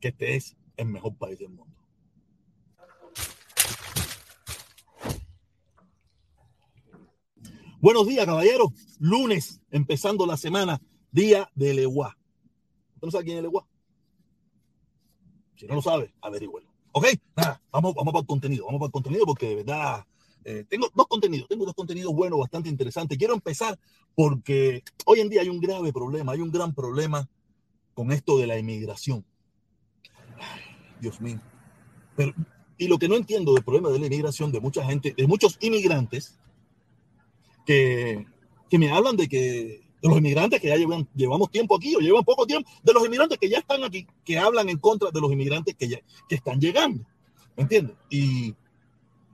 que este es el mejor país del mundo. Buenos días, caballeros. Lunes, empezando la semana, día de Leguá. ¿Usted no sabe quién es Leguá? Si no lo sabe, averigüelo. Ok, nada, vamos, vamos para el contenido, vamos para el contenido porque de verdad eh, tengo dos contenidos, tengo dos contenidos buenos, bastante interesantes. Quiero empezar porque hoy en día hay un grave problema, hay un gran problema con esto de la inmigración. Dios mío. Y lo que no entiendo del problema de la inmigración de mucha gente, de muchos inmigrantes, que, que me hablan de que de los inmigrantes que ya llevan, llevamos tiempo aquí o llevan poco tiempo, de los inmigrantes que ya están aquí, que hablan en contra de los inmigrantes que, ya, que están llegando. ¿Me entiendes? Y,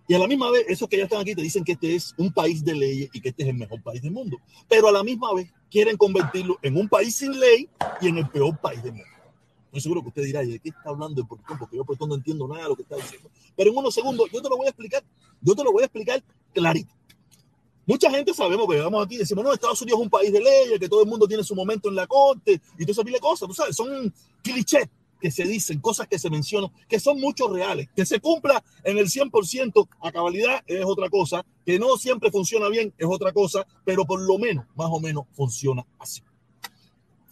y a la misma vez, esos que ya están aquí te dicen que este es un país de leyes y que este es el mejor país del mundo. Pero a la misma vez quieren convertirlo en un país sin ley y en el peor país del mundo. Seguro que usted dirá, ¿de qué está hablando el portón? Porque yo por no entiendo nada de lo que está diciendo. Pero en unos segundos yo te lo voy a explicar. Yo te lo voy a explicar clarito. Mucha gente sabemos que vamos aquí y decimos, no, Estados Unidos es un país de leyes, que todo el mundo tiene su momento en la corte y todas esas cosas, tú sabes, son clichés que se dicen, cosas que se mencionan, que son muchos reales. Que se cumpla en el 100% a cabalidad es otra cosa, que no siempre funciona bien es otra cosa, pero por lo menos, más o menos, funciona así.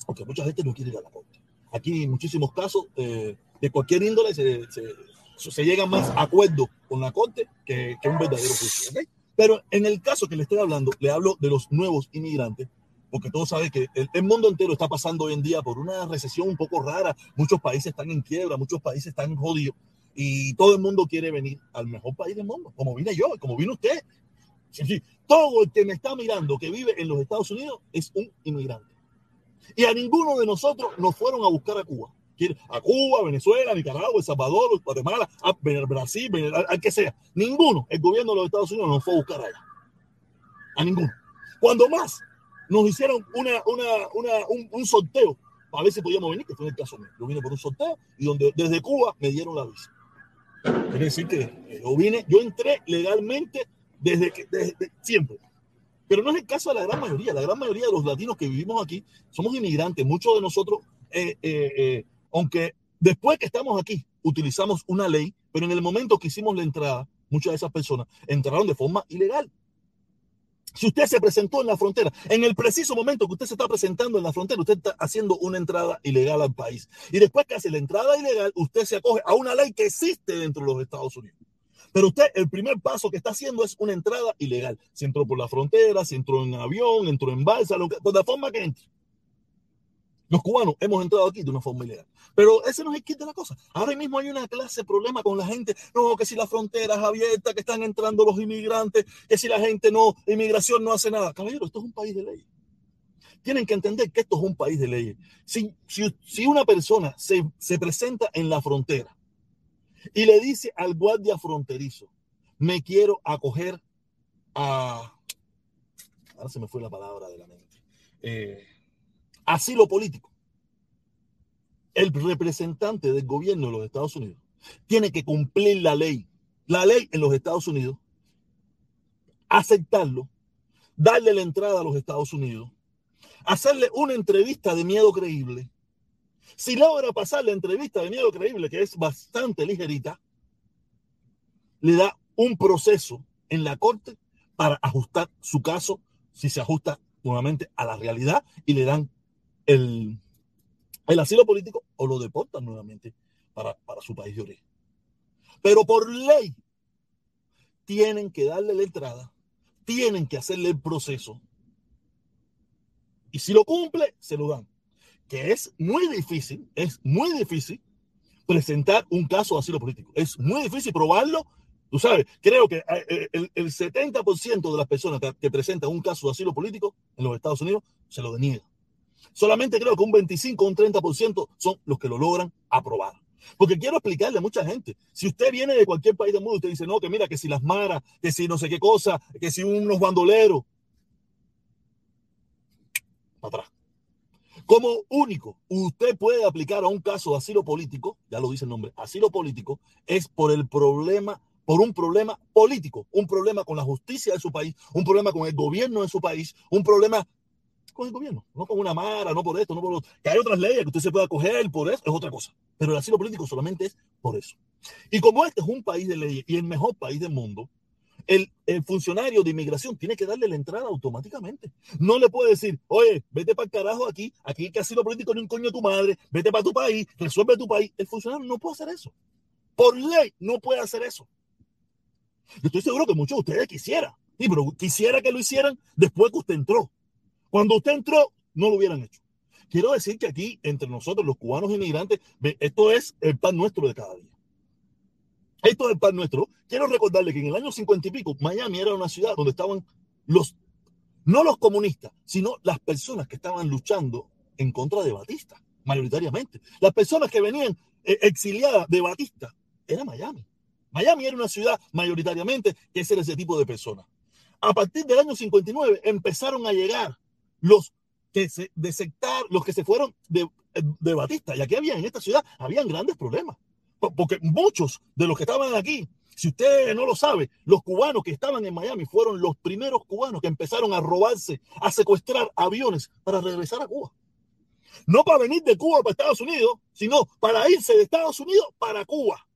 Aunque mucha gente no quiere ir a la corte. Aquí en muchísimos casos eh, de cualquier índole se, llega más acuerdo con la corte que, un verdadero juicio. ¿okay? Pero en el caso que le estoy hablando, le hablo de los nuevos inmigrantes, porque todos saben que el, mundo entero está pasando hoy en día por una recesión un poco rara. Muchos países están en quiebra, muchos países están jodidos y todo el mundo quiere venir al mejor país del mundo, como vine yo, como vino usted. Todo el que me está mirando que vive en los Estados Unidos es un inmigrante. Y a ninguno de nosotros nos fueron a buscar a Cuba. A Cuba, Venezuela, Nicaragua, El Salvador, Guatemala, a Brasil, al, que sea. Ninguno, el gobierno de los Estados Unidos nos fue a buscar allá. A ninguno. Cuando más nos hicieron una, una, una, un, un, sorteo para ver si podíamos venir, que fue el caso mío. Yo vine por un sorteo y donde desde Cuba me dieron la visa. Quiere decir que yo vine, yo entré legalmente desde desde, siempre. Pero no es el caso de la gran mayoría. La gran mayoría de los latinos que vivimos aquí somos inmigrantes. Muchos de nosotros, eh, eh, eh, aunque después que estamos aquí, utilizamos una ley, pero en el momento que hicimos la entrada, muchas de esas personas entraron de forma ilegal. Si usted se presentó en la frontera, en el preciso momento que usted se está presentando en la frontera, usted está haciendo una entrada ilegal al país. Y después que hace la entrada ilegal, usted se acoge a una ley que existe dentro de los Estados Unidos. Pero usted, el primer paso que está haciendo es una entrada ilegal. Se entró por la frontera, se entró en avión, entró en balsa, lo de la forma que entre. Los cubanos hemos entrado aquí de una forma ilegal. Pero ese no es el kit de la cosa. Ahora mismo hay una clase de problema con la gente. No, que si las fronteras abiertas, que están entrando los inmigrantes, que si la gente no, inmigración no hace nada. Caballero, esto es un país de ley. Tienen que entender que esto es un país de leyes. Si, si, si una persona se, se presenta en la frontera y le dice al guardia fronterizo, me quiero acoger a... Ahora se me fue la palabra de la mente. Eh, asilo político. El representante del gobierno de los Estados Unidos tiene que cumplir la ley, la ley en los Estados Unidos, aceptarlo, darle la entrada a los Estados Unidos, hacerle una entrevista de miedo creíble. Si logra pasar la entrevista de miedo creíble, que es bastante ligerita, le da un proceso en la corte para ajustar su caso, si se ajusta nuevamente a la realidad y le dan el, el asilo político o lo deportan nuevamente para, para su país de origen. Pero por ley tienen que darle la entrada, tienen que hacerle el proceso. Y si lo cumple, se lo dan. Que es muy difícil, es muy difícil presentar un caso de asilo político. Es muy difícil probarlo. Tú sabes, creo que el, el 70% de las personas que, que presentan un caso de asilo político en los Estados Unidos se lo deniegan. Solamente creo que un 25 o un 30% son los que lo logran aprobar. Porque quiero explicarle a mucha gente, si usted viene de cualquier país del mundo, usted dice, no, que mira, que si las maras, que si no sé qué cosa, que si unos bandoleros, para atrás. Como único, usted puede aplicar a un caso de asilo político, ya lo dice el nombre, asilo político, es por el problema, por un problema político, un problema con la justicia de su país, un problema con el gobierno de su país, un problema con el gobierno, no con una mara, no por esto, no por lo Que hay otras leyes que usted se pueda coger por eso, es otra cosa. Pero el asilo político solamente es por eso. Y como este es un país de leyes y el mejor país del mundo, el, el, funcionario de inmigración tiene que darle la entrada automáticamente. No le puede decir, oye, vete para el carajo aquí, aquí que asilo político ni un coño de tu madre, vete para tu país, resuelve tu país. El funcionario no puede hacer eso. Por ley no puede hacer eso. Yo estoy seguro que muchos de ustedes quisieran, sí, pero quisiera que lo hicieran después que usted entró. Cuando usted entró, no lo hubieran hecho. Quiero decir que aquí, entre nosotros, los cubanos inmigrantes, esto es el pan nuestro de cada día. Esto es el pan nuestro. Quiero recordarle que en el año 50 y pico, Miami era una ciudad donde estaban los, no los comunistas, sino las personas que estaban luchando en contra de Batista, mayoritariamente. Las personas que venían eh, exiliadas de Batista, era Miami. Miami era una ciudad mayoritariamente que era ese tipo de personas. A partir del año 59 empezaron a llegar los que se de los que se fueron de, de Batista. Y aquí había en esta ciudad, habían grandes problemas porque muchos de los que estaban aquí, si usted no lo sabe, los cubanos que estaban en Miami fueron los primeros cubanos que empezaron a robarse, a secuestrar aviones para regresar a Cuba. No para venir de Cuba para Estados Unidos, sino para irse de Estados Unidos para Cuba.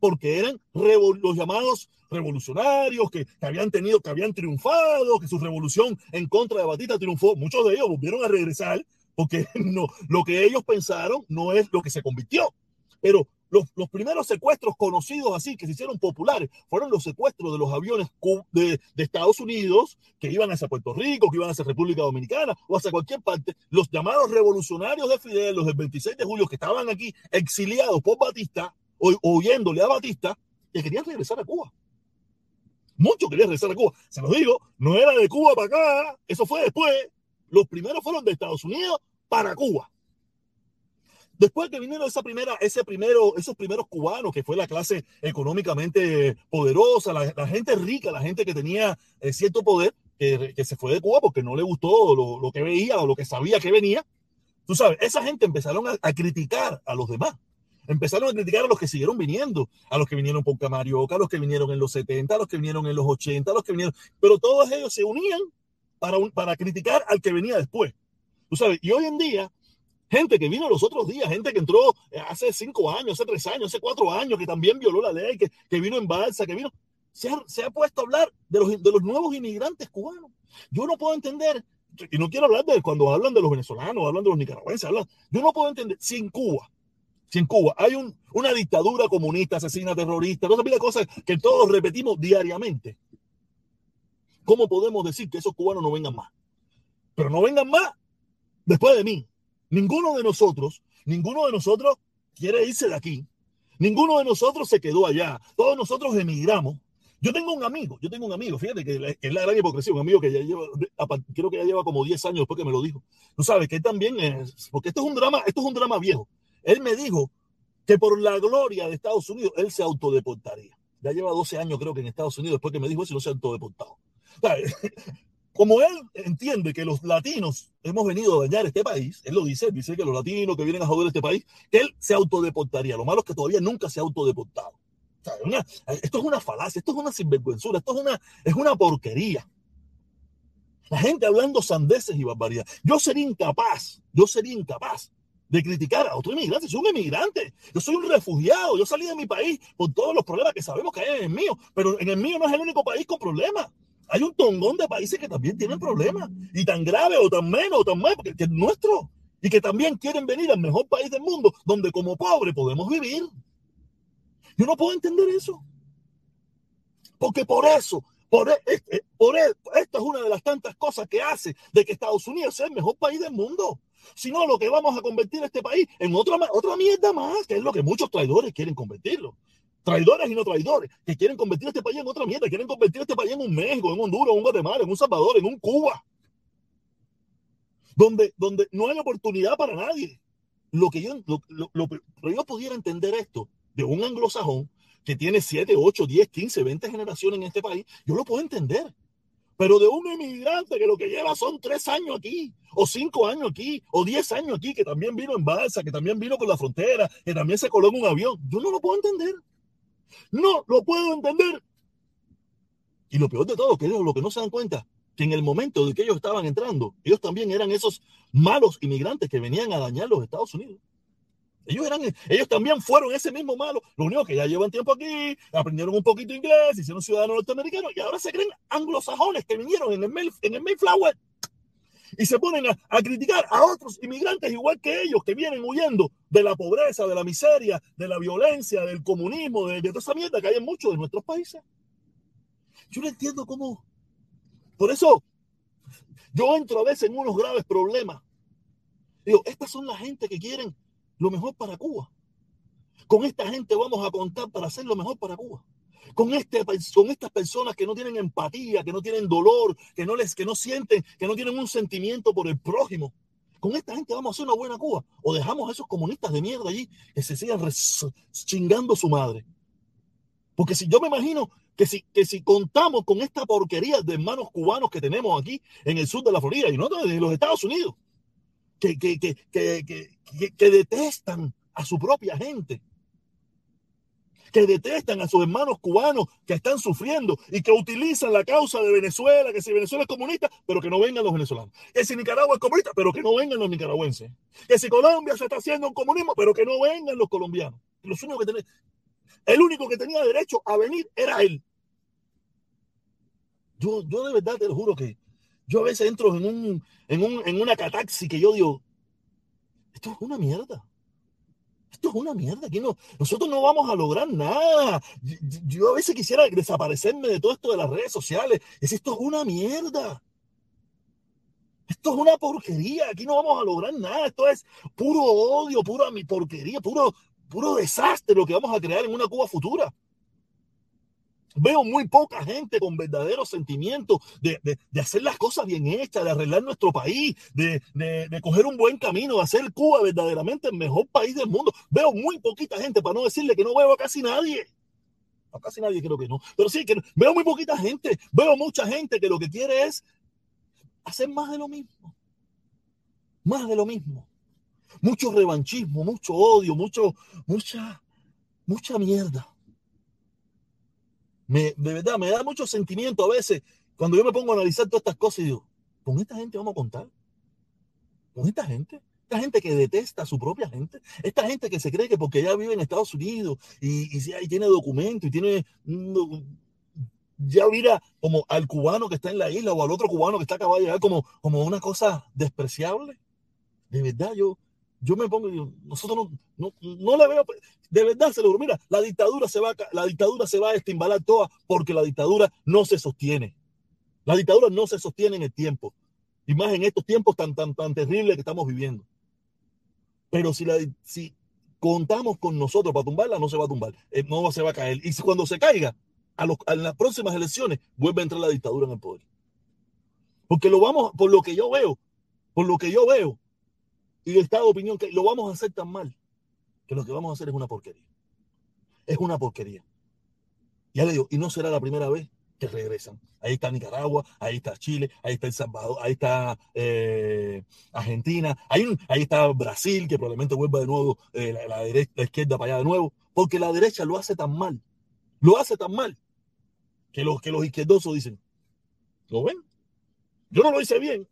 Porque eran los llamados revolucionarios que, que, habían tenido, que habían triunfado, que su revolución en contra de Batista triunfó. Muchos de ellos volvieron a regresar porque no, lo que ellos pensaron no es lo que se convirtió. Pero los, primeros secuestros conocidos así, que se hicieron populares, fueron los secuestros de los aviones de, Estados Unidos que iban hacia Puerto Rico, que iban hacia República Dominicana o hacia cualquier parte. Los llamados revolucionarios de Fidel, los del 26 de julio, que estaban aquí exiliados por Batista, oyéndole a Batista, que querían regresar a Cuba. Muchos querían regresar a Cuba. Se los digo, no era de Cuba para acá, eso fue después. Los primeros fueron de Estados Unidos para Cuba. Después que vinieron esa primera, ese primero, esos primeros cubanos, que fue la clase económicamente poderosa, la, gente rica, la gente que tenía eh, cierto poder, que, se fue de Cuba porque no le gustó lo, lo, que veía o lo que sabía que venía. Tú sabes, esa gente empezaron a, a, criticar a los demás. Empezaron a criticar a los que siguieron viniendo, a los que vinieron por Camarioca, a los que vinieron en los 70, a los que vinieron en los 80, a los que vinieron. Pero todos ellos se unían para, para criticar al que venía después. Tú sabes, y hoy en día Gente que vino los otros días, gente que entró eh, hace cinco años, hace tres años, hace cuatro años, que también violó la ley, que, que vino en balsa, que vino. Se ha, se ha, puesto a hablar de los, de los nuevos inmigrantes cubanos. Yo no puedo entender, y no quiero hablar de cuando hablan de los venezolanos, hablan de los nicaragüenses, hablan, yo no puedo entender si en Cuba, si en Cuba hay un, una dictadura comunista, asesina, terrorista, no se cosas que todos repetimos diariamente. ¿Cómo podemos decir que esos cubanos no vengan más? Pero no vengan más después de mí. Ninguno de nosotros, ninguno de nosotros quiere irse de aquí. Ninguno de nosotros se quedó allá. Todos nosotros emigramos. Yo tengo un amigo, yo tengo un amigo, fíjate que es la gran hipocresía, un amigo que ya lleva, creo que ya lleva como 10 años después que me lo dijo. Tú sabes que él también es, porque esto es un drama, esto es un drama viejo. Él me dijo que por la gloria de Estados Unidos, él se autodeportaría. Ya lleva 12 años creo que en Estados Unidos después que me dijo eso, no se ha autodeportado. como él entiende que los latinos hemos venido a dañar este país, él lo dice, dice que los latinos que vienen a joder este país, él se autodeportaría. Lo malo es que todavía nunca se ha autodeportado. esto es una falacia, esto es una sinvergüenzura, esto es una, es una porquería. La gente hablando sandeces y barbaridad. Yo sería incapaz, yo sería incapaz de criticar a otro inmigrante. Soy un inmigrante, yo soy un refugiado, yo salí de mi país por todos los problemas que sabemos que hay en el mío, pero en el mío no es el único país con problemas hay un tongón de países que también tienen problemas, y tan grave o tan menos o tan más, porque es nuestro, y que también quieren venir al mejor país del mundo, donde como pobre podemos vivir. Yo no puedo entender eso. Porque por eso, por, e, por e, esto es una de las tantas cosas que hace de que Estados Unidos sea el mejor país del mundo. Si no, lo que vamos a convertir este país en otra, otra mierda más, que es lo que muchos traidores quieren convertirlo traidores y no traidores, que quieren convertir este país en otra mierda, quieren convertir este país en un México, en Honduras, en un Guatemala, en un Salvador, en un Cuba, donde, donde no hay oportunidad para nadie. Lo que yo, lo, lo, yo pudiera entender esto de un anglosajón que tiene 7, 8, 10, 15, 20 generaciones en este país, yo lo puedo entender. Pero de un inmigrante que lo que lleva son tres años aquí, o cinco años aquí, o diez años aquí, que también vino en balsa, que también vino por la frontera, que también se coló en un avión, yo no lo puedo entender. No lo puedo entender. Y lo peor de todo, que es lo que no se dan cuenta, que en el momento de que ellos estaban entrando, ellos también eran esos malos inmigrantes que venían a dañar los Estados Unidos. Ellos, eran, ellos también fueron ese mismo malo. Lo único que ya llevan tiempo aquí, aprendieron un poquito inglés, hicieron ciudadanos norteamericanos y ahora se creen anglosajones que vinieron en el, en el Mayflower y se ponen a, a, criticar a otros inmigrantes igual que ellos que vienen huyendo de la pobreza, de la miseria, de la violencia, del comunismo, de, toda esa mierda que hay en muchos de nuestros países. Yo no entiendo cómo. Por eso yo entro a veces en unos graves problemas. Digo, estas son la gente que quieren lo mejor para Cuba. Con esta gente vamos a contar para hacer lo mejor para Cuba con, este, con estas personas que no tienen empatía, que no tienen dolor, que no, les, que no sienten, que no tienen un sentimiento por el prójimo. Con esta gente vamos a hacer una buena Cuba. O dejamos a esos comunistas de mierda allí que se sigan chingando su madre. Porque si yo me imagino que si, que si contamos con esta porquería de hermanos cubanos que tenemos aquí en el sur de la Florida y no de los Estados Unidos, que, que, que, que detestan a su propia gente, que detestan a sus hermanos cubanos que están sufriendo y que utilizan la causa de Venezuela, que si Venezuela es comunista, pero que no vengan los venezolanos. Que si Nicaragua es comunista, pero que no vengan los nicaragüenses. Que si Colombia se está haciendo un comunismo, pero que no vengan los colombianos. Los únicos que tenían, el único que tenía derecho a venir era él. Yo, yo de verdad te lo juro que yo a veces entro en, un, en, un, en una cataxi que yo digo, esto es una mierda esto es una mierda. Aquí no, nosotros no vamos a lograr nada. Yo, a veces quisiera desaparecerme de todo esto de las redes sociales. Es esto es una mierda. Esto es una porquería. Aquí no vamos a lograr nada. Esto es puro odio, pura porquería, puro, puro desastre lo que vamos a crear en una Cuba futura. Veo muy poca gente con verdaderos sentimientos de, de, de, hacer las cosas bien hechas, de arreglar nuestro país, de, de, coger un buen camino, de hacer Cuba verdaderamente el mejor país del mundo. Veo muy poquita gente, para no decirle que no veo a casi nadie. A casi nadie creo que no. Pero sí, que veo muy poquita gente. Veo mucha gente que lo que quiere es hacer más de lo mismo. Más de lo mismo. Mucho revanchismo, mucho odio, mucho, mucha, mucha mierda me, de verdad, me da mucho sentimiento a veces cuando yo me pongo a analizar todas estas cosas y digo, con esta gente vamos a contar. Con esta gente. Esta gente que detesta a su propia gente. Esta gente que se cree que porque ya vive en Estados Unidos y, y, tiene documento y tiene. Ya mira como al cubano que está en la isla o al otro cubano que está acabado de llegar como, como una cosa despreciable. De verdad, yo, yo me pongo y digo, nosotros no, no, no le veo, de verdad se lo mira, la dictadura se va, la dictadura se va a estimbalar toda porque la dictadura no se sostiene. La dictadura no se sostiene en el tiempo. Y más en estos tiempos tan, tan, tan terribles que estamos viviendo. Pero si, si contamos con nosotros para tumbarla, no se va a tumbar. Eh, no se va a caer. Y cuando se caiga, a, los, a las próximas elecciones, vuelve a entrar la dictadura en el poder. Porque lo vamos, por lo que yo veo, por lo que yo veo, y estado de opinión que lo vamos a hacer tan mal que lo que vamos a hacer es una porquería. Es una porquería. Ya le digo, y no será la primera vez que regresan. Ahí está Nicaragua, ahí está Chile, ahí está El Salvador, ahí está eh, Argentina, ahí, ahí está Brasil, que probablemente vuelva de nuevo eh, la, la, derecha, la izquierda para allá de nuevo, porque la derecha lo hace tan mal, lo hace tan mal, que los, que los izquierdosos dicen, ¿lo ven? Yo no lo hice bien,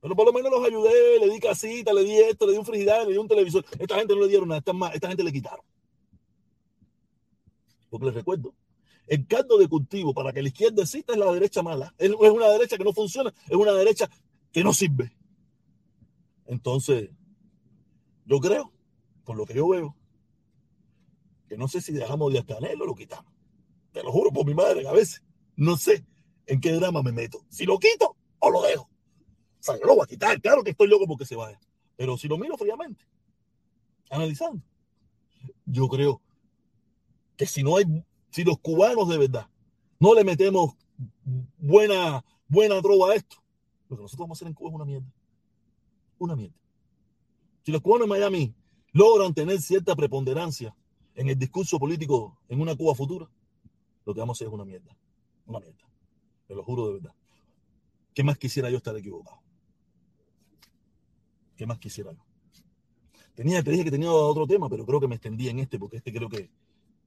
pero por lo menos los ayudé, le di casita, le di esto, le di un frigidaire, le di un televisor. Esta gente no le dieron nada, esta, esta gente le quitaron. Porque les recuerdo, el caldo de cultivo para que la izquierda exista es la derecha mala. Es una derecha que no funciona, es una derecha que no sirve. Entonces, yo creo, por lo que yo veo, que no sé si dejamos de Canelo o lo quitamos. Te lo juro por mi madre a veces no sé en qué drama me meto. Si lo quito o lo dejo sea, yo lo voy a quitar, claro que estoy loco porque se vaya. Pero si lo miro fríamente, analizando, yo creo que si no hay, si los cubanos de verdad no le metemos buena, buena trova a esto, lo que nosotros vamos a hacer en Cuba es una mierda. Una mierda. Si los cubanos en Miami logran tener cierta preponderancia en el discurso político en una Cuba futura, lo que vamos a hacer es una mierda. Una mierda. Te lo juro de verdad. ¿Qué más quisiera yo estar equivocado? ¿Qué más quisiera yo? Tenía, te dije que tenía otro tema, pero creo que me extendí en este, porque este creo que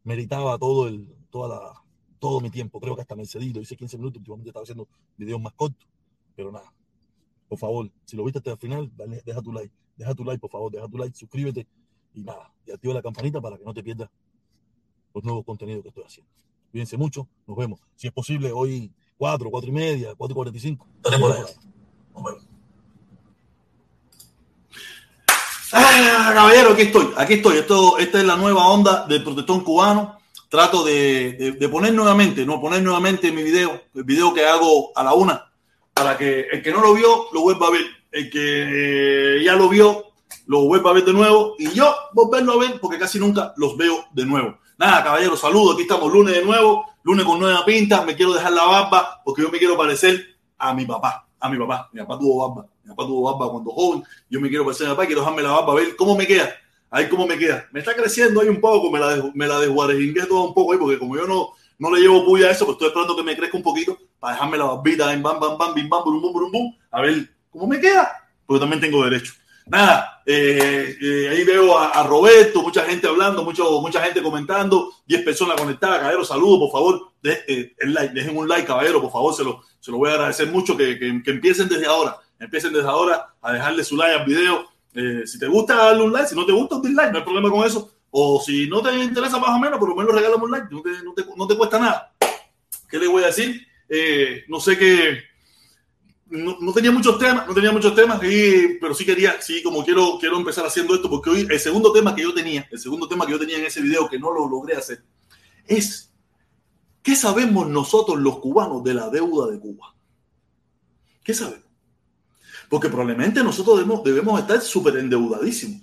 meritaba todo el, toda la, todo mi tiempo. Creo que hasta me cedí, lo hice 15 minutos, últimamente estaba haciendo videos más cortos, pero nada. Por favor, si lo viste hasta el final, dale, deja tu like, deja tu like, por favor, deja tu like, suscríbete y nada, y activa la campanita para que no te pierdas los nuevos contenidos que estoy haciendo. Cuídense mucho, nos vemos. Si es posible, hoy 4, 4 y media, 4 y 45. Estaremos por ahí. Nos vemos. Ah, caballero, aquí estoy, aquí estoy. Esto, esta es la nueva onda del protestón cubano. Trato de, de, poner nuevamente, no poner nuevamente mi video, el video que hago a la una, para que el que no lo vio lo vuelva a ver, el que eh, ya lo vio lo vuelva a ver de nuevo y yo volverlo a ver porque casi nunca los veo de nuevo. Nada, caballero, saludos. Aquí estamos lunes de nuevo, lunes con nueva pinta. Me quiero dejar la barba porque yo me quiero parecer a mi papá. A mi papá. Mi papá tuvo barba. Mi papá tuvo barba cuando joven. Yo me quiero parecer a mi papá. Quiero dejarme la barba a ver cómo me queda. Ahí cómo me queda. Me está creciendo ahí un poco. Me la, me la desguarejingué todo un poco ahí porque como yo no, no le llevo puya a eso, pues estoy esperando que me crezca un poquito para dejarme la barbita en bam, bam, bam, bim, bam, bum, bum, bum, bum, a ver cómo me queda. Porque también tengo derecho. Nada, eh, eh, ahí veo a, Roberto, mucha gente hablando, mucho, mucha gente comentando, 10 personas conectadas. Caballero, saludos, por favor, de, eh, el like, dejen un like, caballero, por favor, se lo, se lo voy a agradecer mucho que, que, que empiecen desde ahora, empiecen desde ahora a dejarle su like al video. si te gusta, darle un like, si no te gusta, un dislike, no hay problema con eso. O si no te interesa más o menos, por lo menos regálame un like, no te, no te, no te cuesta nada. ¿Qué le voy a decir? no sé qué no, tenía muchos temas, no tenía muchos temas, pero sí quería, sí, como quiero, quiero empezar haciendo esto, porque hoy el segundo tema que yo tenía, el segundo tema que yo tenía en ese video que no lo logré hacer, es ¿qué sabemos nosotros los cubanos de la deuda de Cuba? ¿Qué sabemos? Porque probablemente nosotros debemos, debemos estar súper endeudadísimos.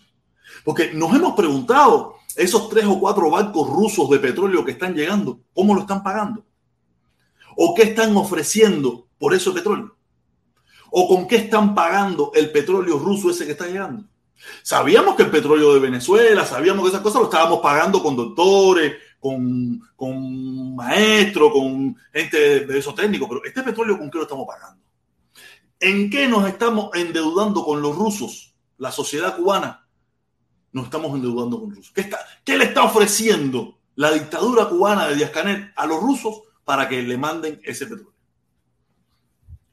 Porque nos hemos preguntado, esos tres o cuatro barcos rusos de petróleo que están llegando, ¿cómo lo están pagando? ¿O qué están ofreciendo por ese petróleo? ¿O con qué están pagando el petróleo ruso ese que está llegando? Sabíamos que el petróleo de Venezuela, sabíamos que esas cosas lo estábamos pagando con doctores, con, con maestros, con gente de esos técnicos, pero este petróleo con qué lo estamos pagando? ¿En qué nos estamos endeudando con los rusos? La sociedad cubana nos estamos endeudando con los rusos. ¿Qué, está, ¿Qué le está ofreciendo la dictadura cubana de Díaz Canel a los rusos para que le manden ese petróleo?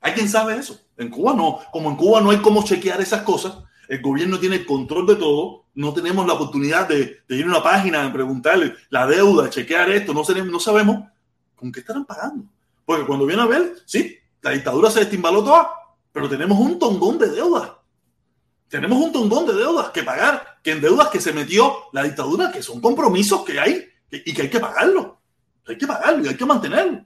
¿Hay quien sabe eso? En Cuba no. Como en Cuba no hay cómo chequear esas cosas, el gobierno tiene el control de todo, no tenemos la oportunidad de, ir a una página, de preguntarle la deuda, chequear esto, no, sabemos con qué estarán pagando. Porque cuando viene a ver, sí, la dictadura se destimbaló toda, pero tenemos un tongón de deudas. Tenemos un tongón de deudas que pagar, que en deudas que se metió la dictadura, que son compromisos que hay y que hay que pagarlo. Hay que pagarlo y hay que mantenerlo.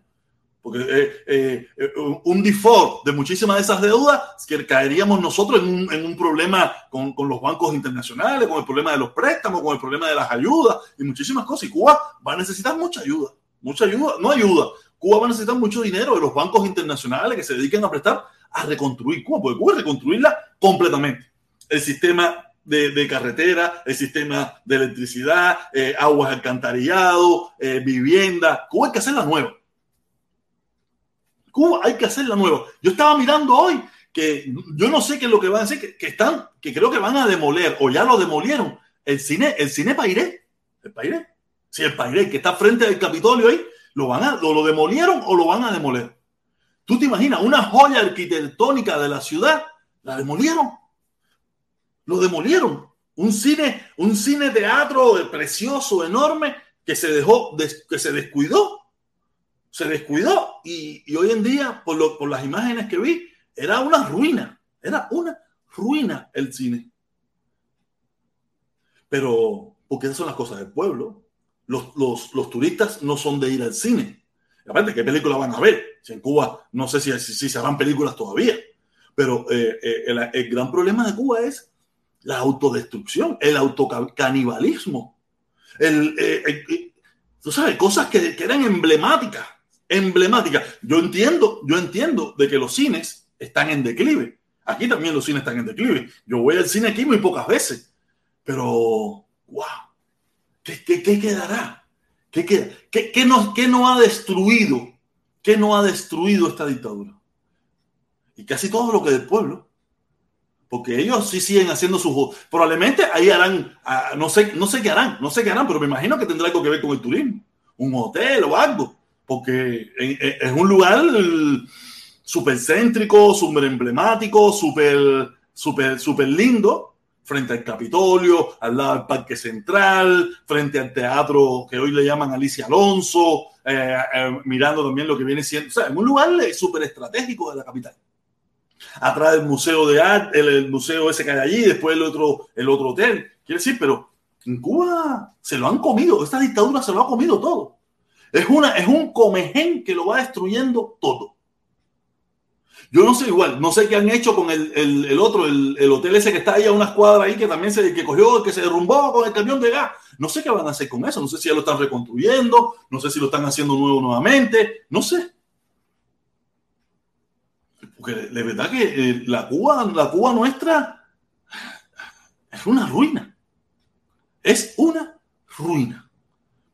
Porque eh, eh, eh, un default de muchísimas de esas deudas, que caeríamos nosotros en un, problema con, los bancos internacionales, con el problema de los préstamos, con el problema de las ayudas y muchísimas cosas. Y Cuba va a necesitar mucha ayuda, mucha ayuda, no ayuda. Cuba va a necesitar mucho dinero de los bancos internacionales que se dediquen a prestar a reconstruir Cuba, porque Cuba es reconstruirla completamente. El sistema de, de, carretera, el sistema de electricidad, aguas alcantarillado, vivienda. Cuba hay que hacerla nueva. Cuba hay que hacerla nueva. Yo estaba mirando hoy que yo no sé qué es lo que van a hacer, que, están, que creo que van a demoler o ya lo demolieron. El cine, el cine Pairé, el Pairé, sí, el Pairé que está frente al Capitolio ahí, lo van a, lo, lo demolieron o lo van a demoler. Tú te imaginas una joya arquitectónica de la ciudad, la demolieron, lo demolieron. Un cine, un cine teatro precioso, enorme, que se dejó, que se descuidó se descuidó y, hoy en día, por, lo, por las imágenes que vi, era una ruina, era una ruina el cine. Pero, porque esas son las cosas del pueblo. Los, turistas no son de ir al cine. aparte, ¿qué película van a ver? Si en Cuba no sé si, se harán películas todavía. Pero eh, eh, el, gran problema de Cuba es la autodestrucción, el autocanibalismo. Eh, tú sabes, cosas que, que eran emblemáticas emblemática. Yo entiendo, yo entiendo de que los cines están en declive. Aquí también los cines están en declive. Yo voy al cine aquí muy pocas veces. Pero, wow, ¿qué, qué, quedará? ¿Qué, qué, qué, no, ¿Qué no ha destruido? ¿Qué no ha destruido esta dictadura? Y casi todo lo que del pueblo. Porque ellos sí siguen haciendo sus... Probablemente ahí harán, no sé, no sé qué harán, no sé qué harán, pero me imagino que tendrá algo que ver con el turismo. Un hotel o algo porque es un lugar súper céntrico, súper emblemático, súper, súper, súper lindo, frente al Capitolio, al lado del Parque Central, frente al teatro que hoy le llaman Alicia Alonso, eh, eh, mirando también lo que viene siendo, o sea, es un lugar súper estratégico de la capital. Atrás del museo de arte, el, museo ese que hay allí, después el otro, el otro hotel. Quiere decir, pero en Cuba se lo han comido, esta dictadura se lo ha comido todo. Es, una, es un comején que lo va destruyendo todo. Yo no sé igual, no sé qué han hecho con el, el, otro, el, hotel ese que está ahí a una escuadra ahí, que también se que cogió, que se derrumbó con el camión de gas. No sé qué van a hacer con eso, no sé si ya lo están reconstruyendo, no sé si lo están haciendo nuevo nuevamente, no sé. Porque de verdad que eh, la Cuba, la Cuba nuestra es una ruina. Es una ruina.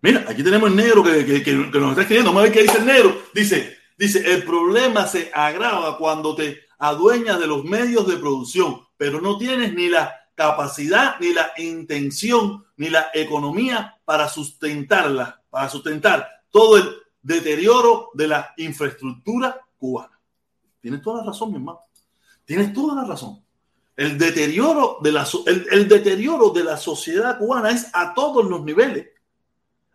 Mira, aquí tenemos el negro que, que, nos está escribiendo. Vamos a ver qué dice el negro. Dice, dice, el problema se agrava cuando te adueñas de los medios de producción, pero no tienes ni la capacidad, ni la intención, ni la economía para sustentarla, para sustentar todo el deterioro de la infraestructura cubana. Tienes toda la razón, mi hermano. Tienes toda la razón. El deterioro de la, el deterioro de la sociedad cubana es a todos los niveles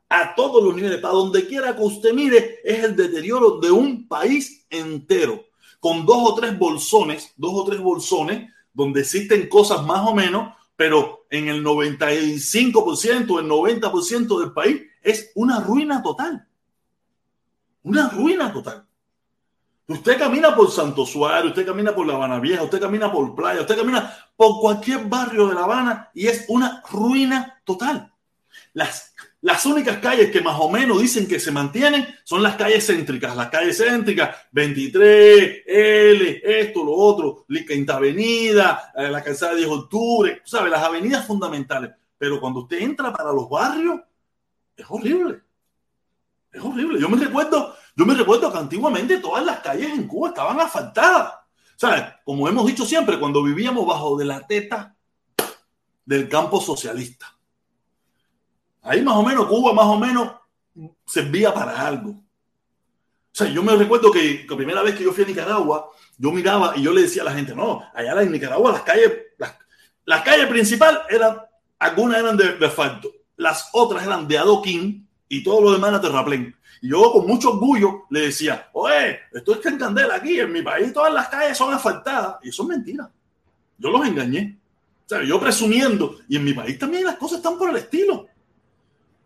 a todos los niveles, para donde quiera que usted mire, es el deterioro de un país entero, con dos o tres bolsones, dos o tres bolsones, donde existen cosas más o menos, pero en el 95%, el 90% del país es una ruina total. Una ruina total. Usted camina por Santo Suárez, usted camina por La Habana Vieja, usted camina por Playa, usted camina por cualquier barrio de La Habana y es una ruina total. Las las únicas calles que más o menos dicen que se mantienen son las calles céntricas. Las calles céntricas, 23, L, esto, lo otro, la Quinta Avenida, eh, la calzada de 10 de octubre, ¿sabes? Las avenidas fundamentales. Pero cuando usted entra para los barrios, es horrible. Es horrible. Yo me recuerdo, yo me recuerdo que antiguamente todas las calles en Cuba estaban asfaltadas. ¿Sabes? Como hemos dicho siempre, cuando vivíamos bajo de la teta del campo socialista. Ahí más o menos, Cuba más o menos servía para algo. O sea, yo me recuerdo que la primera vez que yo fui a Nicaragua, yo miraba y yo le decía a la gente, no, allá en Nicaragua las calles, las, calles principales eran, algunas eran de, asfalto, las otras eran de adoquín y todo lo demás era terraplén. Y yo con mucho orgullo le decía, oye, esto es que en Candela aquí, en mi país todas las calles son asfaltadas. Y eso es mentira. Yo los engañé. O sea, yo presumiendo. Y en mi país también las cosas están por el estilo.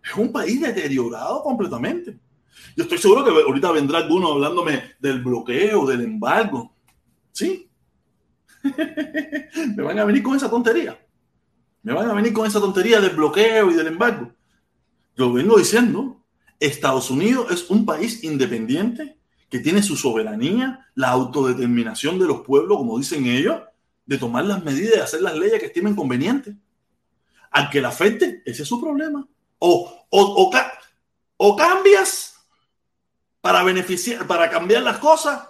Es un país deteriorado completamente. Yo estoy seguro que ahorita vendrá alguno hablándome del bloqueo, del embargo. ¿Sí? Me van a venir con esa tontería. Me van a venir con esa tontería del bloqueo y del embargo. Yo vengo diciendo, Estados Unidos es un país independiente que tiene su soberanía, la autodeterminación de los pueblos, como dicen ellos, de tomar las medidas, de hacer las leyes que estimen convenientes. Al que la afecte, ese es su problema. O, o, o, cambias para beneficiar, para cambiar las cosas,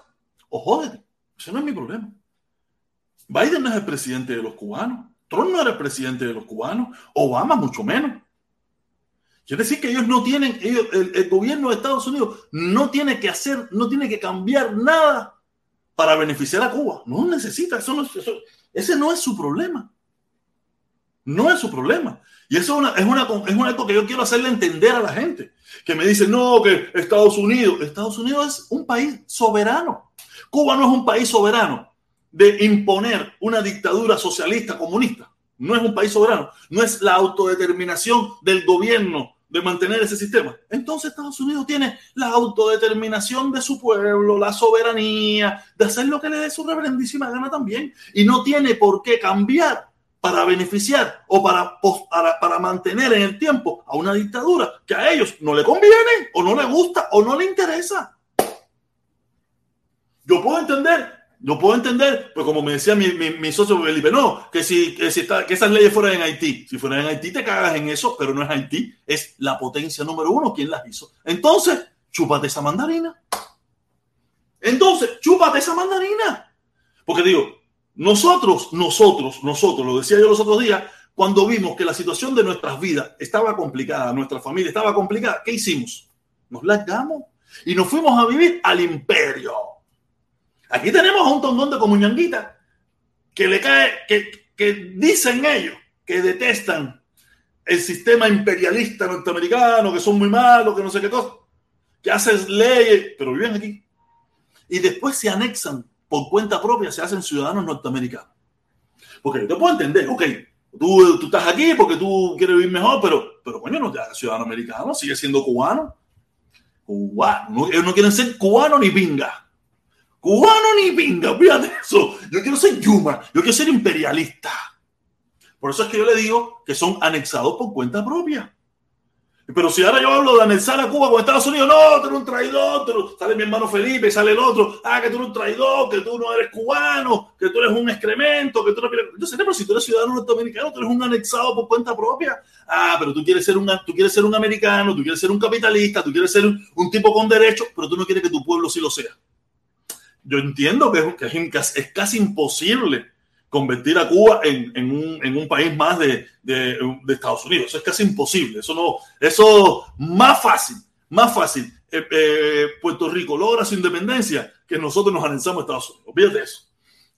o jódete. Ese no es mi problema. Biden no es el presidente de los cubanos. Trump no era el presidente de los cubanos. Obama mucho menos. Quiere decir que ellos no tienen, el, gobierno de Estados Unidos no tiene que hacer, no tiene que cambiar nada para beneficiar a Cuba. No necesita, eso no, ese no es su problema. No es su problema. Y eso es, una, es, una, es algo que yo quiero hacerle entender a la gente. Que me dice, no, que Estados Unidos, Estados Unidos es un país soberano. Cuba no es un país soberano de imponer una dictadura socialista comunista. No es un país soberano. No es la autodeterminación del gobierno de mantener ese sistema. Entonces Estados Unidos tiene la autodeterminación de su pueblo, la soberanía, de hacer lo que le dé su reverendísima gana también. Y no tiene por qué cambiar para beneficiar o para, para, mantener en el tiempo a una dictadura que a ellos no le conviene o no le gusta o no le interesa. Yo puedo entender, yo puedo entender, pues como me decía mi, socio Felipe, no, que si, que, si está, que esas leyes fueran en Haití, si fueran en Haití te cagas en eso, pero no es Haití, es la potencia número uno quien las hizo. Entonces, chúpate esa mandarina. Entonces, chúpate esa mandarina. Porque digo, nosotros, nosotros, nosotros, lo decía yo los otros días, cuando vimos que la situación de nuestras vidas estaba complicada, nuestra familia estaba complicada, ¿qué hicimos? Nos largamos. Y nos fuimos a vivir al imperio. Aquí tenemos a un tongón de comuñanguita que le cae, que, que dicen ellos que detestan el sistema imperialista norteamericano, que son muy malos, que no sé qué cosa, que hacen leyes, pero viven aquí. Y después se anexan por cuenta propia, se hacen ciudadanos norteamericanos. Porque yo te puedo entender, ok, tú, tú estás aquí porque tú quieres vivir mejor, pero, pero coño, no te hagas ciudadano americano, sigue siendo cubano. Cubano, no, ellos no quieren ser cubano ni pinga. Cubano ni pinga, fíjate eso. Yo quiero ser Yuma, yo quiero ser imperialista. Por eso es que yo le digo que son anexados por cuenta propia. Pero si ahora yo hablo de anexar a Cuba con Estados Unidos, no, tú eres un traidor, sale mi hermano Felipe, sale el otro, ah, que tú eres un traidor, que tú no eres cubano, que tú eres un excremento, que tú no Yo sé, pero si tú eres ciudadano norteamericano, tú eres un anexado por cuenta propia. Ah, pero tú quieres ser un, tú quieres ser un americano, tú quieres ser un capitalista, tú quieres ser un, tipo con derechos, pero tú no quieres que tu pueblo sí lo sea. Yo entiendo que es, es casi imposible convertir a Cuba en, en, un, en un, país más de, de, Estados Unidos. Eso es casi imposible. Eso no, eso más fácil, más fácil. Eh, eh, Puerto Rico logra su independencia que nosotros nos anexamos a Estados Unidos. Eso.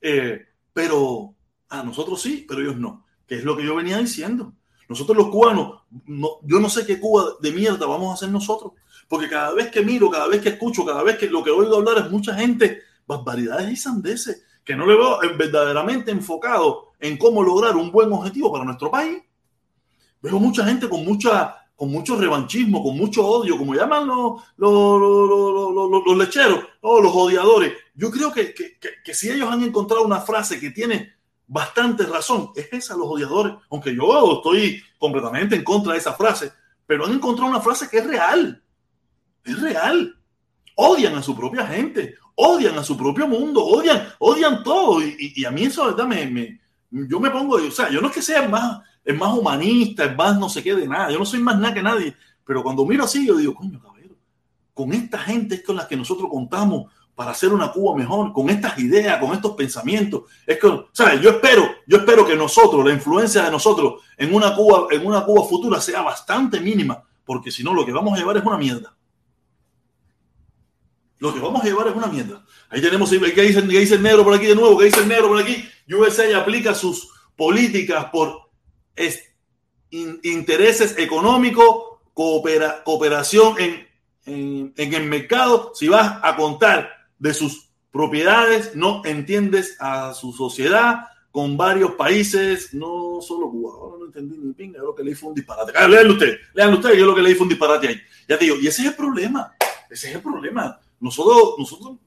Eh, pero a nosotros sí, pero ellos no. Que es lo que yo venía diciendo. Nosotros los cubanos, no, yo no sé qué Cuba de mierda vamos a hacer nosotros. Porque cada vez que miro, cada vez que escucho, cada vez que lo que oigo hablar es mucha gente, barbaridades y sandeces que no le veo verdaderamente enfocado en cómo lograr un buen objetivo para nuestro país. Veo mucha gente con mucha con mucho revanchismo, con mucho odio, como llaman los, los, lecheros, o los odiadores. Yo creo que, que, que, si ellos han encontrado una frase que tiene bastante razón, es esa, los odiadores, aunque yo estoy completamente en contra de esa frase, pero han encontrado una frase que es real, es real. Odian a su propia gente, odian a su propio mundo, odian, odian todo. Y, a mí eso, verdad, me, yo me pongo, o sea, yo no es que sea más, es más humanista, es más no sé qué de nada, yo no soy más nada que nadie, pero cuando miro así, yo digo, coño, cabrero, con esta gente es con la que nosotros contamos para hacer una Cuba mejor, con estas ideas, con estos pensamientos. Es que, ¿sabes? Yo espero, yo espero que nosotros, la influencia de nosotros en una Cuba, en una Cuba futura sea bastante mínima, porque si no, lo que vamos a llevar es una mierda. Lo que vamos a llevar es una mierda. Ahí tenemos, ¿qué dice, dice el negro por aquí de nuevo? ¿Qué dice el negro por aquí? USA aplica sus políticas por intereses económicos, cooperación en, en, el mercado. Si vas a contar de sus propiedades, no entiendes a su sociedad con varios países, no solo Cuba. Ahora no entendí ni pinga, yo lo que leí fue un disparate. Leanlo usted, leanlo usted, yo lo que leí fue un disparate ahí. Ya te digo, y ese es el problema, ese es el problema. Nosotros, nosotros,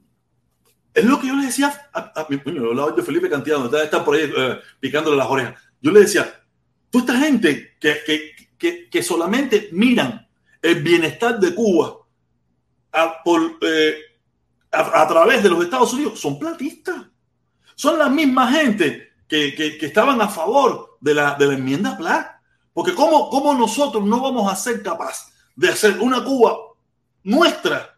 es lo que yo le decía a, hablaba de Felipe Cantillano, está, por ahí eh, picándole las orejas. Yo le decía, tú esta gente que, que, que, que solamente miran el bienestar de Cuba a, por, eh, a, través de los Estados Unidos, son platistas. Son la misma gente que, que, estaban a favor de la, de la enmienda Platt. Porque ¿cómo, ¿cómo nosotros no vamos a ser capaces de hacer una Cuba nuestra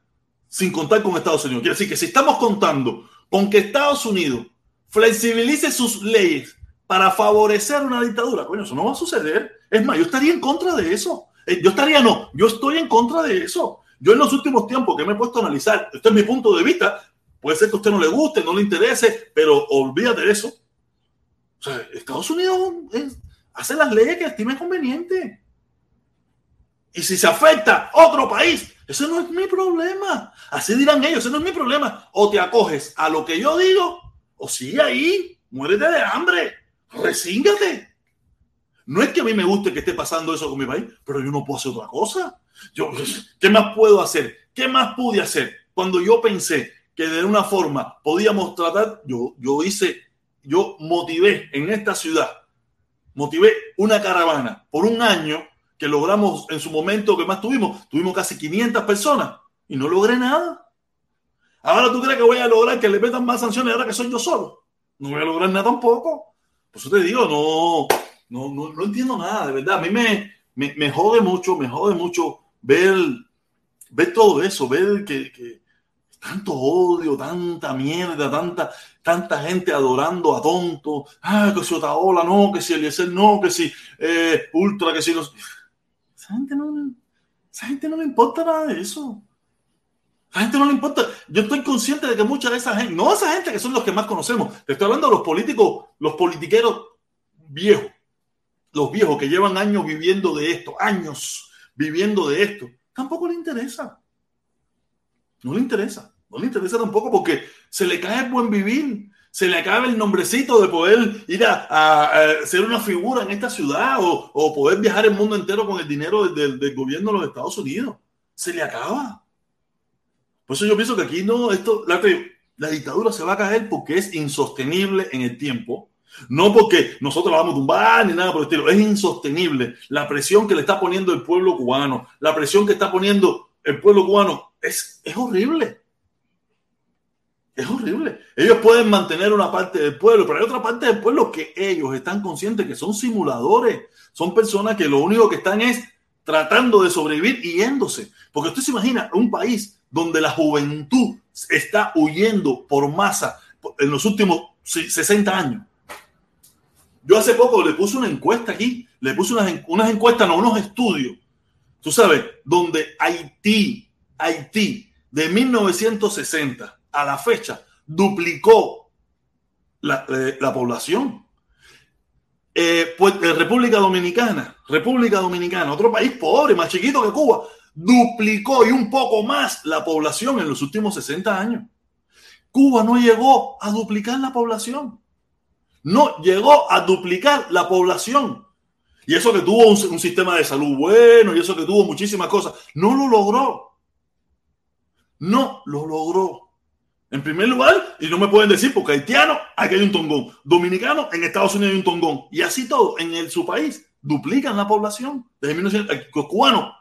sin contar con Estados Unidos. Quiere decir que si estamos contando con que Estados Unidos flexibilice sus leyes para favorecer una dictadura, coño, eso no va a suceder. Es más, yo estaría en contra de eso. Eh, yo estaría, no, yo estoy en contra de eso. Yo en los últimos tiempos que me he puesto a analizar, este es mi punto de vista, puede ser que a usted no le guste, no le interese, pero olvídate de eso. Estados Unidos hace las leyes que estime conveniente. Y si se afecta otro país, ese no es mi problema. Así dirán ellos, ese no es mi problema. O te acoges a lo que yo digo, o sigue ahí, muérete de hambre, resíngate. No es que a mí me guste que esté pasando eso con mi país, pero yo no puedo hacer otra cosa. Yo, ¿Qué más puedo hacer? ¿Qué más pude hacer? Cuando yo pensé que de una forma podíamos tratar, yo, yo hice, yo motivé en esta ciudad, motivé una caravana por un año que logramos en su momento que más tuvimos, tuvimos casi 500 personas y no logré nada. Ahora tú crees que voy a lograr que le metan más sanciones ahora que soy yo solo. No voy a lograr nada tampoco. Por eso te digo, no, no, no, entiendo nada, de verdad. A mí me, me, jode mucho, me jode mucho ver, ver todo eso, ver que, que tanto odio, tanta mierda, tanta, tanta gente adorando a tonto. Ah, que si Otaola no, que si Eliezer no, que si eh, Ultra, que si los esa gente no, le importa nada de eso. La gente no le importa. Yo estoy consciente de que mucha de esa gente, no esa gente que son los que más conocemos, te estoy hablando de los políticos, los politiqueros viejos, los viejos que llevan años viviendo de esto, años viviendo de esto, tampoco le interesa. No le interesa. No le interesa tampoco porque se le cae el buen vivir, se le acaba el nombrecito de poder ir a, ser una figura en esta ciudad o, poder viajar el mundo entero con el dinero del, del, gobierno de los Estados Unidos. Se le acaba. Por eso yo pienso que aquí no, esto, la, la dictadura se va a caer porque es insostenible en el tiempo. No porque nosotros la vamos a tumbar ni nada por el estilo. Es insostenible la presión que le está poniendo el pueblo cubano, la presión que está poniendo el pueblo cubano es, es horrible. Es horrible. Ellos pueden mantener una parte del pueblo, pero hay otra parte del pueblo que ellos están conscientes que son simuladores. Son personas que lo único que están es tratando de sobrevivir y yéndose. Porque usted se imagina un país donde la juventud está huyendo por masa en los últimos 60 años. Yo hace poco le puse una encuesta aquí, le puse unas, unas encuestas, no, unos estudios, tú sabes, donde Haití, Haití, de 1960 a la fecha, duplicó la, eh, población. Eh, pues, eh, República Dominicana, República Dominicana, otro país pobre, más chiquito que Cuba, duplicó y un poco más la población en los últimos 60 años. Cuba no llegó a duplicar la población. No llegó a duplicar la población. Y eso que tuvo un, un sistema de salud bueno, y eso que tuvo muchísimas cosas, no lo logró. No lo logró. En primer lugar, y no me pueden decir porque haitiano, aquí hay un tongón. Dominicano, en Estados Unidos hay un tongón. Y así todo, en su país, duplican la población. Desde 1900, cubano,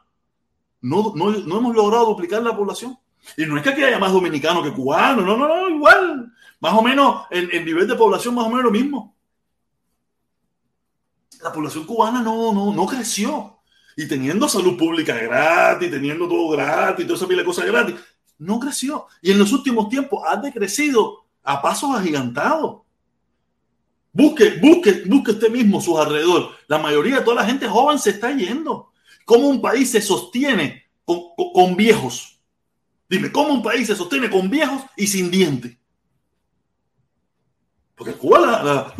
no, no, no, hemos logrado duplicar la población. Y no es que aquí haya más dominicanos que cubanos, no, no, no, igual. Más o menos, el, el nivel de población más o menos lo mismo. La población cubana no, no, no creció. Y teniendo salud pública gratis, teniendo todo gratis, toda esa pila de cosas gratis, no creció. Y en los últimos tiempos ha decrecido a pasos agigantados. Busque, busque, busque usted mismo sus alrededor. La mayoría de toda la gente joven se está yendo. ¿Cómo un país se sostiene con, viejos? Dime, ¿cómo un país se sostiene con viejos y sin dientes? Porque en Cuba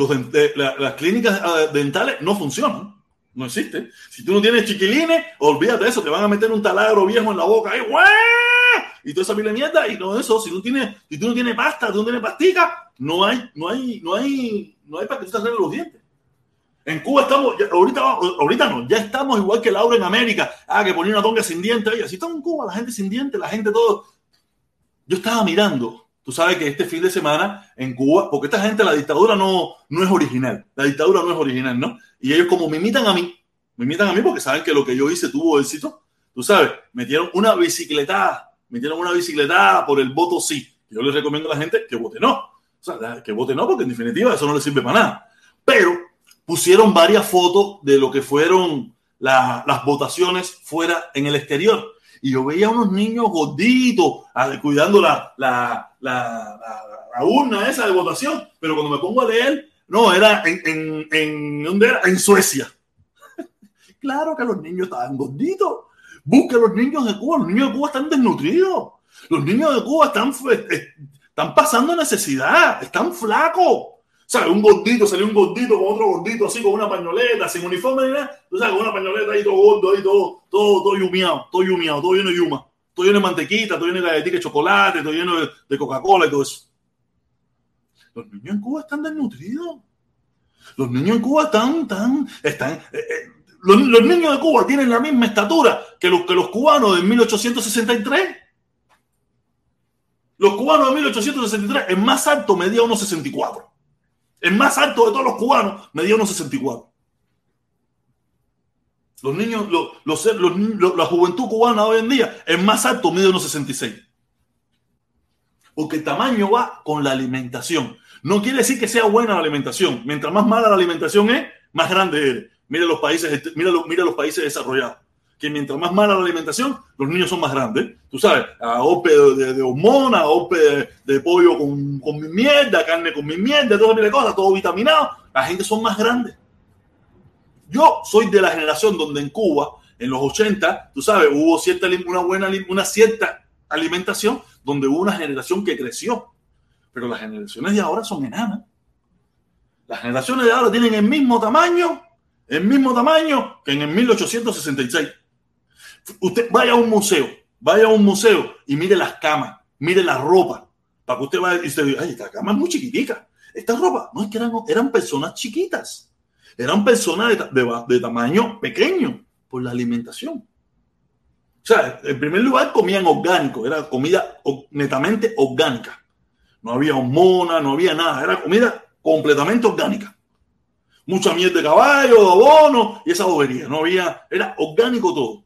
las clínicas ah, dentales no funcionan. No existen. Si tú no tienes chiquilines, olvídate de eso. Te van a meter un taladro viejo en la boca. ¡Ay, y toda esa pila de mierda y no eso, si tú tienes, si tú no tienes pasta, tú no tienes pastica, no hay, no hay, no hay, no hay para que tú te arregles los dientes. En Cuba estamos, ahorita, ahorita no, ya estamos igual que Laura en América, ah, que ponía una tonga sin dientes, y así estamos en Cuba, la gente sin dientes, la gente todo. Yo estaba mirando, tú sabes que este fin de semana en Cuba, porque esta gente, la dictadura no, no es original, la dictadura no es original, ¿no? Y ellos como me imitan a mí, me imitan a mí porque saben que lo que yo hice tuvo éxito, tú sabes, metieron una bicicletada metieron una bicicleta por el voto sí. Yo les recomiendo a la gente que vote no. O sea, que vote no, porque en definitiva eso no les sirve para nada. Pero pusieron varias fotos de lo que fueron las votaciones fuera en el exterior. Y yo veía unos niños gorditos cuidando la, la, la, la, urna esa de votación. Pero cuando me pongo a leer, no, era en, en, en, ¿dónde era? en Suecia. claro que los niños estaban gorditos Busque a los niños de Cuba. Los niños de Cuba están desnutridos. Los niños de Cuba están, eh, están pasando necesidad. Están flacos. ¿Sabes? Un gordito, salió un gordito con otro gordito así con una pañoleta, sin uniforme nada. Tú sabes, con una pañoleta ahí todo gordo, ahí todo, todo, todo yumiado, todo yumiado, todo lleno de yuma. Todo lleno de mantequita, todo lleno de galletitas de chocolate, todo lleno de, Coca-Cola y todo eso. Los niños en Cuba están desnutridos. Los niños en Cuba están, están, están, eh, eh, los, niños de Cuba tienen la misma estatura que los, que los cubanos de 1863. Los cubanos de 1863, el más alto medía 1,64. El más alto de todos los cubanos medía 1,64. Los niños, los, la juventud cubana hoy en día, el más alto mide 1,66. Porque el tamaño va con la alimentación. No quiere decir que sea buena la alimentación. Mientras más mala la alimentación es, más grande eres. Mira los países, mira los países desarrollados, que mientras más mala la alimentación, los niños son más grandes. Tú sabes, a ope de, de hormona, a ope de, pollo con, con, mi mierda, carne con mi mierda, todo de cosas, todo vitaminado, la gente son más grandes. Yo soy de la generación donde en Cuba, en los 80, tú sabes, hubo cierta, una buena, una cierta alimentación donde hubo una generación que creció. Pero las generaciones de ahora son enanas. Las generaciones de ahora tienen el mismo tamaño, el mismo tamaño que en el 1866. Usted vaya a un museo, vaya a un museo y mire las camas, mire la ropa, para que usted vaya y usted diga, ay, esta cama es muy chiquitica. Esta ropa, no es que eran, personas chiquitas, eran personas de, de, de tamaño pequeño por la alimentación. O sea, en primer lugar comían orgánico, era comida netamente orgánica. No había hormona, no había nada, era comida completamente orgánica. Mucha miel de caballo, abono y esa bobería. No había, era orgánico todo.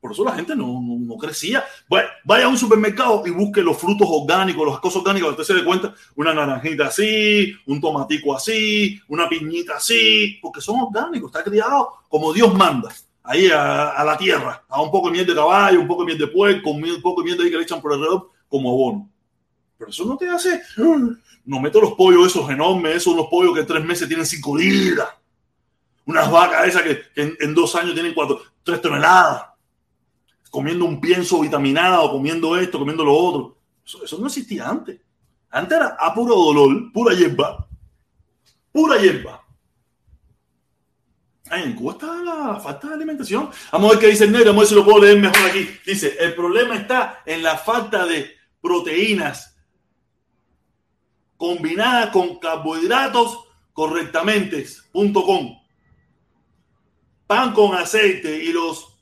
Por eso la gente no, no, no crecía. Vaya, a un supermercado y busque los frutos orgánicos, las cosas orgánicas, usted se dé cuenta, una naranjita así, un tomatico así, una piñita así, porque son orgánicos, está criado como Dios manda ahí a, a, la tierra, a un poco de miel de caballo, un poco de miel de puerco, un poco de miel de ahí que le echan por alrededor como abono. Pero eso no te hace, no meto los pollos esos enormes, esos los pollos que en tres meses tienen cinco libras. Unas vacas esas que, en, dos años tienen cuatro, tres toneladas. Comiendo un pienso vitaminado, comiendo esto, comiendo lo otro. Eso, no existía antes. Antes era a puro dolor, pura hierba. Pura hierba. En Cuba está la falta de alimentación. Vamos a ver qué dice el negro, vamos a ver si lo puedo leer mejor aquí. Dice, el problema está en la falta de proteínas combinada con carbohidratos correctamente. Punto com. Pan con aceite y los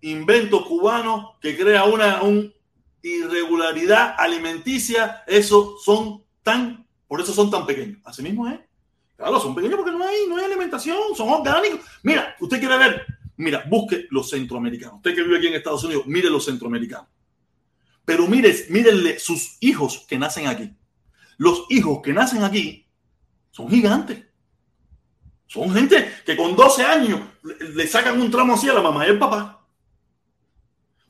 inventos cubanos que crea una un irregularidad alimenticia, eso son tan, por eso son tan pequeños. Así mismo es. Claro, son pequeños porque no hay, no hay alimentación, son orgánicos. Mira, usted quiere ver, mira, busque los centroamericanos. Usted que vive aquí en Estados Unidos, mire los centroamericanos. Pero mire, mírenle sus hijos que nacen aquí los hijos que nacen aquí son gigantes. Son gente que con 12 años le sacan un tramo así a la mamá y al papá.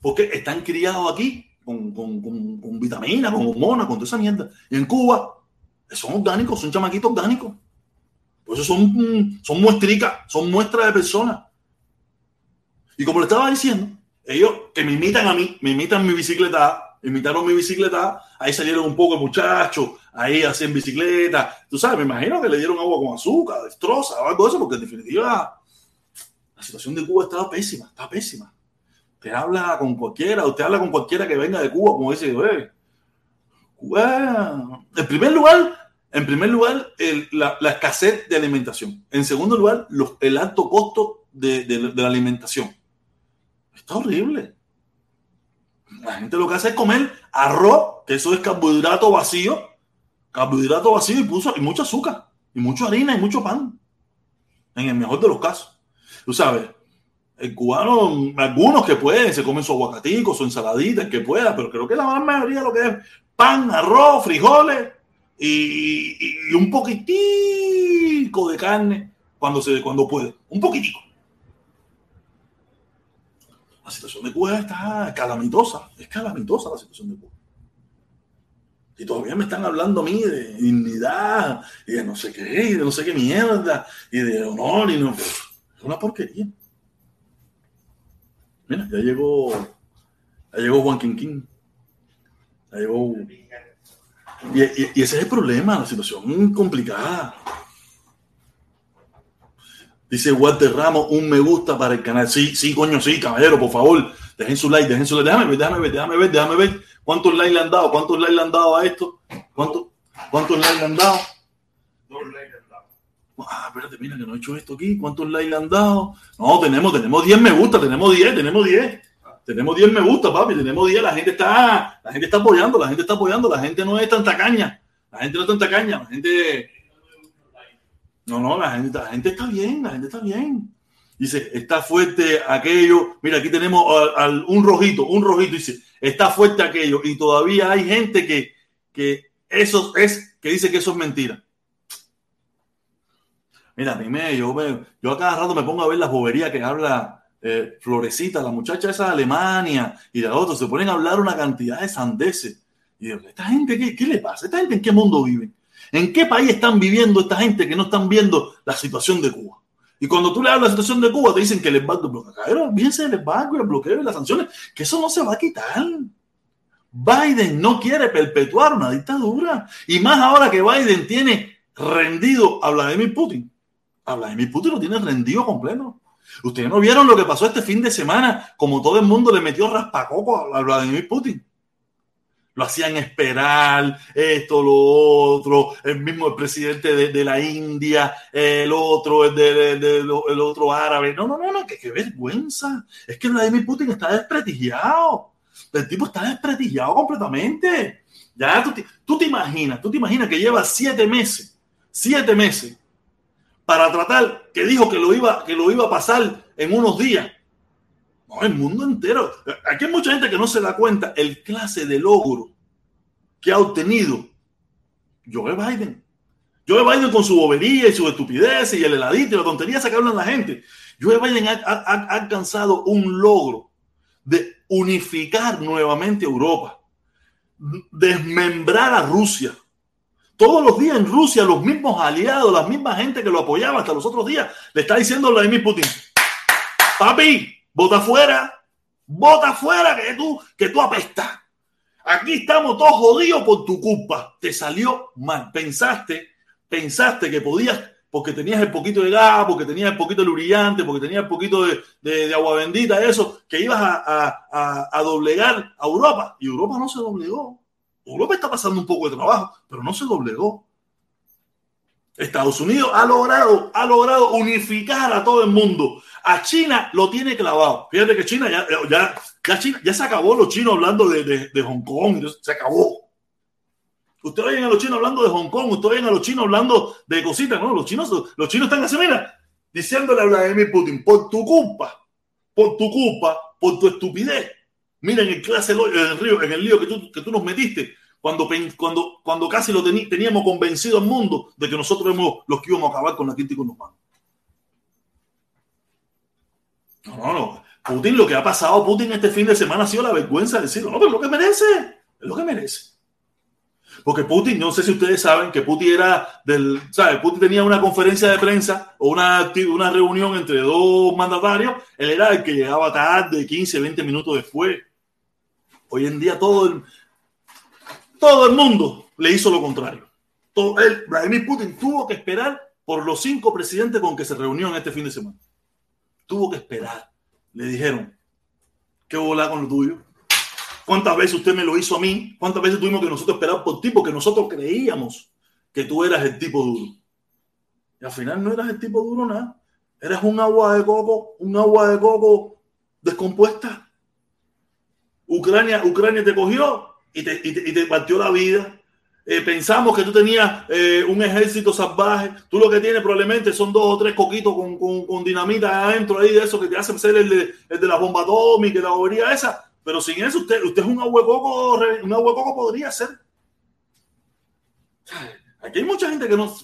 Porque están criados aquí con, con, con, vitaminas, con hormonas, con toda esa mierda. Y en Cuba son orgánicos, son chamaquitos orgánicos. Por eso son, son muestricas, son muestras de personas. Y como le estaba diciendo, ellos que me imitan a mí, me imitan mi bicicleta, imitaron mi bicicleta, ahí salieron un poco muchachos, ahí hacen bicicleta. Tú sabes, me imagino que le dieron agua con azúcar, destroza o algo de eso, porque en definitiva la situación de Cuba estaba pésima, está pésima. Usted habla con cualquiera, usted habla con cualquiera que venga de Cuba, como dice, eh, Cuba, en primer lugar, en primer lugar, la, escasez de alimentación. En segundo lugar, el alto costo de, de, de la alimentación. Está horrible. La gente lo que hace es comer arroz, que eso es carbohidrato vacío, carbohidrato vacío y, puso, y mucho azúcar, y mucha harina y mucho pan. En el mejor de los casos. Tú sabes, el cubano, algunos que pueden, se comen su aguacatico, su ensaladita, el que pueda, pero creo que la gran mayoría lo que es pan, arroz, frijoles y, y, un poquitico de carne cuando, se, cuando puede. Un poquitico. La situación de Cuba está calamitosa, es calamitosa la situación de Cuba. Y todavía me están hablando a mí de dignidad y de no sé qué, y de no sé qué mierda, y de honor, y no. Es una porquería. Mira, ya llegó, ya llegó Juan Quinquín. Ya llegó. Y, ese es el problema, la situación complicada. Dice Walter Ramos, un me gusta para el canal. Sí, sí, coño, sí, caballero, por favor. Dejen su like, dejen su like. Déjame ver, déjame ver, déjame ver, déjame ver. ¿Cuántos likes le han dado? ¿Cuántos likes le han dado a esto? ¿Cuántos, cuántos likes le han dado? Dos likes le han dado. Ah, espérate, mira que no he hecho esto aquí. ¿Cuántos likes le han dado? No, tenemos, tenemos 10 me gusta, tenemos 10, tenemos 10. Tenemos 10 me gusta, papi, tenemos 10. La gente está, la gente está apoyando, la gente está apoyando, la gente no es tan tacaña. La gente no es tan tacaña, la gente. No, no, la gente, la gente está bien, la gente está bien. Dice, está fuerte aquello. Mira, aquí tenemos un rojito, un rojito. Dice, está fuerte aquello. Y todavía hay gente que, que eso es, que dice que eso es mentira. Mira, me, yo, me, yo a cada rato me pongo a ver las boberías que habla eh, Florecita, la muchacha esa de Alemania y de otros. Se ponen a hablar una cantidad de sandeces. Y digo, ¿esta gente qué, qué le pasa? ¿Esta gente en qué mundo vive? ¿En qué país están viviendo esta gente que no están viendo la situación de Cuba? Y cuando tú le hablas de la situación de Cuba, te dicen que el embargo, bloqueo, olvídense del embargo, el bloqueo y las sanciones, que eso no se va a quitar. Biden no quiere perpetuar una dictadura. Y más ahora que Biden tiene rendido a Vladimir Putin. A Vladimir Putin lo tiene rendido completo. Ustedes no vieron lo que pasó este fin de semana, como todo el mundo le metió raspacoco a Vladimir Putin. Lo hacían esperar, esto, lo otro, el mismo presidente de, la India, el otro, el, de, el otro árabe. No, no, no, no, qué, vergüenza. Es que Vladimir Putin está desprestigiado. El tipo está desprestigiado completamente. Ya tú te, tú te imaginas, tú te imaginas que lleva siete meses, siete meses para tratar, que dijo que lo iba, que lo iba a pasar en unos días. No, el mundo entero. Aquí hay mucha gente que no se da cuenta el clase de logro que ha obtenido Joe Biden. Joe Biden con su bobería y su estupidez y el heladito y la tontería que hablan la gente. Joe Biden ha, alcanzado un logro de unificar nuevamente Europa, desmembrar a Rusia, todos los días en Rusia, los mismos aliados, la misma gente que lo apoyaba hasta los otros días, le está diciendo a Vladimir Putin, papi, vota fuera, vota fuera que tú, que tú apestas. Aquí estamos todos jodidos por tu culpa. Te salió mal. Pensaste, pensaste que podías, porque tenías el poquito de gas, porque tenías el poquito de brillante, porque tenías el poquito de, agua bendita, eso, que ibas a, a doblegar a Europa. Y Europa no se doblegó. Europa está pasando un poco de trabajo, pero no se doblegó. Estados Unidos ha logrado, ha logrado unificar a todo el mundo. A China lo tiene clavado. Fíjate que China ya, ya, China, ya se acabó los chinos hablando de, Hong Kong. Se acabó. Ustedes oyen a los chinos hablando de Hong Kong, ustedes oyen a los chinos hablando de cositas. No, los chinos, los chinos están así, mira, diciéndole a Vladimir Putin, por tu culpa, por tu culpa, por tu estupidez, Mira en el clase en el río, en el lío que tú, que tú nos metiste, cuando, cuando, cuando casi lo teníamos convencido al mundo de que nosotros éramos los que íbamos a acabar con la crítica con los manos. No, no, no. Putin, lo que ha pasado Putin este fin de semana ha sido la vergüenza de decirlo. No, pero es lo que merece. Es lo que merece. Porque Putin, no sé si ustedes saben que Putin era del, ¿sabes? Putin tenía una conferencia de prensa o una, una reunión entre dos mandatarios, él era el que llegaba tarde, 15, 20 minutos después. Hoy en día todo el, todo el mundo le hizo lo contrario. Todo, Vladimir Putin tuvo que esperar por los cinco presidentes con que se reunió en este fin de semana. Tuvo que esperar. Le dijeron, ¿qué volá con lo tuyo? ¿Cuántas veces usted me lo hizo a mí? ¿Cuántas veces tuvimos que nosotros esperar por ti? Porque nosotros creíamos que tú eras el tipo duro. Y al final no eras el tipo duro nada. Eras un agua de coco, un agua de coco descompuesta. Ucrania, Ucrania te cogió y te, y te, partió la vida. Eh, pensamos que tú tenías eh, un ejército salvaje. Tú lo que tienes probablemente son dos o tres coquitos con, con, dinamita adentro ahí de eso que te hacen ser el de, el de la bomba atómica, la bobería esa. Pero sin eso, usted, usted es un ahuecoco, un ahuecoco podría ser. Aquí hay mucha gente que, no,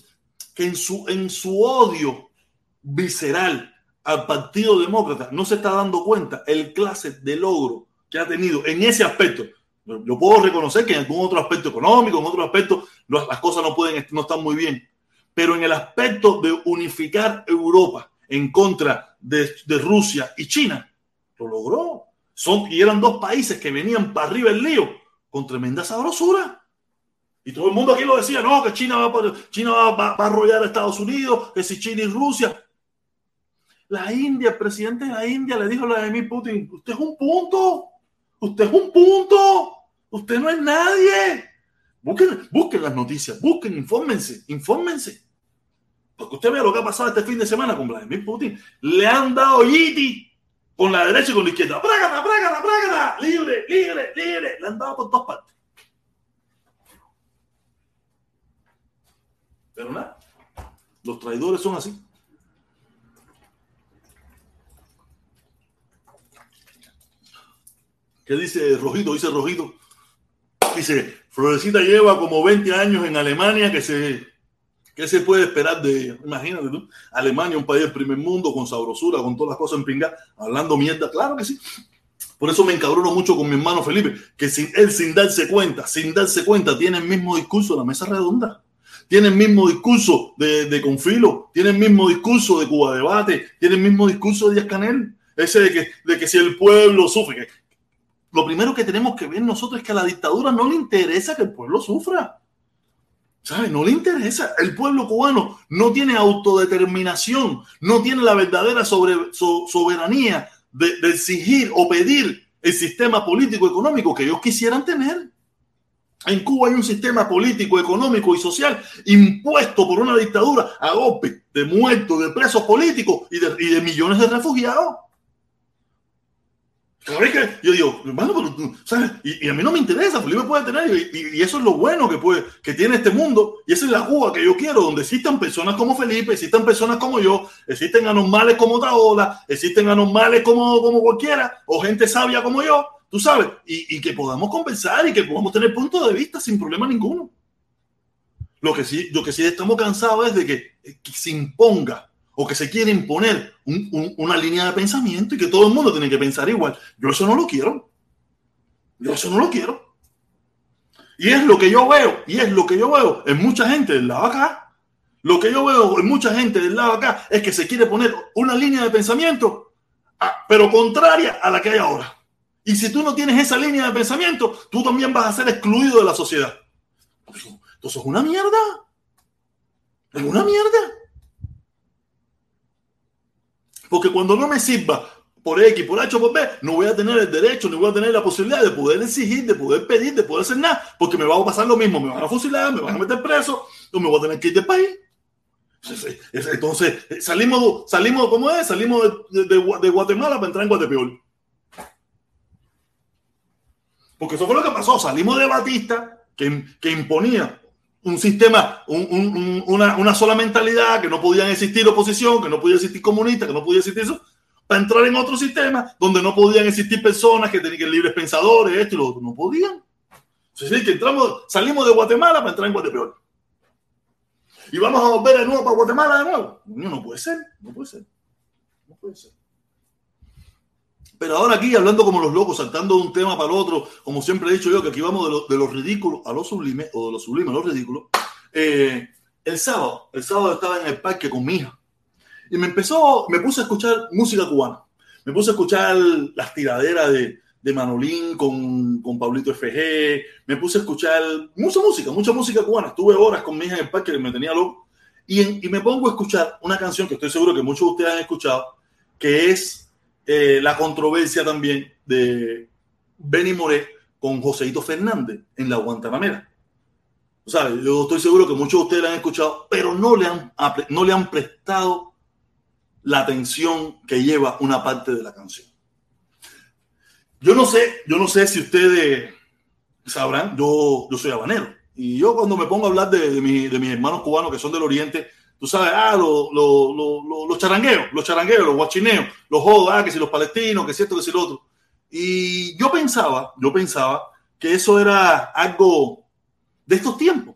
que en, su, en su odio visceral al Partido Demócrata no se está dando cuenta el clase de logro que ha tenido en ese aspecto. Yo puedo reconocer que en algún otro aspecto económico, en otro aspecto, las cosas no pueden, no están muy bien. Pero en el aspecto de unificar Europa en contra de, de Rusia y China, lo logró. Son, y eran dos países que venían para arriba el lío con tremenda sabrosura. Y todo el mundo aquí lo decía, no, que China va, China va, a arrollar a Estados Unidos, que si China y Rusia. La India, el presidente de la India le dijo a Vladimir Putin, usted es un punto, usted es un punto, usted no es nadie. Busquen, busquen las noticias, busquen, infórmense, infórmense. Porque usted vea lo que ha pasado este fin de semana con Vladimir Putin. Le han dado yiti con la derecha y con la izquierda. ¡Prágata, prágata, prágata! ¡Libre, libre, libre! Le han dado por todas partes. Pero nada, los traidores son así. ¿Qué dice Rojito? Dice Rojito. Dice, Florecita lleva como 20 años en Alemania que se ¿Qué se puede esperar de? Imagínate tú, Alemania, un país del primer mundo, con sabrosura, con todas las cosas en pinga, hablando mierda. Claro que sí. Por eso me encabrono mucho con mi hermano Felipe, que sin, él sin darse cuenta, sin darse cuenta, tiene el mismo discurso de la mesa redonda. Tiene el mismo discurso de, de Confilo, tiene el mismo discurso de Cuba Debate, tiene el mismo discurso de Díaz Canel. Ese de que, de que si el pueblo sufre, lo primero que tenemos que ver nosotros es que a la dictadura no le interesa que el pueblo sufra. ¿Sabe? No le interesa. El pueblo cubano no tiene autodeterminación, no tiene la verdadera sobre, so- soberanía de, exigir o pedir el sistema político económico que ellos quisieran tener. En Cuba hay un sistema político, económico y social impuesto por una dictadura a golpe de muertos, de presos políticos y de millones de refugiados. Yo digo, hermano, pero ¿sabes? Y, a mí no me interesa, Felipe puede tener, y, eso es lo bueno que, puede, que tiene este mundo, y esa es la Cuba que yo quiero, donde existan personas como Felipe, existan personas como yo, existen anormales como Otaola, existen anormales como, como cualquiera, o gente sabia como yo, tú sabes, y, y que podamos conversar y que podamos tener puntos de vista sin problema ninguno. Lo que sí, lo que sí estamos cansados es de que, que se imponga o que se quiere imponer un- un- una línea de pensamiento y que todo el mundo tiene que pensar igual. Yo eso no lo quiero. Yo eso no lo quiero. Y es lo que yo veo, y es lo que yo veo en mucha gente del lado acá. Lo que yo veo en mucha gente del lado acá es que se quiere poner una línea de pensamiento, ah, pero contraria a la que hay ahora. Y si tú no tienes esa línea de pensamiento, tú también vas a ser excluido de la sociedad. Entonces es una mierda. Es una mierda. Porque cuando no me sirva por X, por H, por B, no voy a tener el derecho, ni voy a tener la posibilidad de poder exigir, de poder pedir, de poder hacer nada, porque me va a pasar lo mismo, me van a fusilar, me van a meter preso, o me voy a tener que ir del país. Entonces, es- entonces, salimos, salimos, ¿cómo es? Salimos de Guatemala para entrar en Guatepeor. Porque eso fue lo que pasó. Salimos de Batista, que, que imponía un sistema, un- un- un- una, una sola mentalidad, que no podían existir oposición, que no podía existir comunista, que no podía existir eso, para entrar en otro sistema donde no podían existir personas que tenían que libres pensadores, esto y lo otro. No podían. Sí, que entramos, salimos de Guatemala para entrar en Guatepeor. Y vamos a volver de nuevo para Guatemala de nuevo. No, no puede ser, no puede ser. No puede ser. Pero ahora aquí, hablando como los locos, saltando de un tema para el otro, como siempre he dicho yo, que aquí vamos de lo, de lo ridículo a lo sublime, o de lo sublime a lo ridículo. Eh, el sábado, el sábado estaba en el parque con mi hija y me empezó, me puse a escuchar música cubana. Me puse a escuchar las tiraderas de, de Manolín con, con Pablito FG. Me puse a escuchar mucha música, mucha música cubana. Estuve horas con mi hija en el parque que me tenía loco. Y, en- y me pongo a escuchar una canción que estoy seguro que muchos de ustedes han escuchado, que es eh, la controversia también de Benny Moré con Joseito Fernández en la Guantanamera. O sea, yo estoy seguro que muchos de ustedes la han escuchado, pero no le han, no le han prestado la atención que lleva una parte de la canción. Yo no sé, yo no sé si ustedes sabrán, yo, yo soy habanero. Y yo cuando me pongo a hablar de, de, mi- de mis hermanos cubanos que son del oriente, tú sabes, ah, lo- lo- lo- lo- los charangueos, los charangueos, los guachineos, los jodos, ah, que si los palestinos, que si esto, que si lo otro. Y yo pensaba, yo pensaba que eso era algo de estos tiempos,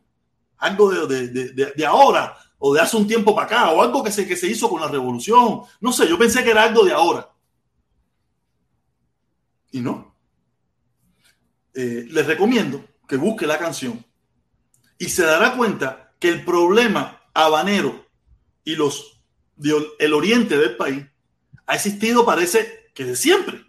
algo de, de- de- de- de ahora, o de hace un tiempo para acá, o algo que se, que se hizo con la revolución. No sé, yo pensé que era algo de ahora. Y no. Eh, les recomiendo que busque la canción y se dará cuenta que el problema habanero y los de- el oriente del país ha existido parece que de siempre.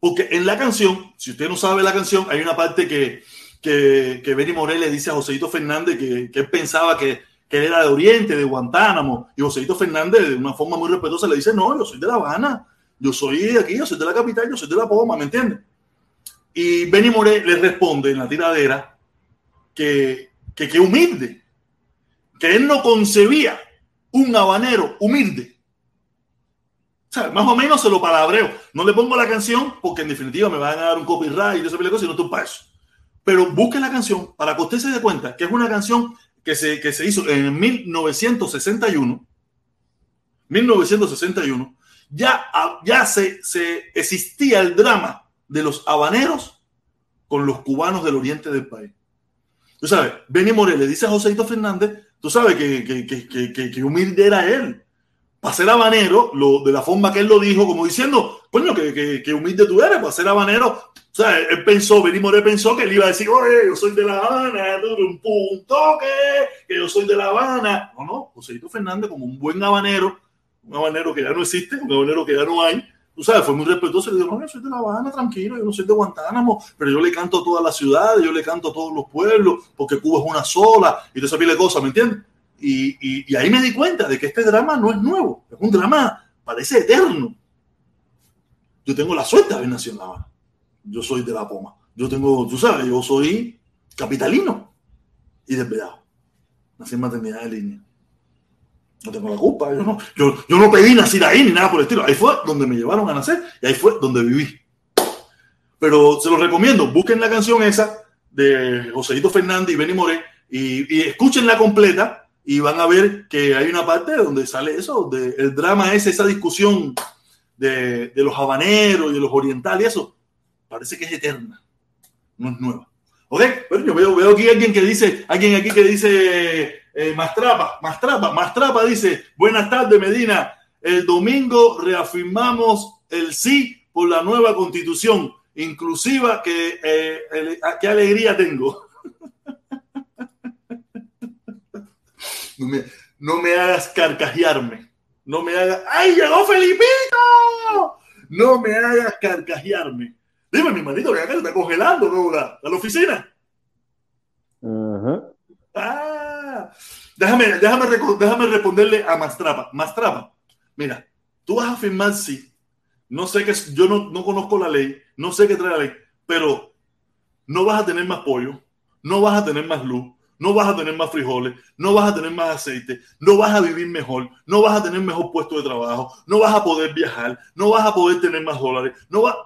Porque en la canción, si usted no sabe la canción, hay una parte que, que, Benny Morel le dice a Joseito Fernández que, que él pensaba que, que él era de Oriente, de Guantánamo, y Joseito Fernández de una forma muy respetuosa le dice, no, yo soy de La Habana, yo soy de aquí, yo soy de la capital, yo soy de La Poma, ¿me entiendes? Y Benny Moré le responde en la tiradera que, que, que humilde, que él no concebía un habanero humilde. O sea, más o menos se lo palabreo. No le pongo la canción porque en definitiva me van a dar un copyright y esa cosa y no estoy para eso. Pero busque la canción para que usted se dé cuenta que es una canción que se, que se hizo en 1961. 1961. Ya, ya se, se existía el drama de los habaneros con los cubanos del oriente del país. Tú sabes, Benny Morel le dice a Joseito Fernández, tú sabes que, que, que, que, humilde era él. Para ser habanero, lo, de la forma que él lo dijo, como diciendo, coño, que, humilde tú eres, para ser habanero. O sea, él pensó, Benny Morel pensó que él iba a decir, oye, yo soy de La Habana, un punto que, yo soy de La Habana. No, no, Joseito Fernández como un buen habanero, un habanero que ya no existe, un habanero que ya no hay, tú sabes, fue muy respetuoso. Le digo, no, yo soy de La Habana, tranquilo, yo no soy de Guantánamo, pero yo le canto a todas las ciudades, yo le canto a todos los pueblos, porque Cuba es una sola, y te pile de cosas, ¿me entiendes? Y, y, y ahí me di cuenta de que este drama no es nuevo, es un drama, parece eterno. Yo tengo la suerte de haber nacido en La Habana. Yo soy de La Poma. Yo tengo, tú sabes, yo soy capitalino y desvelado. Nací en maternidad de línea. No tengo la culpa. Yo no, yo, yo no pedí nacer ahí ni nada por el estilo. Ahí fue donde me llevaron a nacer y ahí fue donde viví. Pero se los recomiendo. Busquen la canción esa de Joséito Fernández y Benny Moré y, y completa y van a ver que hay una parte donde sale eso, de, el drama es esa discusión de, de los habaneros y de los orientales eso. Parece que es eterna. No es nueva. ¿Ok? Pero yo veo, veo aquí alguien que dice, alguien aquí que dice eh, Mastrapa, Mastrapa, Mastrapa dice, buenas tardes Medina, el domingo reafirmamos el sí por la nueva constitución inclusiva, que, eh, el- qué alegría tengo. No me, no me hagas carcajearme, no me hagas, ¡ay, llegó Felipito! No me hagas carcajearme. Dime, mi manito, que acá está congelando, ¿no? ¿A la oficina? Ajá. Ah, déjame, déjame, déjame responderle a Mastrapa. Mastrapa, mira, tú vas a firmar sí. No sé qué, es- yo no, no conozco la ley, no sé qué trae la ley, pero no vas a tener más pollo, no vas a tener más luz, no vas a tener más frijoles, no vas a tener más aceite, no vas a vivir mejor, no vas a tener mejor puesto de trabajo, no vas a poder viajar, no vas a poder tener más dólares, no vas,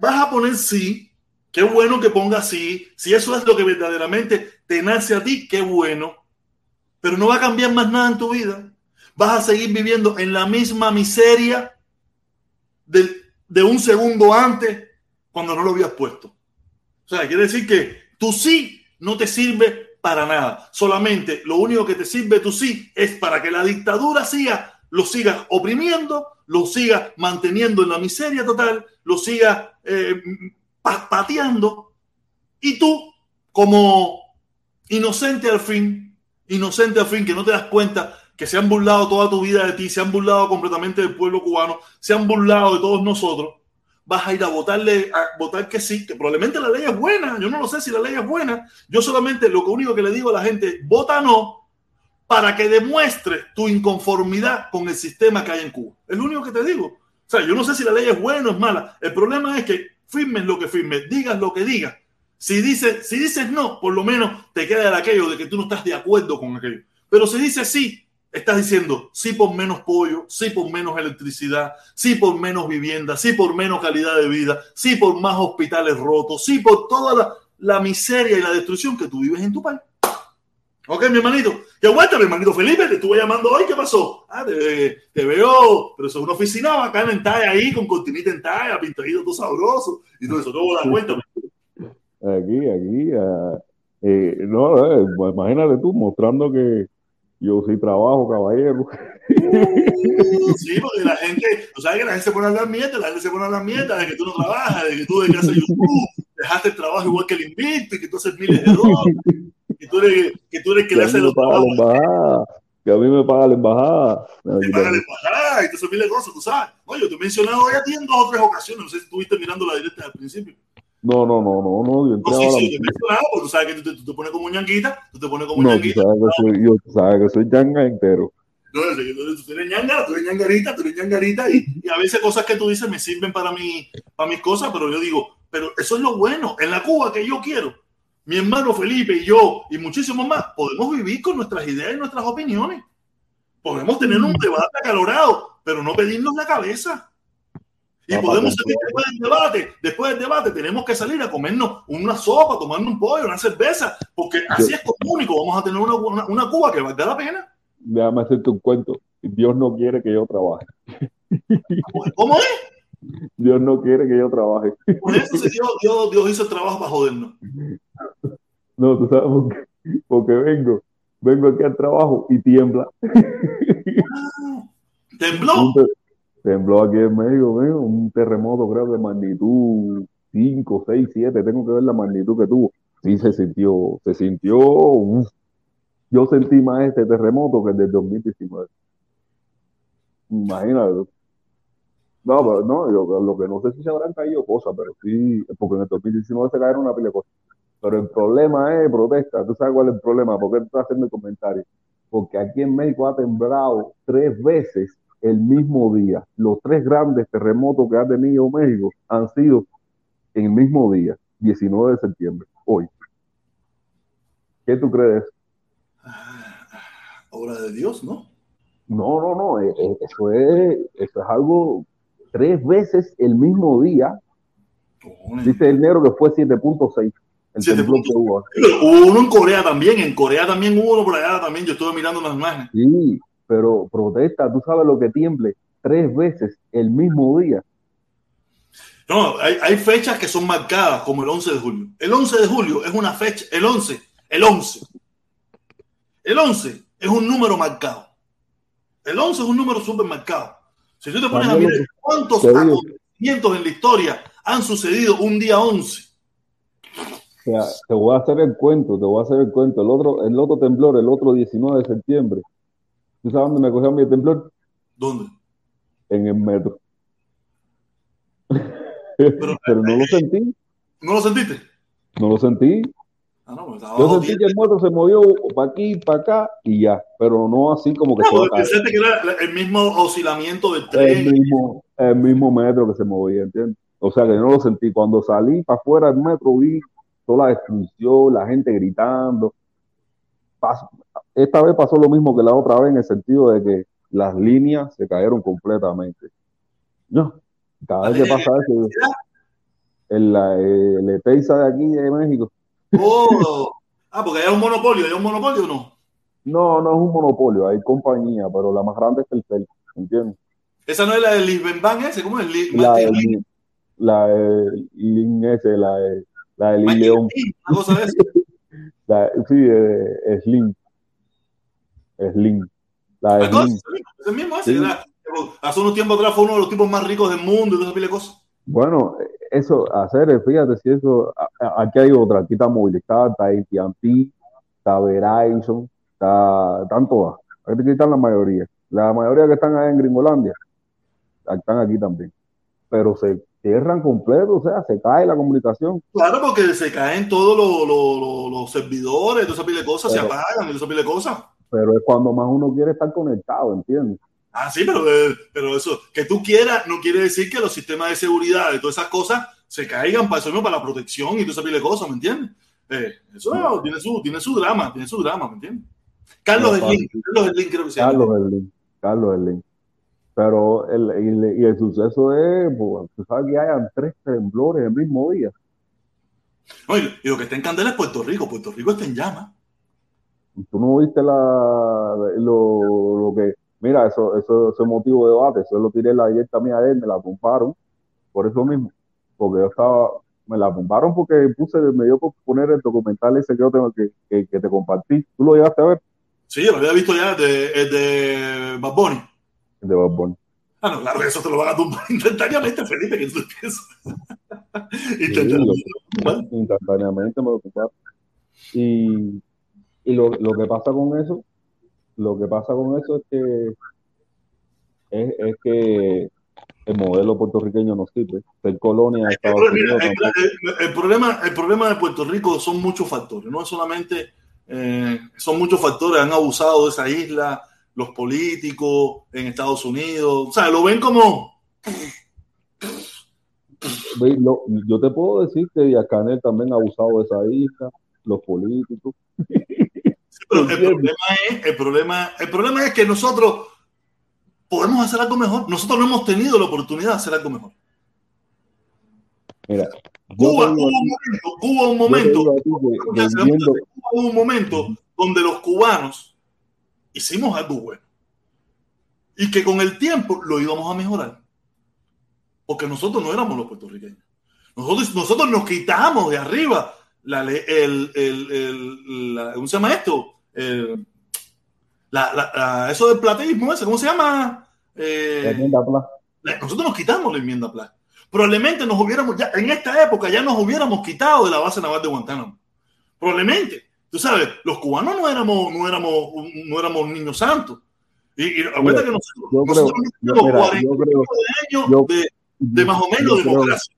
vas a poner sí. Qué bueno que ponga sí. Si eso es lo que verdaderamente te nace a ti, qué bueno. Pero no va a cambiar más nada en tu vida. Vas a seguir viviendo en la misma miseria de, de un segundo antes cuando no lo habías puesto. O sea, quiere decir que tu sí no te sirve para nada. Solamente lo único que te sirve tu sí es para que la dictadura siga, lo siga oprimiendo, lo siga manteniendo en la miseria total, lo siga eh, pa- pateando. Y tú, como inocente al fin, inocente al fin, que no te das cuenta que se han burlado toda tu vida de ti, se han burlado completamente del pueblo cubano, se han burlado de todos nosotros, vas a ir a votarle, a votar que sí, que probablemente la ley es buena, yo no lo sé si la ley es buena, yo solamente lo único que le digo a la gente, vota no, para que demuestre tu inconformidad con el sistema que hay en Cuba. Es lo único que te digo. O sea, yo no sé si la ley es buena o es mala. El problema es que firmes lo que firmes, digas lo que digas. Si dices, si dices no, por lo menos te queda de aquello de que tú no estás de acuerdo con aquello. Pero si dices sí, estás diciendo sí por menos pollo, sí por menos electricidad, sí por menos vivienda, sí por menos calidad de vida, sí por más hospitales rotos, sí por toda la, miseria y la destrucción que tú vives en tu país. Ok, mi hermanito. Que vuelta, mi hermanito Felipe, te estuve llamando hoy. ¿Qué pasó? Ah, te, veo, pero eso es una oficina bacana en talla ahí, con cortinita en talla, pintadito todo sabroso y todo eso. Todo da cuenta. Aquí, aquí. eh, no, eh, pues imagínate tú mostrando que yo sí trabajo, caballero. Uh, sí, porque la gente, tú sabes que la gente se pone a hablar mierda, la gente se pone a hablar mierda de que tú no trabajas, de que tú de casa YouTube, dejaste el trabajo igual que el invicto y que tú haces miles de dólares, que tú eres, que tú eres el que Que le a mí hace me los paga la trabajos, embajada. Que a mí me paga la embajada. te paga la embajada y te haces miles de cosas, tú sabes. Oye, yo te he mencionado hoy a ti en dos o tres ocasiones, no sé si estuviste mirando la directa al principio. No, no, no, no, no. Yo entré No, sí, ahora. sí, yo porque tú sabes que tú te, tú te pones como ñanguita, tú te pones como No, tú ñanguita. sabes que soy, yo tú sabes que soy changa entero. No, tú, tú eres ñanga, tú eres ñangarita, tú eres ñangarita y, y a veces cosas que tú dices me sirven para, mi, para mis cosas, pero yo digo, pero eso es lo bueno. En la Cuba que yo quiero, mi hermano Felipe y yo y muchísimos más, podemos vivir con nuestras ideas y nuestras opiniones. Podemos tener un debate acalorado, pero no pedirnos la cabeza. Y Ah, podemos salir después del debate, después del debate tenemos que salir a comernos una sopa, tomarnos un pollo, una cerveza, porque así es como único vamos a tener una, una, una Cuba que valga la pena. Déjame hacerte un cuento. Dios no quiere que yo trabaje. ¿Cómo es? Dios no quiere que yo trabaje. Por eso se Dios, Dios, Dios hizo el trabajo para jodernos. No, tú sabes por qué. Porque vengo, vengo aquí al trabajo y tiembla. Tembló. Tembló aquí en mío, un terremoto creo de magnitud 5, 6, 7, tengo que ver la magnitud que tuvo. Sí se sintió, se sintió, uf. yo sentí más este terremoto que el del 2019. Imagínate. No, pero no, yo- lo que no sé si se habrán caído cosas, pero sí, porque en el 2019 se cayeron una pila de cosas. Pero el problema es protesta. ¿Tú sabes cuál es el problema? ¿Por qué tú estás haciendo el comentario? Porque aquí en México ha temblado tres veces el mismo día. Los tres grandes terremotos que ha tenido México han sido en el mismo día, 19 de septiembre, hoy. ¿Qué tú crees? Obra de Dios, ¿no? No, no, no, eh, eh, eso es, eso es algo tres veces el mismo día. Dice el negro que fue 7.6 el 7.6. temblor que hubo. Hubo uno en Corea también, en Corea también hubo uno por allá también, yo estuve mirando las imágenes. Sí, pero protesta, tú sabes lo que tiemble tres veces el mismo día. No, hay, hay fechas que son marcadas, como el 11 de julio. El 11 de julio es una fecha, el 11, el 11. El 11 es un número marcado. El 11 es un número súper marcado. Si tú te pones a mirar cuántos acontecimientos en la historia han sucedido un día 11. O sea, te voy a hacer el cuento, te voy a hacer el cuento. El otro, el otro temblor, el otro 19 de septiembre. ¿Tú sabes dónde me cogió mi temblor? ¿Dónde? En el metro. Pero- Pero no lo sentí, ¿No lo sentiste? no lo sentí. Ah, no, estaba Yo sentí que el metro se movió para aquí, para acá y ya, pero no así como que No, pensaste que era el mismo oscilamiento del El tren. mismo, el mismo metro que se movía, ¿entiendes? O sea que yo no lo sentí. Cuando salí para afuera del metro vi toda la destrucción, la gente gritando. Esta vez pasó lo mismo que la otra vez en el sentido de que las líneas se cayeron completamente. No, cada vez que pasa eso, en la, eh, el Ezeiza de aquí de México, Oh. Ah, porque hay un monopolio, hay un monopolio o no. no, no es un monopolio, hay compañía, pero la más grande es Telcel, ¿entiendes? Esa no es la del Lisbenban ese, ¿cómo es? La de Lin- la de Lin ese, la de, la de Lin León. Lin, una cosa de esa. La, sí, eh, Slim. Slim. La de Slim. ese mismo ese, Sí. era- hace unos tiempos atrás fue uno de los tipos más ricos del mundo y toda esa pila de cosas. Bueno, eso, hacer, fíjate si eso, aquí hay otra, aquí está Movilizar, está AT&T, está Verizon, está, están todas. Aquí están la mayoría. La mayoría que están allá en Gringolandia, están aquí también. Pero se cierran completo, o sea, se cae la comunicación. Claro, porque se caen todos los, los- los- servidores, toda esa pila de cosas, se apagan y toda esa pila de cosas. Pero es cuando más uno quiere estar conectado, ¿entiendes? Ah, sí, pero, eh, pero eso, que tú quieras, no quiere decir que los sistemas de seguridad y todas esas cosas se caigan para eso mismo, para la protección y toda esa pila de cosas, ¿me entiendes? Eh, eso tiene, su, tiene su drama, tiene su drama, ¿me entiendes? Carlos No, Carlos Slim creo que se llama. Carlos Slim, Carlos Slim. Pero el, el- y el suceso es, pues, tú sabes que hayan tres temblores el mismo día. Oye, y lo que está en candela es Puerto Rico, Puerto Rico está en llamas. Tú no viste la, lo, lo que, mira, eso, eso, ese motivo de debate, eso lo tiré en la directa mía a él, me la tumbaron, por eso mismo, porque yo estaba, me la tumbaron porque puse, me dio por poner el documental ese que yo tengo que, que, que te compartí. ¿Tú lo llegaste a ver? Sí, yo lo había visto ya, de, el de Bad Bunny. El de Bad Bunny. Ah, no, claro eso te lo van a tumbar instantáneamente, Felipe, que tú. Sí, instantáneamente. lo- instantáneamente me lo tumbaron. Y, y lo, lo que pasa con eso, lo que pasa con eso es que es, es que el modelo puertorriqueño no sirve. Ser colonia de El, Estados pro- Unidos mira, el- tampoco. el- el problema, el problema de Puerto Rico son muchos factores, no es solamente, eh, son muchos factores, han abusado de esa isla, los políticos en Estados Unidos, o sea, lo ven como, yo te puedo decir que Díaz Canel también ha abusado de esa isla, los políticos. Pero el problema es, el problema, el problema es que nosotros podemos hacer algo mejor, nosotros no hemos tenido la oportunidad de hacer algo mejor. Mira, Cuba hubo un momento, hubo un momento que- hubo un momento donde los cubanos hicimos algo bueno y que con el tiempo lo íbamos a mejorar. Porque nosotros no éramos los puertorriqueños. Nosotros, nosotros nos quitamos de arriba la, el, el, el- la- ¿cómo se llama esto? La- la- la- eso del plateísmo ese, ¿cómo se llama? Eh, la enmienda Pla. la- nosotros nos quitamos la enmienda Pla. Probablemente nos hubiéramos, ya, en esta época ya nos hubiéramos quitado de la base naval de Guantánamo. Probablemente. Tú sabes, los cubanos no éramos, no éramos, no éramos niños santos. Y, y acuérdate que nosotros, yo creo- nosotros yo- tenemos mira, 40 yo creo- años yo- de, de más o menos creo- democracia.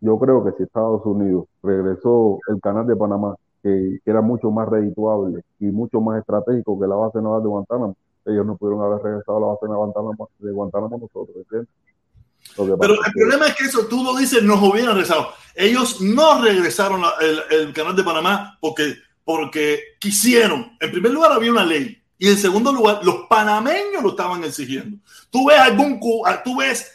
yo creo que si Estados Unidos regresó el canal de Panamá, que, que era mucho más redituable y mucho más estratégico que la base naval de Guantánamo, ellos no pudieron haber regresado a la base naval de Guantánamo, de Guantánamo nosotros, ¿entiendes? Pero el problema es que eso tú lo dices, nos hubieran regresado. Ellos no regresaron la- el, el canal de Panamá porque, porque quisieron. En primer lugar, había una ley. Y en segundo lugar, los panameños lo estaban exigiendo. Tú ves algún, tú ves,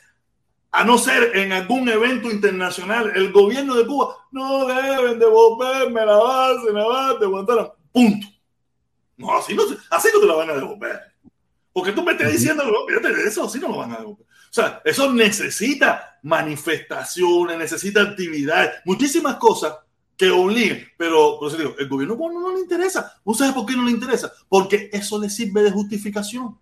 a no ser en algún evento internacional, el gobierno de Cuba no deben devolverme la base naval de Guantánamo. Punto. No, así no, así no te la van a devolver. Porque tú me estás diciendo, no, fíjate eso, así no lo van a devolver. O sea, eso necesita manifestaciones, necesita actividades, muchísimas cosas que obliguen. Pero, por eso digo, el gobierno cubano no le interesa. ¿Tú sabes por qué no le interesa? Porque eso le sirve de justificación.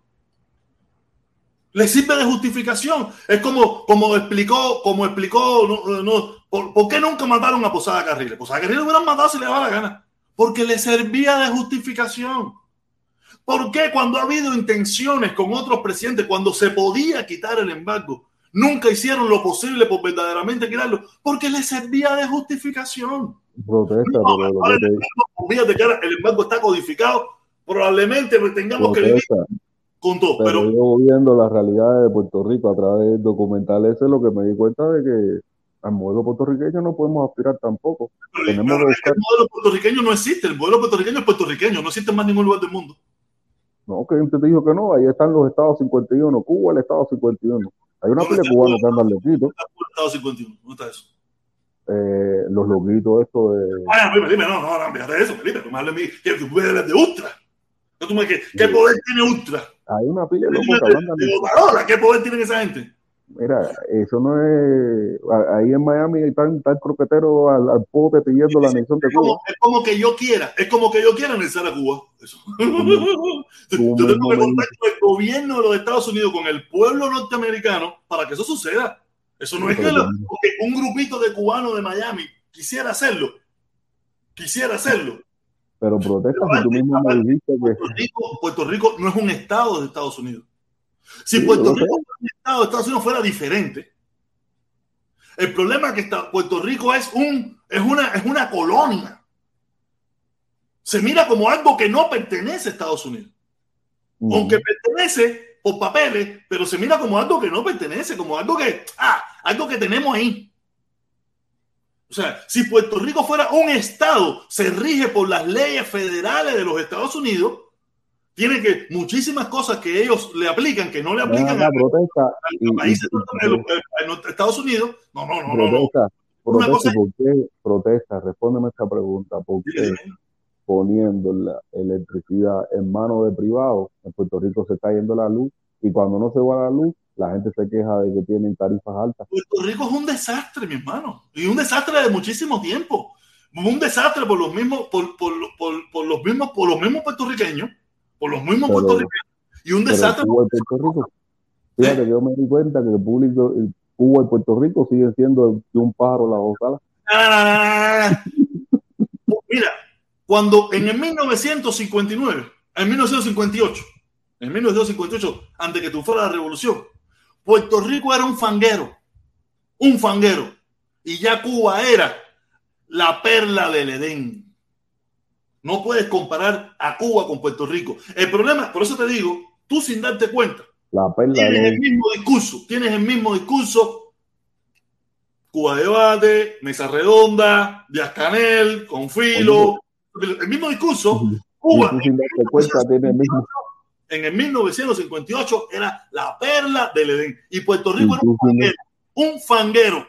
Le sirve de justificación. Es como, como explicó, como explicó, no, no, ¿por, por qué nunca mataron a Posada Carriles? Posada Carriles hubieran matado si le daba la gana. Porque le servía de justificación. ¿Por qué cuando ha habido intenciones con otros presidentes, cuando se podía quitar el embargo, nunca hicieron lo posible por verdaderamente quitarlo? Porque le servía de justificación. protesta, No, pero el embargo, el embargo está codificado, probablemente tengamos que vivir pero Pero yo viendo la realidad de Puerto Rico a través del documental ese, lo que me di cuenta de que al modelo puertorriqueño no podemos aspirar tampoco. tenemos pero que es el modelo puertorriqueño no existe. El modelo puertorriqueño es puertorriqueño, no existe en más ningún lugar del mundo. No, que gente te dijo que no, ahí están los estados 51, Cuba el estado 51. Hay una ¿Dónde pila de cubanos que andan loquitos, Estado 51. ¿Dónde está eso? eh, los loquitos estos de... Ah, Felipe, Felipe, no, no, no, de eso, Felipe. Tú me hablas de mí, que tú me de ¿Qué, qué poder tiene Ultra? Hay una pila de locos que de- de ¿Qué poder tiene esa gente? Mira, eso no es... Ahí en Miami están tan croqueteros al, al pote pidiendo la anexión de Es como, Cuba. es como que yo quiera, es como que yo quiera anexar a Cuba. Eso. Tú yo tengo que contar con el gobierno de los Estados Unidos, con el pueblo norteamericano, para que eso suceda. Eso no es que lo- un grupito de cubanos de Miami quisiera hacerlo. Quisiera hacerlo. Pero protesta si tú mismo me dijiste que... Puerto Rico, Puerto Rico no es un estado de Estados Unidos. Si Sí, Puerto Rico fuera un estado de Estados Unidos fuera diferente. El problema es que está- Puerto Rico es, un, es, una, es una colonia. Se mira como algo que no pertenece a Estados Unidos. Mm, Aunque pertenece por papeles, pero se mira como algo que no pertenece, como algo que, ah, algo que tenemos ahí. O sea, si Puerto Rico fuera un estado, se rige por las leyes federales de los Estados Unidos, tiene que muchísimas cosas que ellos le aplican, que no le aplican a, protesta. y- países y- de los- los Estados Unidos. No, no, no, no. no. protesta, Una protesta, cosa- ¿y ¿por qué protesta? Respóndeme esta pregunta, ¿por qué poniendo la electricidad en manos de privados, en Puerto Rico se está yendo la luz y cuando no se va la luz, la gente se queja de que tienen tarifas altas. Puerto Rico es un desastre, mi hermano. Y un desastre de muchísimo tiempo. Un desastre por los mismos, por, por, por, por los mismos, por los mismos puertorriqueños, por los mismos Pero- puertorriqueños. Y un desastre Cuba y Puerto Rico, fíjate que yo me di cuenta que el público, el Cuba y Puerto Rico siguen siendo de un pájaro la dos alas. Ah, Mira, cuando en el 1959, en 1958, en 1958, antes que tú fuera la revolución, Puerto Rico era un fanguero, un fanguero, y ya Cuba era la perla del Edén. No puedes comparar a Cuba con Puerto Rico. El problema, por eso te digo, tú sin darte cuenta, La perla tienes el mismo discurso, tienes el mismo discurso. Cuba Debate, Mesa Redonda, Díaz Canel, Confilo, el mismo discurso. Cuba tú sin darte cuenta tiene el mismo. En el 1958 era la perla del Edén y Puerto Y Rico era un fanguero, un fanguero.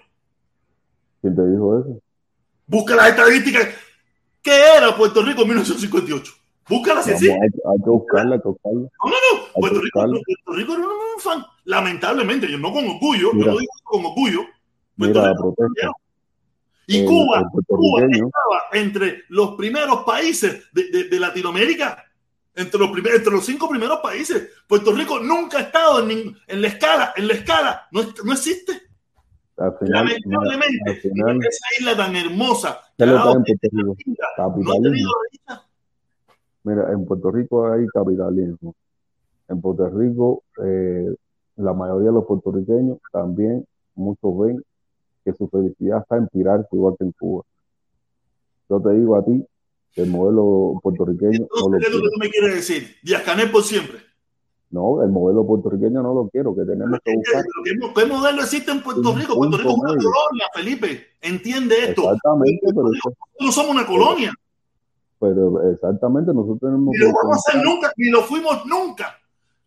¿Quién te dijo eso? Busca las estadísticas. ¿Qué era Puerto Rico en 1958? Búscalas Vamos, así. hay, hay que buscarla, hay que buscarla. No, no, no. Puerto Rico. Puerto Rico era un fan. Lamentablemente, yo no con orgullo, yo no digo con orgullo. Puerto Mira la Rico protesta. Y El- Cuba, el Cuba estaba entre los primeros países de, de- de Latinoamérica, entre los, primer- entre los cinco primeros países. Puerto Rico nunca ha estado en, ning- en la escala, en la escala, no, no existe. Final, Lamentablemente, final, esa isla tan hermosa, ¿qué le carajo, está en Puerto Rico? no ha Capitalismo. tenido reina. Mira, en Puerto Rico hay capitalismo. En Puerto Rico, eh, la mayoría de los puertorriqueños también, muchos ven que su felicidad está en tirarse igual que en Cuba. Yo te digo a ti el modelo puertorriqueño no lo Entonces, ¿qué es lo quiero. que tú me quieres decir? Díaz Canel por siempre. No, el modelo puertorriqueño no lo quiero, que tenemos que buscar. ¿Qué, modelo existe en Puerto Rico? Puerto Rico es una medio. colonia, Felipe. Entiende esto. Exactamente, pero, Nosotros no somos una colonia. pero exactamente nosotros tenemos Ni lo vamos a hacer nunca, ni lo fuimos nunca.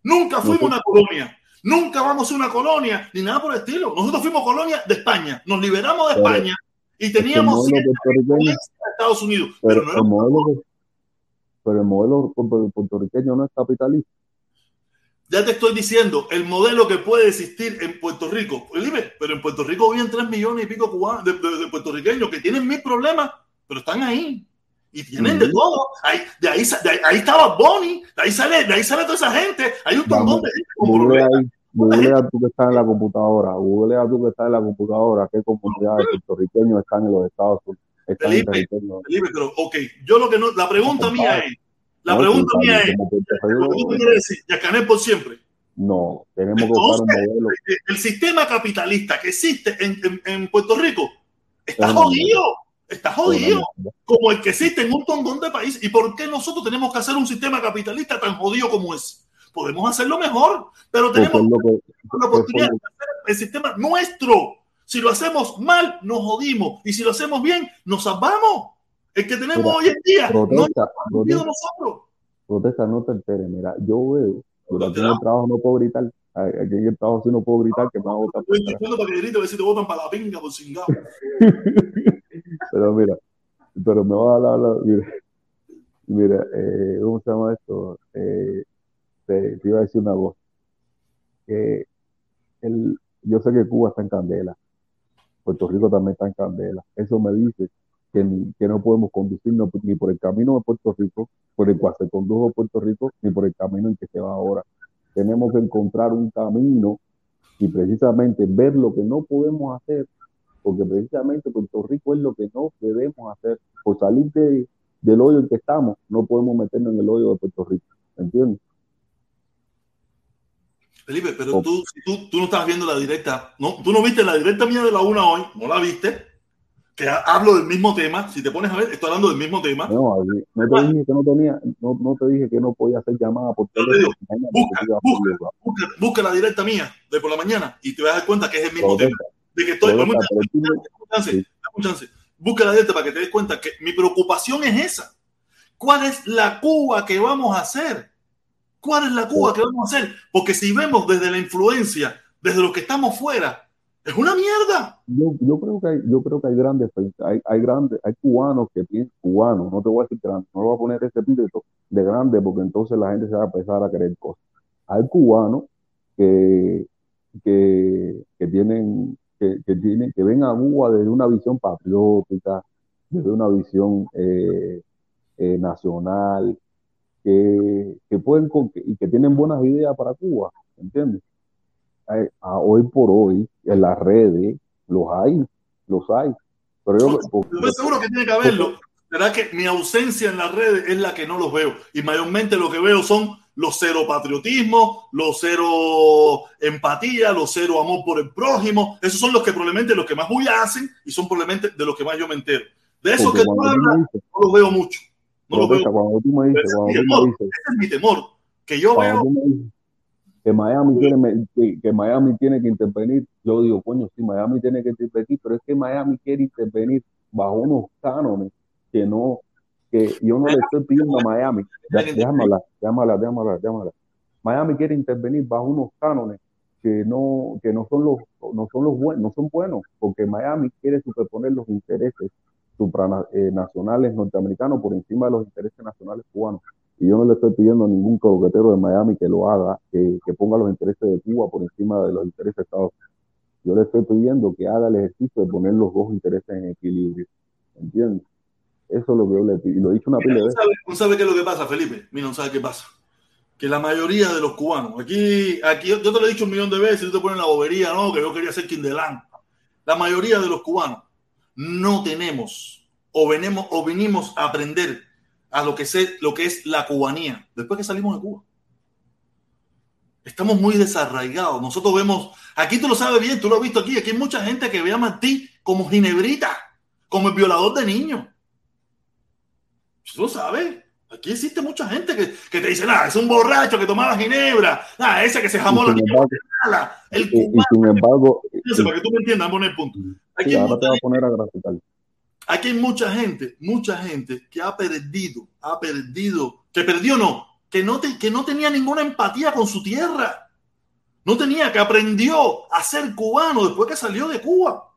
Nunca fuimos Nosotros- una colonia. Nunca vamos a ser una colonia, ni nada por el estilo. Nosotros fuimos colonia de España. Nos liberamos de Pero- España y teníamos cierta de Estados Unidos. Pero, pero no el modelo, pero el modelo pu- puertorriqueño no es capitalista. Ya te estoy diciendo, el modelo que puede existir en Puerto Rico, pero en Puerto Rico viven 3 millones y pico cubanos, de, de- de puertorriqueños que tienen mil problemas, pero están ahí. Y tienen de Ujú. todo. Ahí, de, ahí, de ahí- estaba Bonnie, de ahí sale, de ahí sale toda esa gente. Hay un Vamos, montón de gente con problemas. ahí, googlea tú que estás en la computadora, googlea tú que estás en la computadora, qué comunidades de puertorriqueños están en los Estados Unidos, Felipe. Felipe, pero ok, yo lo que no, la pregunta mía es, la pregunta mía es, me quieres decir, Yacanel por siempre. no, tenemos que buscar un modelo. eh, el sistema capitalista que existe en, en- en Puerto Rico está Es jodido, está jodido. como el que existe en un tongón de país. ¿Y por qué nosotros tenemos que hacer un sistema capitalista tan jodido como ese? Podemos hacerlo mejor, pero tenemos la oportunidad de hacer el sistema nuestro. Si lo hacemos mal, nos jodimos. Y si lo hacemos bien, nos salvamos. El que tenemos Mira, hoy en día no protesta, jodido protesta, nosotros. protesta, no te enteres. Mira, yo veo, Alterado. el trabajo no puedo gritar. Aquí en el trabajo sí no puedo gritar que me va a botar por Estoy para que grite a ver si te botan para la pinga por cingado. Pero mira, pero me va a dar la, mira, mira, eh, ¿cómo se llama esto? Eh, te, iba a decir una cosa. Que el, yo sé que Cuba está en candela, Puerto Rico también está en candela. Eso me dice que, no podemos conducirnos ni por el camino de Puerto Rico, por el cual se condujo Puerto Rico, ni por el camino en que se va ahora. Tenemos que encontrar un camino y precisamente ver lo que no podemos hacer porque precisamente Puerto Rico es lo que no debemos hacer. Por salir de- del hoyo en que estamos, no podemos meternos en el hoyo de Puerto Rico. ¿Entiendes? Felipe, pero Oh. tú, tú, tú no estabas viendo la directa, no, tú no viste la directa mía de la una hoy, no la viste, que ha- hablo del mismo tema. Si te pones a ver, estoy hablando del mismo tema. No, no te dije que no tenía, no, no te dije que no podía hacer llamadas por teléfono. busca, busca. Busca, busca la directa mía de por la mañana y te vas a dar cuenta que es el mismo tema. De que estoy, dame un chance. Busca la directa para que te des cuenta que mi preocupación es esa. ¿Cuál es la Cuba que vamos a hacer? ¿Cuál es la Cuba que vamos a hacer? Porque si vemos desde la influencia, desde los que estamos fuera, es una mierda. yo, creo que hay, grandes, hay, grandes, hay cubanos que piensan, cubanos, no te voy a decir grandes, no le voy a poner ese epíteto de grande porque entonces la gente se va a empezar a creer cosas. Hay cubanos que, que, tienen, que, que tienen, que ven a Cuba desde una visión patriótica, desde una visión eh, eh, nacional, que, que pueden y que tienen buenas ideas para Cuba, ¿entiendes? Hay- a hoy por hoy, en las redes, los hay, los hay. Pero yo, porque- Estoy seguro que tiene que haberlo. Será que mi ausencia en las redes es la que no los veo. Y mayormente lo que veo son los cero patriotismo, los cero empatía, los cero amor por el prójimo. Esos son los que probablemente los que más bulla hacen y son probablemente de los que más yo me entero. De eso que tú hablas, no los veo mucho. No los veo. protesta, cuando tú me dices, cuando tú me dices, Ese es mi temor. Que yo veo. que Miami tiene que, que Miami tiene que intervenir, yo digo, coño, sí, Miami tiene que intervenir, pero es que Miami quiere intervenir bajo unos cánones que no, que yo no le estoy pidiendo a Miami, déjame hablar, déjame hablar. Miami quiere intervenir bajo unos cánones que no, que no son los, no son los buenos, no son buenos, porque Miami quiere superponer los intereses supranacionales norteamericanos por encima de los intereses nacionales cubanos. Y yo no le estoy pidiendo a ningún coquetero de Miami que lo haga, que, que ponga los intereses de Cuba por encima de los intereses de Estados Unidos. Yo le estoy pidiendo que haga el ejercicio de poner los dos intereses en equilibrio. ¿Entiendes? Eso es lo que yo le pido. Y lo he dicho una pila de ¿tú veces. tú sabes qué es lo que pasa, Felipe? Mira, no sabes qué pasa. Que la mayoría de los cubanos, aquí, aquí yo te lo he dicho un millón de veces, tú te pones la bobería, no, que yo quería ser Kindelán. La mayoría de los cubanos no tenemos o venimos, o venimos a aprender a lo que, sé, lo que es la cubanía después que salimos de Cuba. Estamos muy desarraigados. Nosotros vemos, aquí tú lo sabes bien, tú lo has visto aquí, aquí hay mucha gente que ve a Martí como Ginebrita, como el violador de niños. Tú lo sabes. Aquí existe mucha gente que, que te dice, nada, es un borracho que tomaba ginebra, nada, ese que se jamó la niña. El Y, y sin embargo, para que tú me entiendas, vamos el punto. Aquí, sí, hay ahora te mucha, voy a poner a graficar. aquí hay mucha gente, mucha gente que ha perdido, ha perdido, que perdió no, que no, te- que no tenía ninguna empatía con su tierra. No tenía, que aprendió a ser cubano después que salió de Cuba.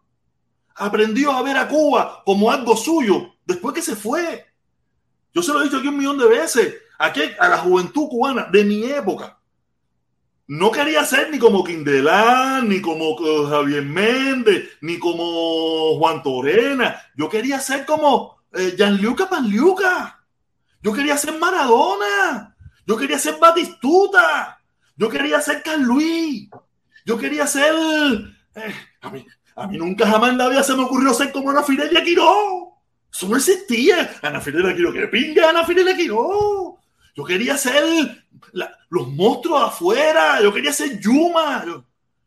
Aprendió a ver a Cuba como algo suyo después que se fue. Yo se lo he dicho aquí un millón de veces. Aquí a la juventud cubana de mi época. No quería ser ni como Quindelán, ni como eh, Javier Méndez, ni como Juan Torena. Yo quería ser como eh, Gianluca Panluca. Yo quería ser Maradona. Yo quería ser Batistuta. Yo quería ser Carluí. Yo quería ser. eh, a, mí, a mí nunca jamás en la vida se me ocurrió ser como Ana Fidelia Quiró. Eso no existía. Ana Fidelia Quiró, que pinga Ana Fidelia Quiró. Yo quería ser la- los monstruos afuera. Yo quería ser Yuma. Yo,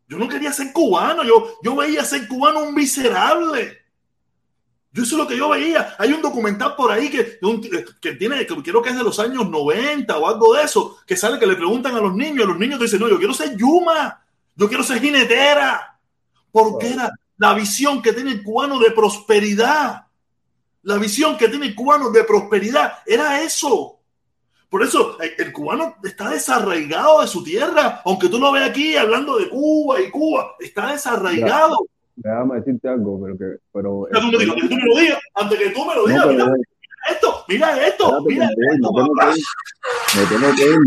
yo no quería ser cubano. Yo, yo veía ser cubano un miserable. Yo eso es lo que yo veía. Hay un documental por ahí que, un- que tiene, que creo que es de los años 90 o algo de eso, que sale que le preguntan a los niños, los niños dicen, no, yo quiero ser Yuma, yo quiero ser jinetera, porque era la visión que tiene el cubano de prosperidad. La visión que tiene el cubano de prosperidad era eso. Por eso el, cubano está desarraigado de su tierra, aunque tú lo veas aquí hablando de Cuba y Cuba, está desarraigado. Déjame decirte algo, pero que. Pero, Antes que tú que tú me lo digas, antes que tú me lo digas, mira esto, mira esto, mira esto, me tengo papá. que ir. Me tengo que ir.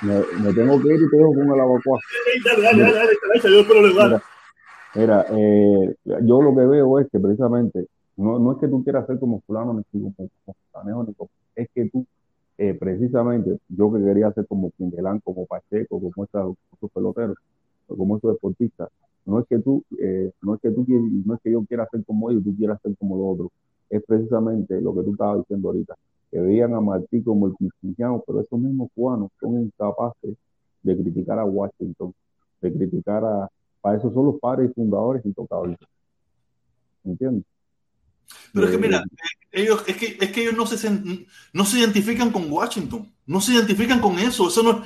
Me, me tengo que ir y te dejo con el abacuá. Dale, dale, dale, dale, dale, yo espero le. Mira, eh, yo lo que veo es que precisamente no, no es que tú quieras ser como fulano ni como, como Fulanejo, ni como, es que tú eh, precisamente yo que quería ser como Quindelán, como Pacheco, como como esos peloteros, como esos deportistas, no es que tú, eh, no es que tú no es que yo quiera ser como ellos, tú quieras ser como los otros, es precisamente lo que tú estabas diciendo ahorita, que veían a Martí como el cristiano, pero esos mismos cubanos son incapaces de criticar a Washington, de criticar a, para eso son los padres y fundadores intocables. ¿Entiendes? Pero es que Eh, mira, ellos, es que, es que ellos no se, no se identifican con Washington, no se identifican con eso, eso no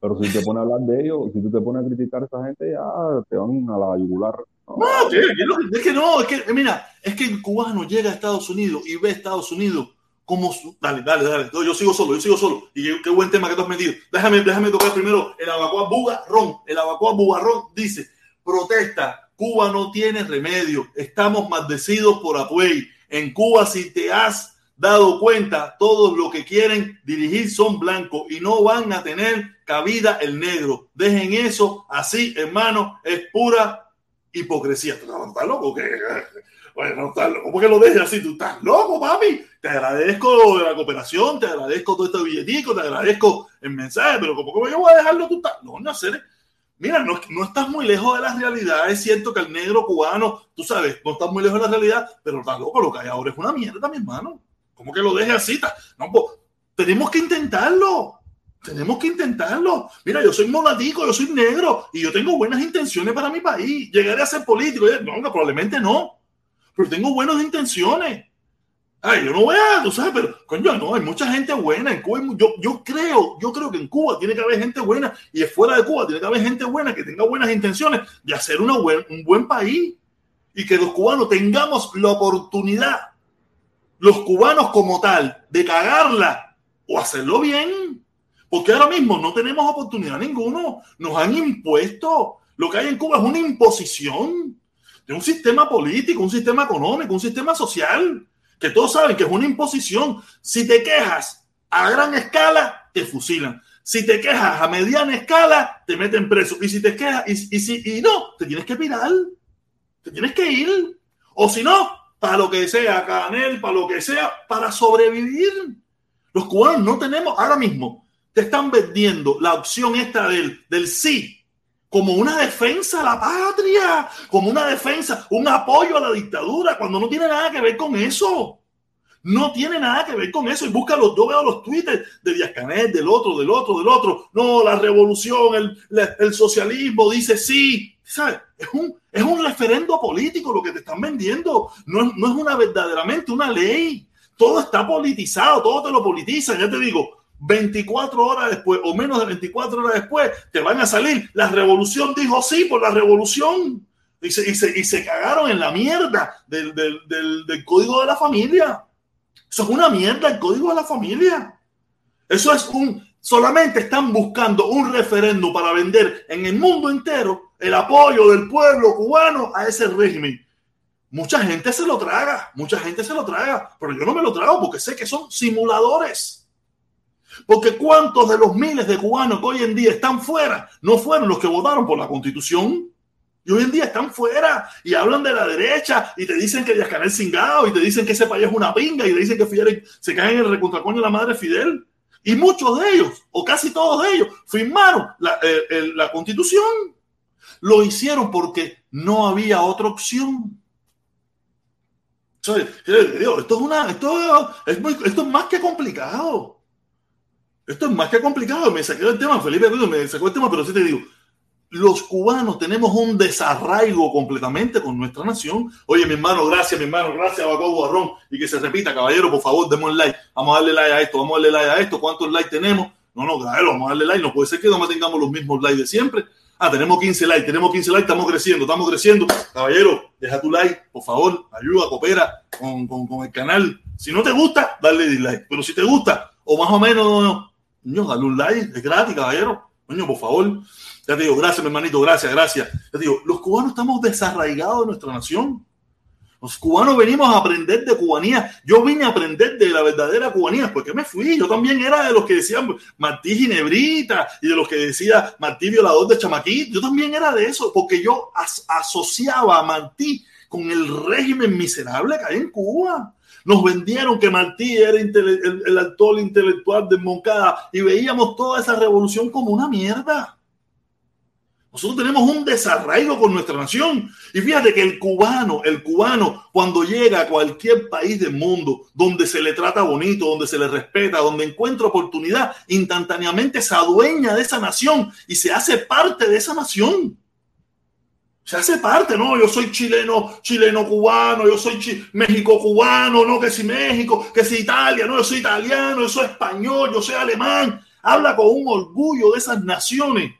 Pero si te pones a hablar de ellos, si tú te pones a criticar a esa gente, ya te van a la yugular. No, es que no, es que, mira, es que el cubano llega a Estados Unidos y ve a Estados Unidos como su... Dale, dale, dale, yo sigo solo, yo sigo solo. Y qué, buen tema que tú has metido. Déjame, déjame tocar primero el abacuá bugarrón. El abacuá bugarrón dice, protesta, Cuba no tiene remedio, estamos maldecidos por Apuey. En Cuba, si te has dado cuenta, todos los que quieren dirigir son blancos y no van a tener cabida el negro. Dejen eso así, hermano, es pura hipocresía. ¿Tú no estás loco? ¿Qué? Bueno. ¿Por qué lo dejes así? ¿Tú estás loco, papi? Te agradezco la cooperación, te agradezco todo este billetico, te agradezco el mensaje, pero como yo voy a dejarlo, tú estás... No, no hacer. Mira, no, no estás muy lejos de la realidad. Es cierto que el negro cubano, tú sabes, no estás muy lejos de la realidad, pero estás loco, lo que hay ahora es una mierda, mi hermano. ¿Cómo que lo dejes así? No, tenemos que intentarlo. Tenemos que intentarlo. Mira, yo soy monatico, yo soy negro y yo tengo buenas intenciones para mi país. Llegaré a ser político. No, probablemente no. Pero tengo buenas intenciones. Ay, yo no voy a, tú sabes, pero coño, no, hay mucha gente buena en Cuba. Yo, yo creo, yo creo que en Cuba tiene que haber gente buena y fuera de Cuba tiene que haber gente buena que tenga buenas intenciones de hacer una buen, un buen país y que los cubanos tengamos la oportunidad, los cubanos como tal, de cagarla o hacerlo bien. Porque ahora mismo no tenemos oportunidad ninguno. Nos han impuesto. Lo que hay en Cuba es una imposición de un sistema político, un sistema económico, un sistema social, que todos saben que es una imposición. Si te quejas a gran escala, te fusilan. Si te quejas a mediana escala, te meten preso. Y si te quejas, y, si, y no, te tienes que pirar. Te tienes que ir. O si no, para lo que sea, Canel, para lo que sea, para sobrevivir. Los cubanos no tenemos, ahora mismo, te están vendiendo la opción esta del, del sí como una defensa a la patria, como una defensa, un apoyo a la dictadura, cuando no tiene nada que ver con eso. No tiene nada que ver con eso. Y búscalo, yo veo los tweets de Díaz Canel, del otro, del otro, del otro. No, la revolución, el, el socialismo dice sí. ¿Sabes? Es un, es un referendo político lo que te están vendiendo. No es, no es una verdaderamente una ley. Todo está politizado, todo te lo politizan. Ya te digo, 24 horas después o menos de 24 horas después te van a salir. La revolución dijo sí por la revolución. Y se, cagaron en la mierda del, del, del, del, código de la familia. Eso es una mierda el código de la familia. Eso es un... Solamente están buscando un referendo para vender en el mundo entero el apoyo del pueblo cubano a ese régimen. Mucha gente se lo traga, mucha gente se lo traga, pero yo no me lo trago porque sé que son simuladores. Porque cuántos de los miles de cubanos que hoy en día están fuera no fueron los que votaron por la constitución. Y hoy en día están fuera y hablan de la derecha y te dicen que Díaz Canel cingado y te dicen que ese país es una pinga y te dicen que Fidel se caen en el recontracoño de la madre Fidel. Y muchos de ellos, o casi todos de ellos, firmaron la, eh, la constitución. Lo hicieron porque no había otra opción. Esto es, una, esto, es esto es más que complicado. Esto es más que complicado. Me saqué el tema, Felipe, me sacó el tema, pero sí te digo, los cubanos tenemos un desarraigo completamente con nuestra nación. Oye, mi hermano, gracias, mi hermano, gracias, Baco Guarrón. Y que se repita, caballero, por favor, demos like. Vamos a darle like a esto, vamos a darle like a esto. ¿Cuántos likes tenemos? No, no, caballero, vamos a darle like. No puede ser que no tengamos los mismos likes de siempre. Ah, tenemos 15 likes, tenemos 15 likes, estamos creciendo, estamos creciendo. Caballero, deja tu like, por favor, ayuda, coopera con, con, con el canal. Si no te gusta, dale dislike. Pero si te gusta, o más o menos, no, dale un like, es gratis, caballero. Coño, por favor. Ya te digo, gracias, mi hermanito, gracias, gracias. Ya te digo, los cubanos estamos desarraigados de nuestra nación. Los cubanos venimos a aprender de cubanía. Yo vine a aprender de la verdadera cubanía. porque me fui? Yo también era de los que decían Martí Ginebrita y de los que decía Martí violador de chamaquito. Yo también era de eso, porque yo as asociaba a Martí con el régimen miserable que hay en Cuba. Nos vendieron que Martí era el, actor intelectual de Moncada y veíamos toda esa revolución como una mierda. Nosotros tenemos un desarraigo con nuestra nación. Y fíjate que el cubano, el cubano, cuando llega a cualquier país del mundo donde se le trata bonito, donde se le respeta, donde encuentra oportunidad, instantáneamente se adueña de esa nación y se hace parte de esa nación. Se hace parte, no, yo soy chileno, chileno cubano, yo soy México cubano, no que si México, que si Italia, no, yo soy italiano, yo soy español, yo soy alemán. Habla con un orgullo de esas naciones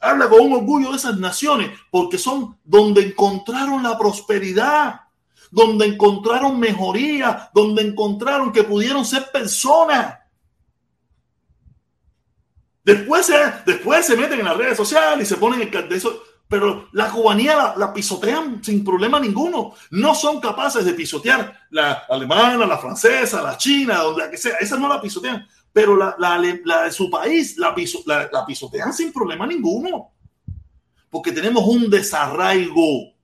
Habla con un orgullo de esas naciones porque son donde encontraron la prosperidad, donde encontraron mejoría, donde encontraron que pudieron ser personas. Después se, después se meten en las redes sociales y se ponen el pero la cubanía la, pisotean sin problema ninguno. No son capaces de pisotear la alemana, la francesa, la china, donde la que sea. Esa no la pisotean pero la, de su país la, piso, la, la pisotean sin problema ninguno. Porque tenemos un desarraigo.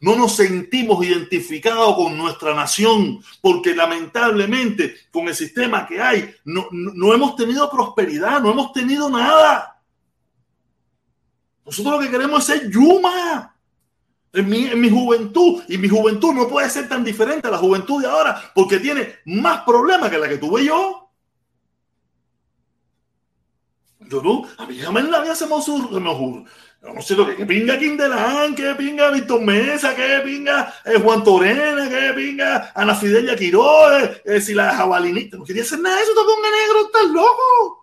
No nos sentimos identificados con nuestra nación, porque lamentablemente con el sistema que hay no, no hemos tenido prosperidad, no hemos tenido nada. Nosotros lo que queremos es ser Yuma. En mi, en mi, juventud, y mi juventud no puede ser tan diferente a la juventud de ahora, porque tiene más problemas que la que tuve yo. Yo no, a mí jamás en la vida se me ocurre, no sé lo que, que pinga Quindelán, que pinga Víctor Mesa, que pinga eh, Juan Torena, que pinga Ana Fidelia Quiroz, eh, eh, si la jabalinita. No quería hacer nada de eso, con negro, estás loco.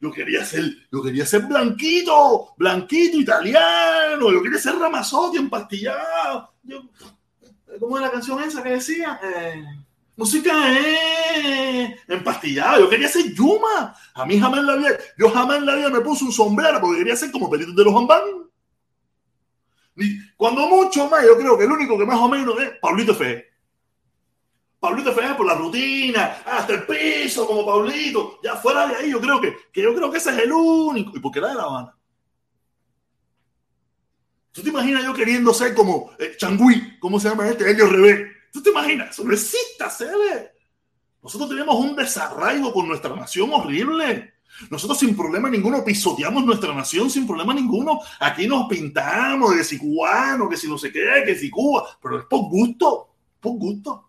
Yo quería ser, yo quería ser blanquito, blanquito italiano, yo quería ser Ramazotti empastillado. Yo, ¿Cómo es la canción esa que decía? Eh, música eh, empastillada. Yo quería ser Yuma. A mí jamás en la vida, yo jamás en la vida me puse un sombrero porque quería ser como Pelito de los Jambán. Cuando mucho más, yo creo que el único que más o menos es Pablito Fe. Pablito Fe por la rutina, hasta el piso, como Pablito. Ya fuera de ahí, yo creo que, que yo creo que ese es el único. ¿Y por qué la de La Habana? ¿Tú te imaginas yo queriendo ser como eh, Changui? ¿Cómo se llama este? Elio Revés ¿Tú te imaginas? Eso no existe, Cele. Nosotros tenemos un desarraigo con nuestra nación horrible. Nosotros sin problema ninguno pisoteamos nuestra nación sin problema ninguno. Aquí nos pintamos de si cubano, que si no sé qué, que si Cuba, pero es por gusto, por gusto.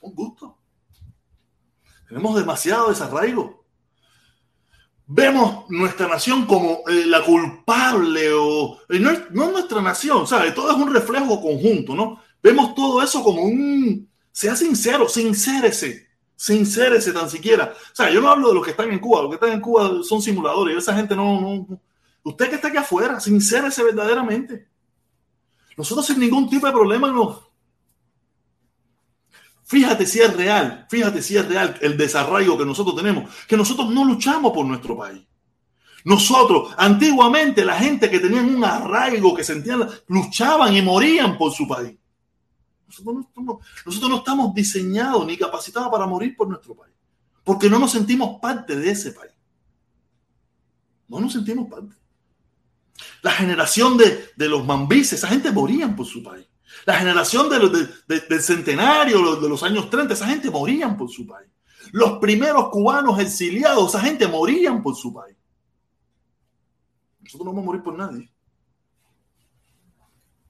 Un gusto. Tenemos demasiado desarraigo. Vemos nuestra nación como eh, la culpable o eh, no, es, no es nuestra nación, ¿sabes? Todo es un reflejo conjunto, ¿no? Vemos todo eso como un... Sea sincero, sincérese, sincérese tan siquiera. O sea, yo no hablo de los que están en Cuba, los que están en Cuba son simuladores, esa gente no... no usted que está aquí afuera, sincérese verdaderamente. Nosotros sin ningún tipo de problema nos, Fíjate si es real, fíjate si es real el desarraigo que nosotros tenemos, que nosotros no luchamos por nuestro país. Nosotros, antiguamente, la gente que tenían un arraigo, que sentían, luchaban y morían por su país. Nosotros no, estamos, diseñados ni capacitados para morir por nuestro país, porque no nos sentimos parte de ese país. No nos sentimos parte. La generación de, de los mambises, esa gente morían por su país. La generación del centenario, de los años 30, esa gente morían por su país. Los primeros cubanos exiliados, esa gente morían por su país. Nosotros no vamos a morir por nadie.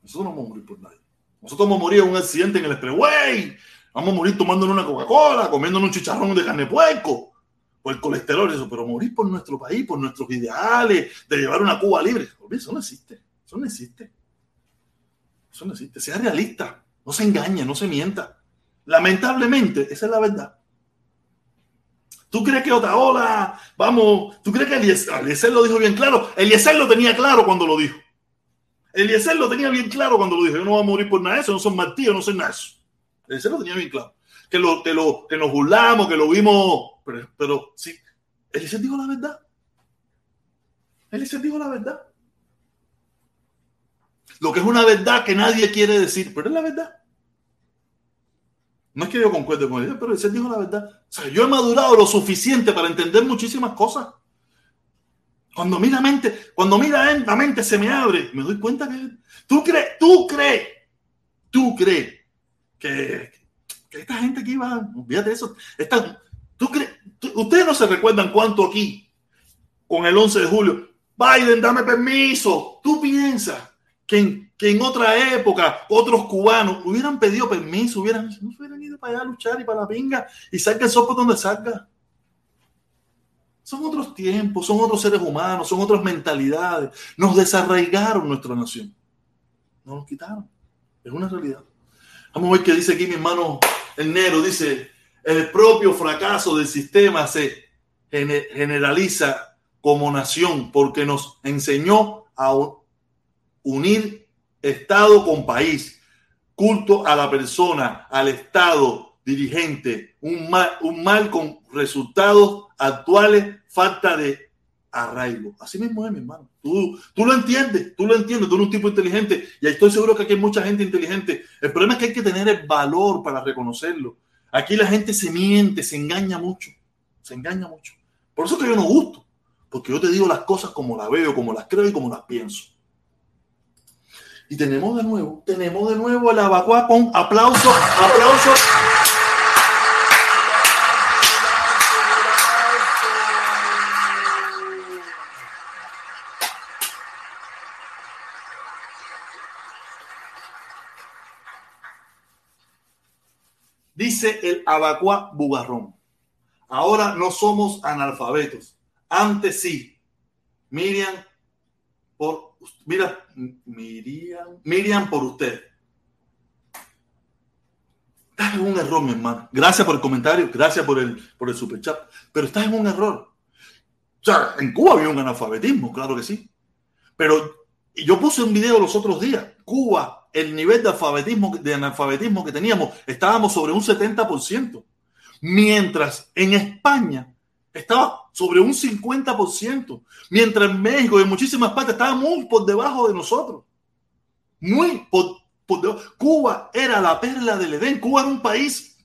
Nosotros no vamos a morir por nadie. Nosotros vamos a morir en un accidente en el expressway. Vamos a morir tomándonos una Coca-Cola, comiéndonos un chicharrón de carne puerco, por el colesterol, eso. Pero morir por nuestro país, por nuestros ideales, de llevar una Cuba libre, eso no existe. Eso no existe. Eso no existe. Sea realista. No se engañe, no se mienta. Lamentablemente, esa es la verdad. ¿Tú crees que otra ola, vamos, tú crees que Eliezer, Eliezer lo dijo bien claro? Eliezer lo tenía claro cuando lo dijo. Eliezer lo tenía bien claro cuando lo dijo. Yo no voy a morir por nada de eso, no son martillos, no son nada de eso. Eliezer lo tenía bien claro. Que, lo, que, lo, que nos burlamos, que lo vimos, pero, pero sí, Eliezer dijo la verdad. Eliezer dijo la verdad. Lo que es una verdad que nadie quiere decir, pero es la verdad. No es que yo concuerde con él, pero él dijo la verdad. O sea, yo he madurado lo suficiente para entender muchísimas cosas. Cuando mira mente, cuando mira la mente se me abre, me doy cuenta que tú crees, tú crees, tú crees que, esta gente aquí va, olvídate de eso. Esta, tú crees, ustedes no se recuerdan cuánto aquí, con el 11 de julio, Biden, dame permiso. Tú piensas que en, que en otra época otros cubanos hubieran pedido permiso, hubieran, no hubieran ido para allá a luchar y para la pinga y salga el sol donde salga. Son otros tiempos, son otros seres humanos, son otras mentalidades. Nos desarraigaron nuestra nación. Nos los quitaron. Es una realidad. Vamos a ver qué dice aquí mi hermano el negro. Dice, el propio fracaso del sistema se generaliza como nación porque nos enseñó a unir Estado con país, culto a la persona, al Estado dirigente, un mal, un mal con resultados actuales, falta de arraigo. Así mismo es, mi hermano. Tú, tú lo entiendes, tú lo entiendes, tú eres un tipo inteligente y estoy seguro que aquí hay mucha gente inteligente. El problema es que hay que tener el valor para reconocerlo. Aquí la gente se miente, se engaña mucho, se engaña mucho. Por eso que yo no gusto, porque yo te digo las cosas como las veo, como las creo y como las pienso. Y tenemos de nuevo, tenemos de nuevo la vacua con aplauso, aplauso. Dice el abacuá bugarrón. Ahora no somos analfabetos. Antes sí. Miriam, por, mira, Miriam, Miriam por usted. Estás en un error, mi hermano. Gracias por el comentario, gracias por el, por el superchat. Pero estás en un error. O sea, en Cuba había un analfabetismo, claro que sí. Pero yo puse un video los otros días. Cuba, el nivel de alfabetismo, de analfabetismo que teníamos, estábamos sobre un 70%. Mientras en España estaba sobre un 50%, mientras en México y en muchísimas partes estaba muy por debajo de nosotros. Muy por, debajo. Cuba era la perla del Edén. Cuba era un país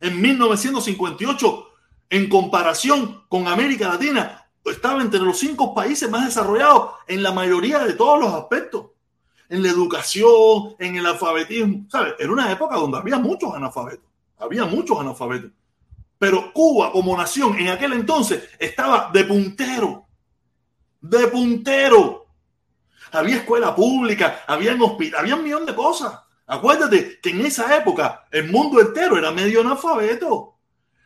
en 1958, en comparación con América Latina, estaba entre los cinco países más desarrollados en la mayoría de todos los aspectos. En la educación, en el alfabetismo. ¿Sabes? Era una época donde había muchos analfabetos. Había muchos analfabetos. Pero Cuba como nación en aquel entonces estaba de puntero. De puntero. Había escuela pública, había hospital, había un millón de cosas. Acuérdate que en esa época el mundo entero era medio analfabeto.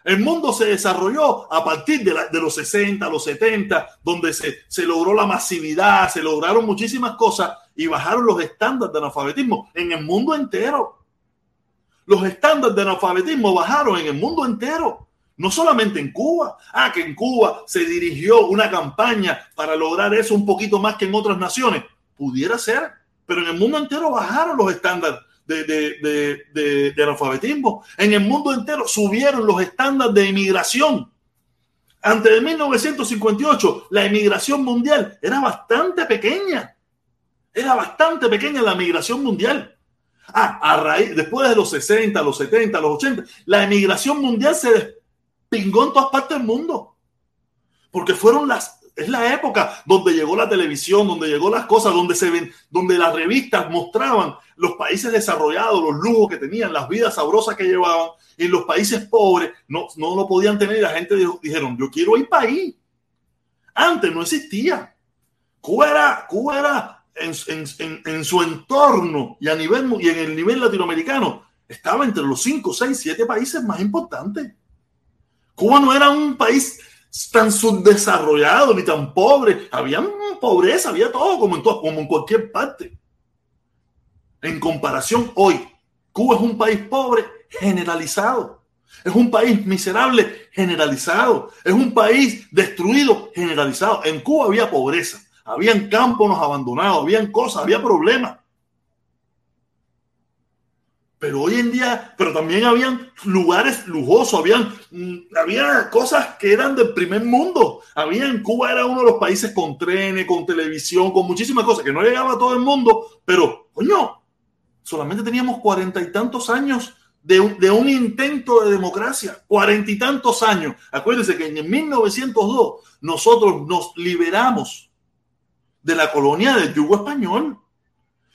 El mundo se desarrolló a partir de, los 60, los 70, donde se logró la masividad, se lograron muchísimas cosas y bajaron los estándares de analfabetismo en el mundo entero. Los estándares de analfabetismo bajaron en el mundo entero, no solamente en Cuba. Ah, que en Cuba se dirigió una campaña para lograr eso un poquito más que en otras naciones. Pudiera ser, pero en el mundo entero bajaron los estándares de, de, de, de, analfabetismo. En el mundo entero subieron los estándares de inmigración. Antes de 1958, la inmigración mundial era bastante pequeña. Era bastante pequeña la migración mundial. Ah, a raíz, después de los 60, los 70, los 80, la emigración mundial se despingó en todas partes del mundo. Porque fueron las, es la época donde llegó la televisión, donde llegó las cosas, donde se ven, donde las revistas mostraban los países desarrollados, los lujos que tenían, las vidas sabrosas que llevaban, y los países pobres no, no lo podían tener y la gente dijeron, yo quiero ir para ahí. Antes no existía. Cuba era, Cuba era en, en- en- su entorno y a nivel y en el nivel latinoamericano estaba entre los 5, 6, 7 países más importantes. Cuba no era un país tan subdesarrollado ni tan pobre. Había pobreza, había todo como en, todo, como en cualquier parte. En comparación hoy, Cuba es un país pobre generalizado. Es un país miserable generalizado. Es un país destruido generalizado. En Cuba había pobreza. Habían campos abandonados, habían cosas, había problemas. Pero hoy en día, pero también habían lugares lujosos, habían, mm, había cosas que eran del primer mundo. Había en Cuba era uno de los países con trenes, con televisión, con muchísimas cosas que no llegaba a todo el mundo, pero coño, solamente teníamos cuarenta y tantos años de de un intento de democracia, cuarenta y tantos años. Acuérdense que en 1902 nosotros nos liberamos de la colonia del yugo español.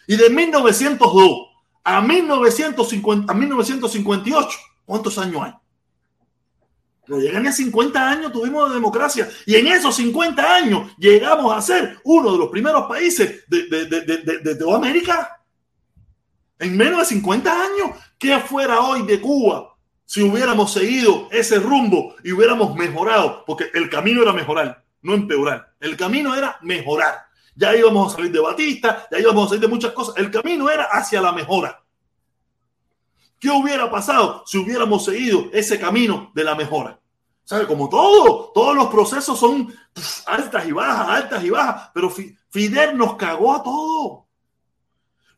Y de 1902 a 1950, a 1958, ¿cuántos años hay? No llegan a 50 años, tuvimos de democracia. Y en esos 50 años llegamos a ser uno de los primeros países de, de, de, de, América. En menos de 50 años, ¿qué fuera hoy de Cuba si hubiéramos seguido ese rumbo y hubiéramos mejorado? Porque el camino era mejorar, no empeorar. El camino era mejorar. Ya íbamos a salir de Batista, ya íbamos a salir de muchas cosas. El camino era hacia la mejora. ¿Qué hubiera pasado si hubiéramos seguido ese camino de la mejora? ¿Sabe? Como todo, todos los procesos son altas y bajas, altas y bajas, pero Fidel nos cagó a todo.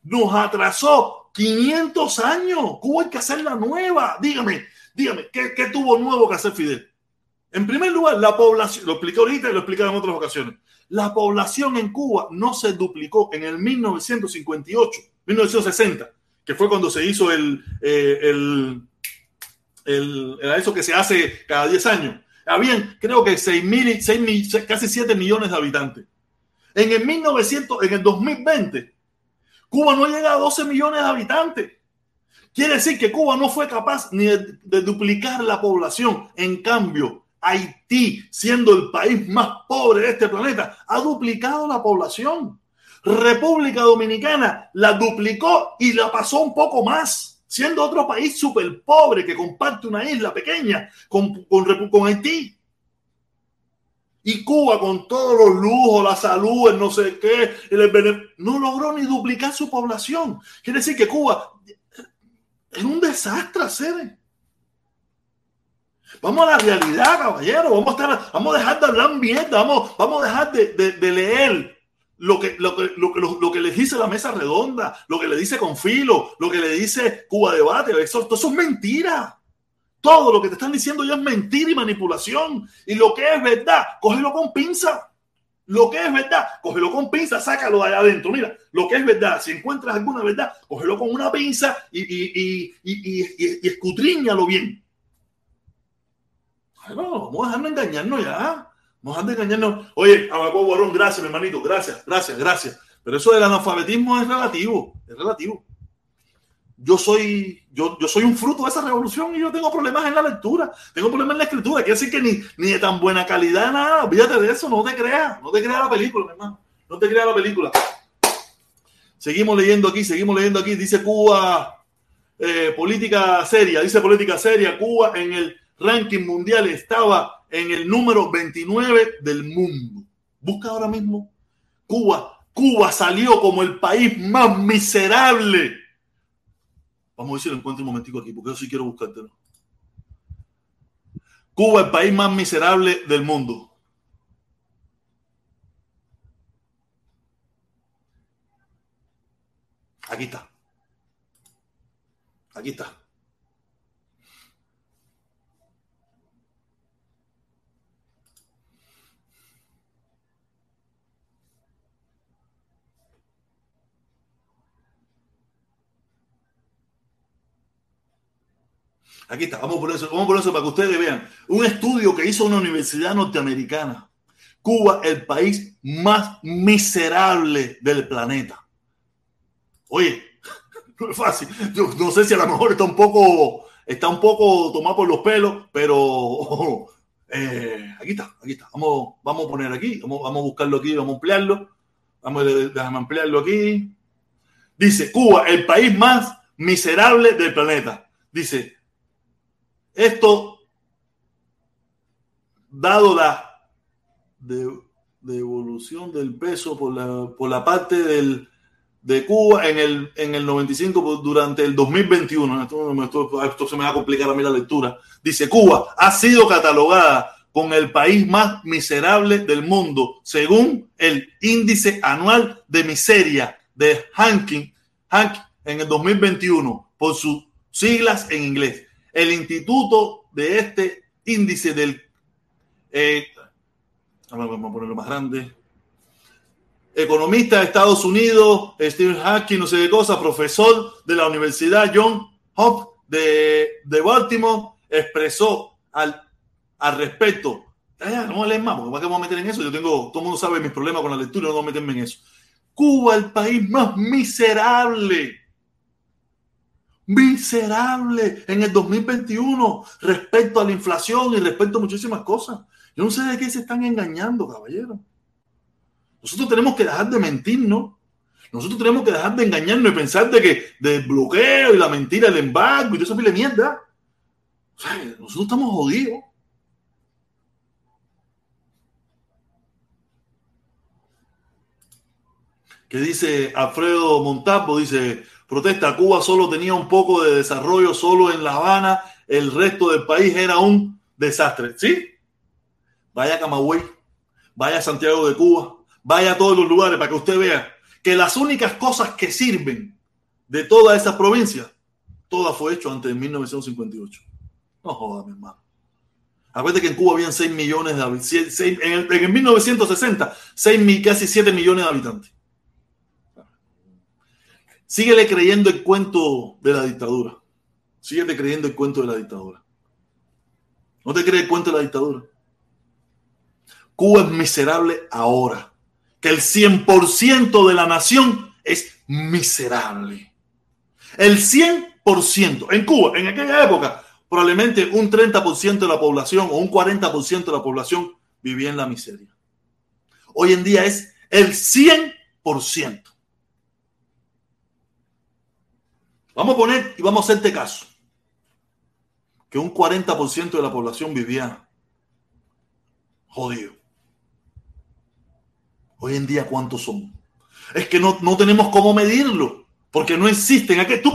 Nos atrasó 500 años. Cuba hay que hacerla nueva. Dígame, dígame, ¿qué, ¿qué tuvo nuevo que hacer Fidel? En primer lugar, la población, lo expliqué ahorita y lo expliqué en otras ocasiones. La población en Cuba no se duplicó en el 1958, 1960, que fue cuando se hizo el, eh, el, eso que se hace cada 10 años. Habían, creo que 6 mil, 6 mil, casi 7 millones de habitantes. En el 1900, en el 2020, Cuba no llega a 12 millones de habitantes. Quiere decir que Cuba no fue capaz ni de duplicar la población. En cambio, Haití, siendo el país más pobre de este planeta, ha duplicado la población. República Dominicana la duplicó y la pasó un poco más, siendo otro país súper pobre que comparte una isla pequeña con, con, Haití. Y Cuba, con todos los lujos, la salud, el no sé qué, el, no logró ni duplicar su población. Quiere decir que Cuba es un desastre, ¿sabes? Vamos a la realidad, caballero. Vamos a, estar, vamos a dejar de hablar mierda. Vamos, vamos a dejar de, de, leer lo que, lo, lo, lo, lo, que le dice la mesa redonda, lo que le dice Confilo, lo que le dice Cuba Debate. Eso, eso es mentira. Todo lo que te están diciendo ya es mentira y manipulación. Y lo que es verdad, cógelo con pinza. Lo que es verdad, cógelo con pinza, sácalo de allá adentro. Mira, lo que es verdad, si encuentras alguna verdad, cógelo con una pinza y, y, y, y escudriñalo bien. No, vamos a dejarnos engañarnos ya. Vamos a dejar de engañarnos. Oye, Abaco Borón, gracias, mi hermanito. Gracias, gracias, gracias. Pero eso del analfabetismo es relativo. Es relativo. Yo soy, yo, yo soy un fruto de esa revolución y yo tengo problemas en la lectura. Tengo problemas en la escritura. Quiere decir que ni, ni de tan buena calidad nada. Olvídate de eso. No te creas. No te creas la película, mi hermano. No te creas la película. Seguimos leyendo aquí, seguimos leyendo aquí. Dice Cuba, eh, política seria, dice política seria. Cuba en el ranking mundial estaba en el número 29 del mundo. Busca ahora mismo Cuba. Cuba salió como el país más miserable. Vamos a ver si lo encuentro un momentico aquí, porque yo sí quiero buscártelo. Cuba, el país más miserable del mundo. Aquí está. Aquí está. Aquí está, vamos por eso, vamos por eso para que ustedes vean. Un estudio que hizo una universidad norteamericana. Cuba, el país más miserable del planeta. Oye, no es fácil. Yo no sé si a lo mejor está un poco, está un poco tomado por los pelos, pero eh, aquí está, aquí está. Vamos, vamos a poner aquí, vamos, vamos a buscarlo aquí, vamos a ampliarlo. Vamos a ampliarlo aquí. Dice, Cuba, el país más miserable del planeta. Dice, esto, dado la devolución del peso por la, por la parte del, de Cuba en el, en el 95 pues, durante el 2021, esto, esto, se me va a complicar a mí la lectura, dice Cuba ha sido catalogada con el país más miserable del mundo según el índice anual de miseria de Hanking, Hanking en el 2021 por sus siglas en inglés el instituto de este índice del... Eh, vamos a ponerlo más grande. Economista de Estados Unidos, Stephen Hawking, no sé qué cosa, profesor de la Universidad John Hopkins de, de Baltimore, expresó al, al respecto. Ah, no leer más, porque ¿para qué vamos a meter en eso? Yo tengo, todo el mundo sabe mis problemas con la lectura, no voy a meterme en eso. Cuba, el país más miserable miserable en el 2021 respecto a la inflación y respecto a muchísimas cosas. Yo no sé de qué se están engañando, caballero. Nosotros tenemos que dejar de mentirnos. Nosotros tenemos que dejar de engañarnos y pensar de que del bloqueo y la mentira, el embargo y todo eso de mierda. O sea, nosotros estamos jodidos. ¿Qué dice Alfredo Montalvo? Dice, protesta, Cuba solo tenía un poco de desarrollo solo en La Habana, el resto del país era un desastre. ¿Sí? Vaya a Camagüey, vaya a Santiago de Cuba, vaya a todos los lugares para que usted vea que las únicas cosas que sirven de todas esas provincias, todas fue hecho antes de 1958. No jodas, mi hermano. Acuérdate que en Cuba habían 6 millones de habitantes. En, en, 1960, 6, casi 7 millones de habitantes. Síguele creyendo el cuento de la dictadura. Síguele creyendo el cuento de la dictadura. ¿No te crees el cuento de la dictadura? Cuba es miserable ahora. Que el 100% de la nación es miserable. El 100%. En Cuba, en aquella época, probablemente un 30% de la población o un 40% de la población vivía en la miseria. Hoy en día es el 100%. Vamos a poner y vamos a hacerte caso. Que un 40% de la población vivía jodido. Hoy en día, ¿cuántos son? Es que no, tenemos cómo medirlo, porque no existen. Tú,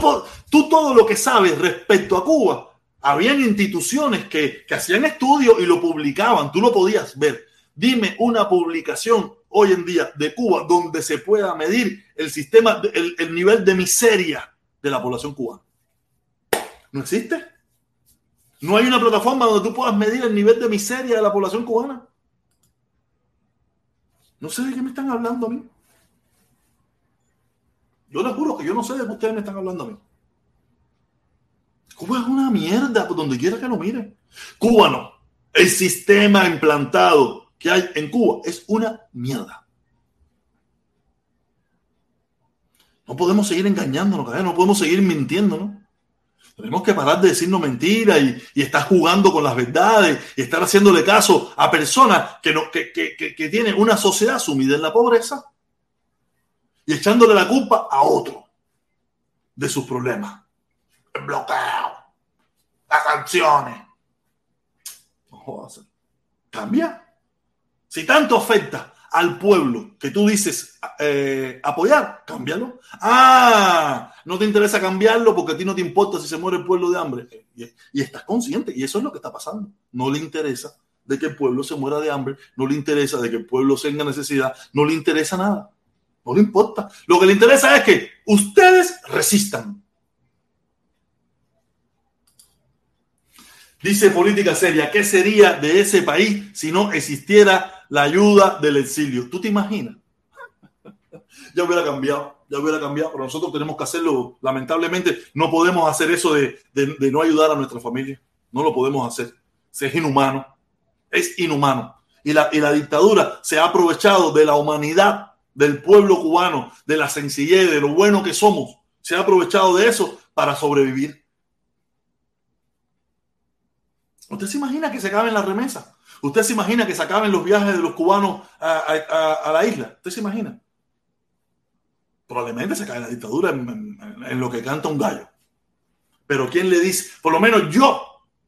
tú todo lo que sabes respecto a Cuba, habían instituciones que, hacían estudios y lo publicaban, tú lo podías ver. Dime una publicación hoy en día de Cuba donde se pueda medir el sistema, el nivel de miseria de la población cubana. No existe. No hay una plataforma donde tú puedas medir el nivel de miseria de la población cubana. No sé de qué me están hablando a mí. Yo les juro que yo no sé de qué ustedes me están hablando a mí. Cuba es una mierda por donde quiera que lo miren. Cuba no. El sistema implantado que hay en Cuba es una mierda. No podemos seguir engañándonos, no podemos seguir mintiéndonos. Tenemos que parar de decirnos mentiras y, estar jugando con las verdades y estar haciéndole caso a personas que, no, que, que, que tienen una sociedad sumida en la pobreza. y echándole la culpa a otro de sus problemas. El bloqueo, las sanciones. No. Cambia. Si tanto afecta al pueblo que tú dices eh, apoyar, cámbialo. Ah, no te interesa cambiarlo porque a ti no te importa si se muere el pueblo de hambre. Y, y, estás consciente, y eso es lo que está pasando. No le interesa de que el pueblo se muera de hambre, no le interesa de que el pueblo tenga necesidad, no le interesa nada. No le importa. Lo que le interesa es que ustedes resistan. Dice política seria, ¿qué sería de ese país si no existiera la ayuda del exilio? ¿Tú te imaginas? ya hubiera cambiado, ya hubiera cambiado, pero nosotros tenemos que hacerlo. Lamentablemente no podemos hacer eso de, de, no ayudar a nuestra familia. No lo podemos hacer. Es inhumano. Es inhumano. Y la, y la dictadura se ha aprovechado de la humanidad del pueblo cubano, de la sencillez, de lo bueno que somos. Se ha aprovechado de eso para sobrevivir. ¿Usted se imagina que se acaben las remesas? ¿Usted se imagina que se acaben los viajes de los cubanos a, a, la isla? ¿Usted se imagina? Probablemente se acabe la dictadura en, en, en, lo que canta un gallo. Pero ¿quién le dice? Por lo menos yo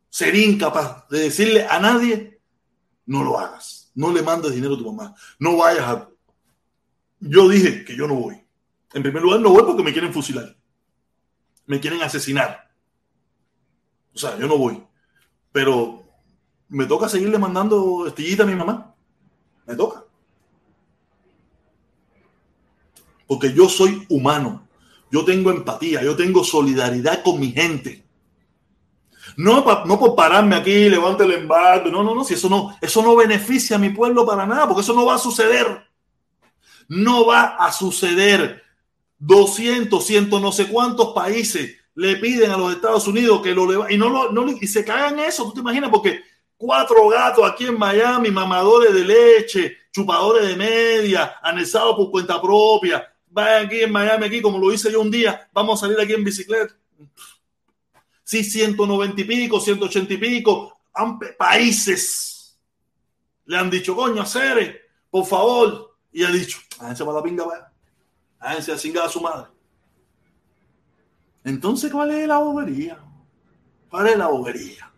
sería incapaz de decirle a nadie, no lo hagas, no le mandes dinero a tu mamá, no vayas a... Yo dije que yo no voy. En primer lugar, no voy porque me quieren fusilar. Me quieren asesinar. O sea, yo no voy pero me toca seguirle mandando estillita a mi mamá. Me toca. Porque yo soy humano. Yo tengo empatía, yo tengo solidaridad con mi gente. No, no por pararme aquí, levante el embargo. No, no, no. Si eso no, eso no beneficia a mi pueblo para nada, porque eso no va a suceder. No va a suceder. 200, ciento no sé cuántos países le piden a los Estados Unidos que lo le y no lo y se cagan eso, tú te imaginas porque cuatro gatos aquí en Miami, mamadores de leche, chupadores de media, anexados por cuenta propia, vayan aquí en Miami aquí como lo hice yo un día, vamos a salir aquí en bicicleta. Sí, 190 y pico, 180 y pico, países le han dicho, coño, Cere, por favor, y ha dicho, háganse para la pinga, vaya. háganse a cingar a su madre. Entonces, ¿cuál es la bobería? ¿Cuál es la bobería?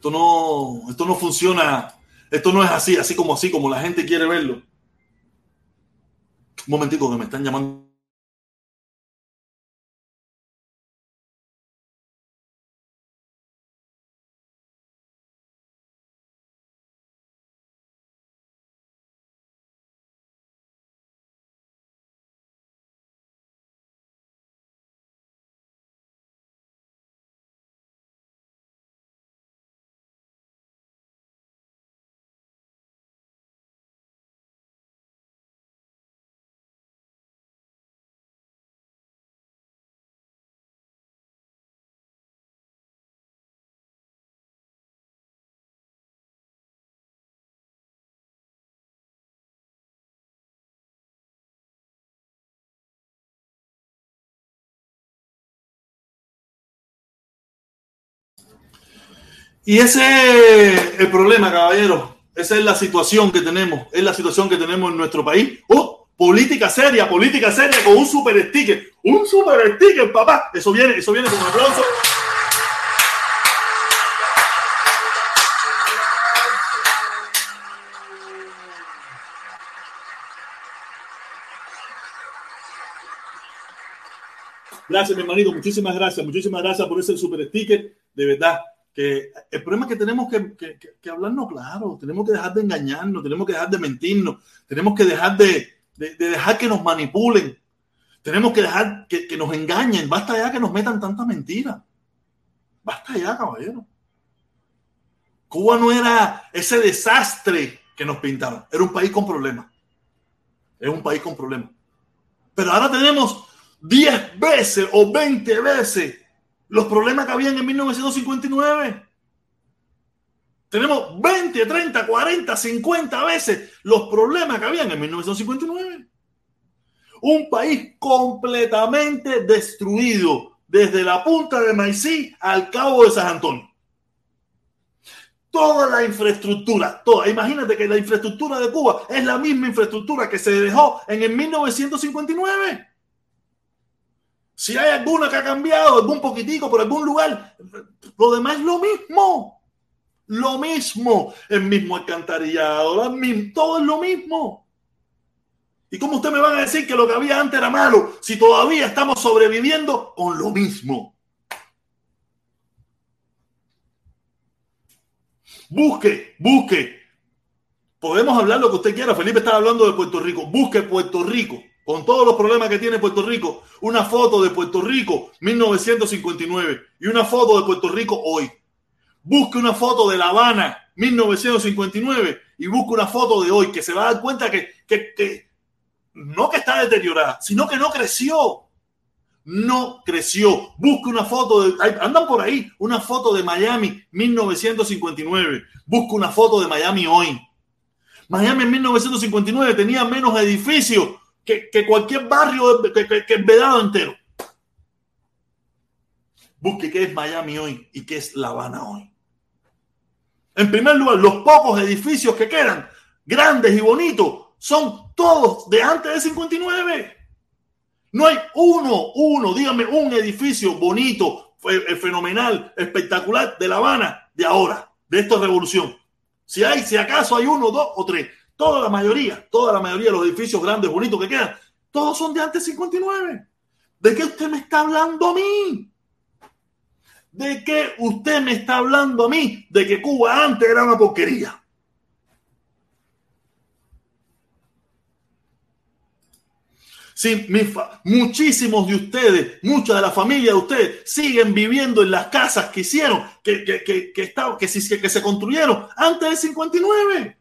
Esto no, esto no funciona, esto no es así, así como así, como la gente quiere verlo. Un momentico que me están llamando. Y ese es el problema, caballero. Esa es la situación que tenemos. Es la situación que tenemos en nuestro país. ¡Oh! Política seria, política seria con un super sticker. Un super sticker, papá. Eso viene, eso viene con un aplauso. Gracias, mi hermanito. Muchísimas gracias. Muchísimas gracias por ese super sticker. De verdad que el problema es que tenemos que, que, hablarnos claro, tenemos que dejar de engañarnos, tenemos que dejar de mentirnos, tenemos que dejar de, de, de dejar que nos manipulen, tenemos que dejar que, que, nos engañen, basta ya que nos metan tanta mentira, basta ya, caballero. Cuba no era ese desastre que nos pintaron, era un país con problemas, es un país con problemas. Pero ahora tenemos 10 veces o 20 veces los problemas que habían en 1959. Tenemos 20, 30, 40, 50 veces los problemas que habían en 1959. Un país completamente destruido desde la punta de Maicí al cabo de San Antonio. toda la infraestructura, toda. Imagínate que la infraestructura de Cuba es la misma infraestructura que se dejó en el 1959. Si hay alguna que ha cambiado, algún poquitico por algún lugar, lo demás es lo mismo. Lo mismo. El mismo alcantarillado, todo es lo mismo. ¿Y cómo usted me van a decir que lo que había antes era malo si todavía estamos sobreviviendo con lo mismo? Busque, busque. Podemos hablar lo que usted quiera. Felipe estaba hablando de Puerto Rico. Busque Puerto Rico, con todos los problemas que tiene Puerto Rico. Una foto de Puerto Rico 1959 y una foto de Puerto Rico hoy. Busque una foto de La Habana 1959 y busque una foto de hoy que se va a dar cuenta que, que, que no que está deteriorada, sino que no creció. No creció. Busque una foto de. Andan por ahí. Una foto de Miami 1959. Busque una foto de Miami hoy. Miami en 1959 tenía menos edificios que, cualquier barrio, que, que, que Vedado entero. Busque qué es Miami hoy y qué es La Habana hoy. En primer lugar, los pocos edificios que quedan, grandes y bonitos, son todos de antes del 59. No hay uno, uno, dígame, un edificio bonito, fenomenal, espectacular de La Habana de ahora, de esta revolución. Si hay, si acaso hay uno, dos o tres, toda la mayoría, toda la mayoría de los edificios grandes, bonitos que quedan, todos son de antes del 59. ¿De qué usted me está hablando a mí? ¿De qué usted me está hablando a mí? De que Cuba antes era una porquería. Sí, muchísimos de ustedes, muchas de la familia de ustedes siguen viviendo en las casas que hicieron, que, que, que, que, que, que se construyeron antes del 59.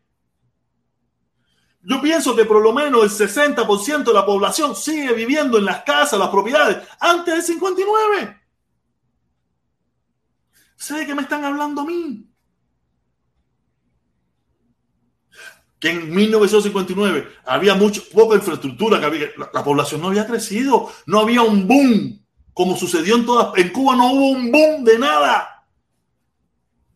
Yo pienso que por lo menos el 60% de la población sigue viviendo en las casas, las propiedades, antes del 59. ¿Sé de qué me están hablando a mí? que en 1959 había mucho, poca infraestructura, que había, la, la, población no había crecido, no había un boom, como sucedió en todas, en Cuba no hubo un boom de nada.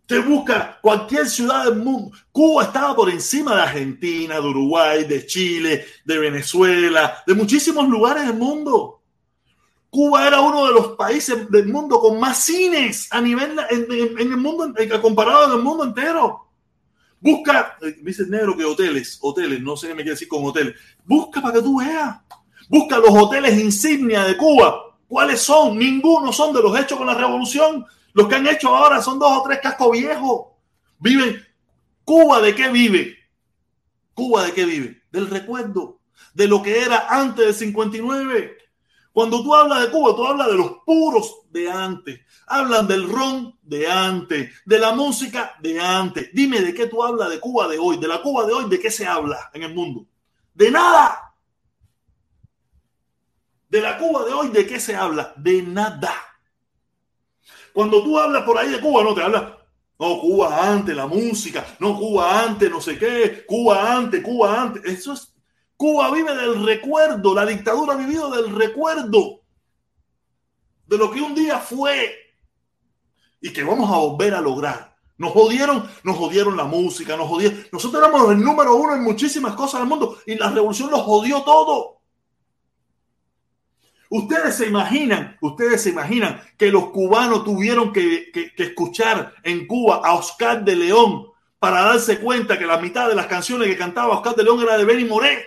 Te busca cualquier ciudad del mundo. Cuba estaba por encima de Argentina, de Uruguay, de Chile, de Venezuela, de muchísimos lugares del mundo. Cuba era uno de los países del mundo con más cines a nivel en, el mundo, comparado en el mundo entero. Busca, dice el negro que hoteles, hoteles, no sé qué me quiere decir con hoteles. Busca para que tú veas. Busca los hoteles insignia de Cuba. ¿Cuáles son? Ninguno son de los hechos con la revolución. Los que han hecho ahora son dos o tres cascos viejos. Viven. ¿Cuba de qué vive? ¿Cuba de qué vive? Del recuerdo. De lo que era antes del 59. Cuando tú hablas de Cuba, tú hablas de los puros de antes. Hablan del ron de antes, de la música de antes. Dime de qué tú hablas de Cuba de hoy, de la Cuba de hoy, de qué se habla en el mundo. De nada. De la Cuba de hoy, ¿de qué se habla? De nada. Cuando tú hablas por ahí de Cuba, no te hablas. No, Cuba antes, la música. No, Cuba antes, no sé qué. Cuba antes, Cuba antes. Eso es. Cuba vive del recuerdo. La dictadura ha vivido del recuerdo. De lo que un día fue y que vamos a volver a lograr. Nos jodieron, nos jodieron la música, nos jodieron. Nosotros éramos el número uno en muchísimas cosas del mundo y la revolución nos jodió todo. Ustedes se imaginan, ustedes se imaginan que los cubanos tuvieron que, escuchar en Cuba a Oscar de León para darse cuenta que la mitad de las canciones que cantaba Oscar de León era de Benny Moré.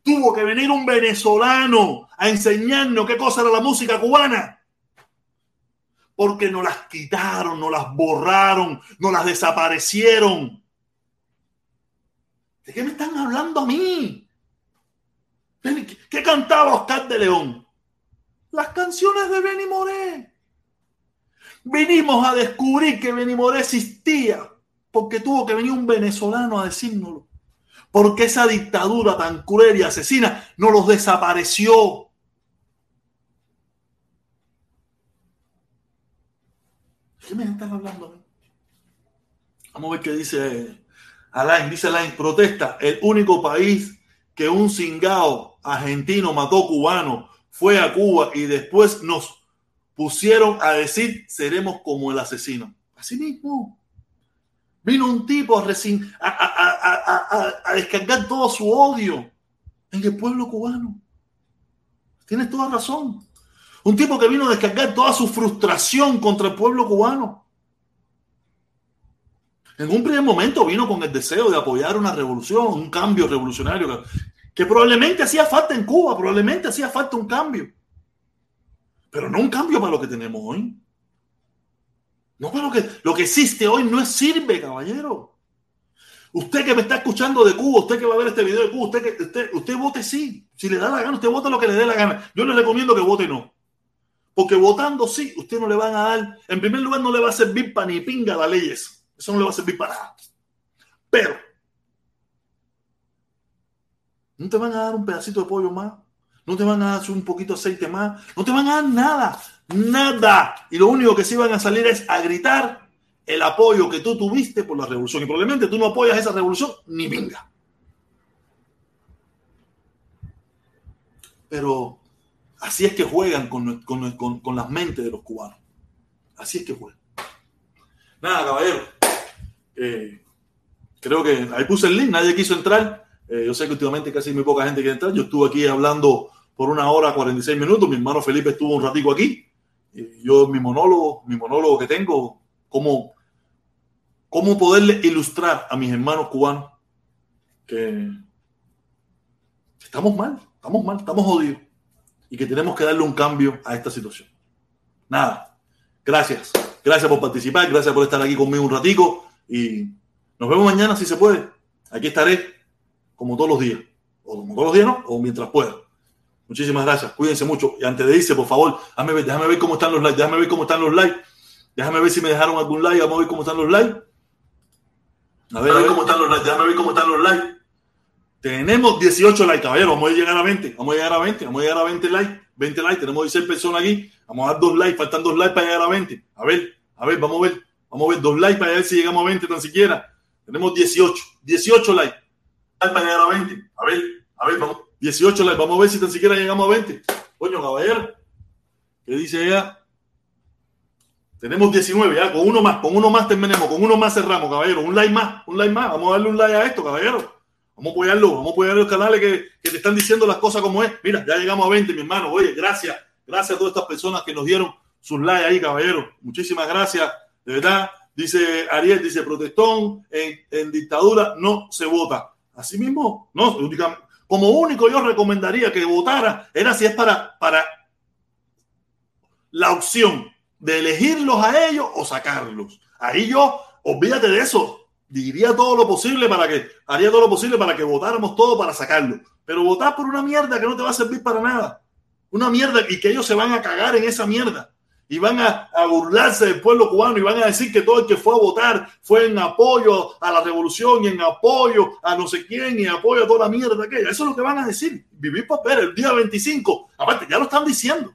Tuvo que venir un venezolano a enseñarnos qué cosa era la música cubana porque no las quitaron, no las borraron, no las desaparecieron. ¿De qué me están hablando a mí? ¿Qué cantaba Oscar de León? Las canciones de Benny Moré. Venimos a descubrir que Benny Moré existía porque tuvo que venir un venezolano a decírnoslo. Porque esa dictadura tan cruel y asesina no los desapareció. ¿Qué me están hablando? Vamos a ver qué dice Alain. Dice Alain, protesta. El único país que un cingao argentino mató cubano fue a Cuba y después nos pusieron a decir seremos como el asesino. Así mismo. Vino un tipo a, a- a descargar todo su odio en el pueblo cubano. Tienes toda razón. Un tipo que vino a descargar toda su frustración contra el pueblo cubano. En un primer momento vino con el deseo de apoyar una revolución, un cambio revolucionario que, probablemente hacía falta en Cuba, probablemente hacía falta un cambio. Pero no un cambio para lo que tenemos hoy. No para lo que lo que existe hoy no sirve, caballero. Usted que me está escuchando de Cuba, usted que va a ver este video de Cuba, usted usted, usted vote sí. Si le da la gana, usted vota lo que le dé la gana. Yo le recomiendo que vote no. Porque votando sí, usted no le van a dar, en primer lugar, no le va a servir para ni pinga las leyes. Eso no le va a servir para nada. Pero, no te van a dar un pedacito de pollo más, no te van a dar un poquito de aceite más, no te van a dar nada, nada. Y lo único que sí van a salir es a gritar el apoyo que tú tuviste por la revolución. Y probablemente tú no apoyas esa revolución ni pinga. Pero así es que juegan con, con las mentes de los cubanos. Así es que juegan. Nada, caballero. Eh, creo que ahí puse el link, nadie quiso entrar. Eh, yo sé que últimamente casi muy poca gente quiere entrar. Yo estuve aquí hablando por una hora 46 minutos. Mi hermano Felipe estuvo un ratico aquí. Eh, yo, mi monólogo, mi monólogo que tengo, cómo, cómo poderle ilustrar a mis hermanos cubanos que estamos mal, estamos mal, estamos jodidos y que tenemos que darle un cambio a esta situación. Nada, gracias. Gracias por participar, gracias por estar aquí conmigo un ratico y nos vemos mañana si se puede. Aquí estaré como todos los días, o como todos los días, ¿no? O mientras pueda. Muchísimas gracias, cuídense mucho. Y antes de irse, por favor, déjame ver, déjame ver cómo están los likes, déjame ver cómo están los likes, déjame ver si me dejaron algún like, vamos a ver cómo están los likes. A ver, cómo están los likes, déjame ver cómo están los likes. Tenemos 18 likes, caballero, vamos a llegar a 20, vamos a llegar a 20, vamos a llegar a 20 likes, 20 likes, tenemos 16 personas aquí, vamos a dar dos likes, faltan dos likes para llegar a 20. A ver, a ver, vamos a ver, vamos a ver dos likes para ver si llegamos a 20 tan siquiera. Tenemos 18, 18 likes para llegar a 20. A ver, a ver, vamos, 18 likes, vamos a ver si tan siquiera llegamos a 20. Coño, caballero, ¿qué dice ella? Tenemos 19, ya, con uno más, con uno más terminemos, con uno más cerramos, caballero, un like más, un like más, vamos a darle un like a esto, caballero. Vamos a apoyarlo, vamos a apoyar los canales que, que te están diciendo las cosas como es. Mira, ya llegamos a 20, mi hermano. Oye, gracias, gracias a todas estas personas que nos dieron sus likes ahí, caballero. Muchísimas gracias, de verdad. Dice Ariel, dice protestón, en, en dictadura no se vota. Así mismo, no, como único yo recomendaría que votara era si es para, para la opción de elegirlos a ellos o sacarlos. Ahí yo, olvídate de eso. Diría todo lo posible para que, haría todo lo posible para que votáramos todo para sacarlo. Pero votar por una mierda que no te va a servir para nada. Una mierda y que ellos se van a cagar en esa mierda. Y van a, a burlarse del pueblo cubano y van a decir que todo el que fue a votar fue en apoyo a la revolución y en apoyo a no sé quién y apoyo a toda la mierda aquella. Eso es lo que van a decir. Vivir para ver el día 25. Aparte, ya lo están diciendo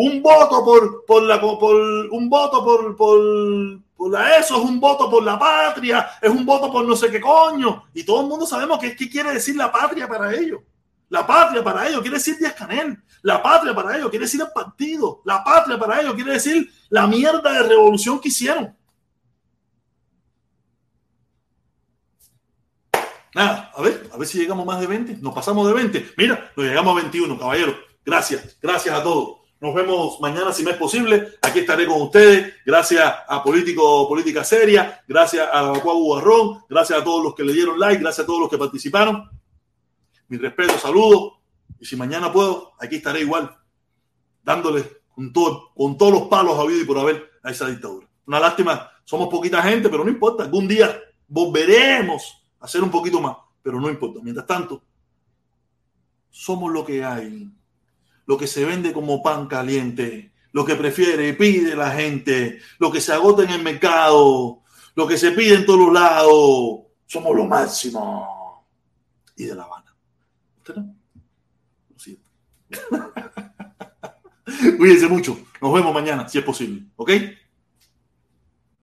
un voto por, por la por un voto por, por, por eso es un voto por la patria, es un voto por no sé qué coño. Y todo el mundo sabemos que qué quiere decir la patria para ellos. La patria para ellos quiere decir Díaz Canel. La patria para ellos quiere decir el partido. La patria para ellos quiere decir la mierda de revolución que hicieron. Nada, a ver, a ver si llegamos más de 20. Nos pasamos de 20. Mira, nos llegamos a 21, caballero. Gracias, gracias a todos. Nos vemos mañana si me es posible. Aquí estaré con ustedes. Gracias a Político Política Seria. Gracias a Guagu Barrón. Gracias a todos los que le dieron like. Gracias a todos los que participaron. Mi respeto, saludos. Y si mañana puedo, aquí estaré igual, dándole con, todo, con todos los palos habido y por haber a esa dictadura. Una lástima, somos poquita gente, pero no importa. Algún día volveremos a hacer un poquito más, pero no importa. Mientras tanto, somos lo que hay lo que se vende como pan caliente, lo que prefiere y pide la gente, lo que se agota en el mercado, lo que se pide en todos lados. Somos lo máximo. Y de La Habana. Lo siento. Cuídense mucho. Nos vemos mañana, si es posible. ¿Ok?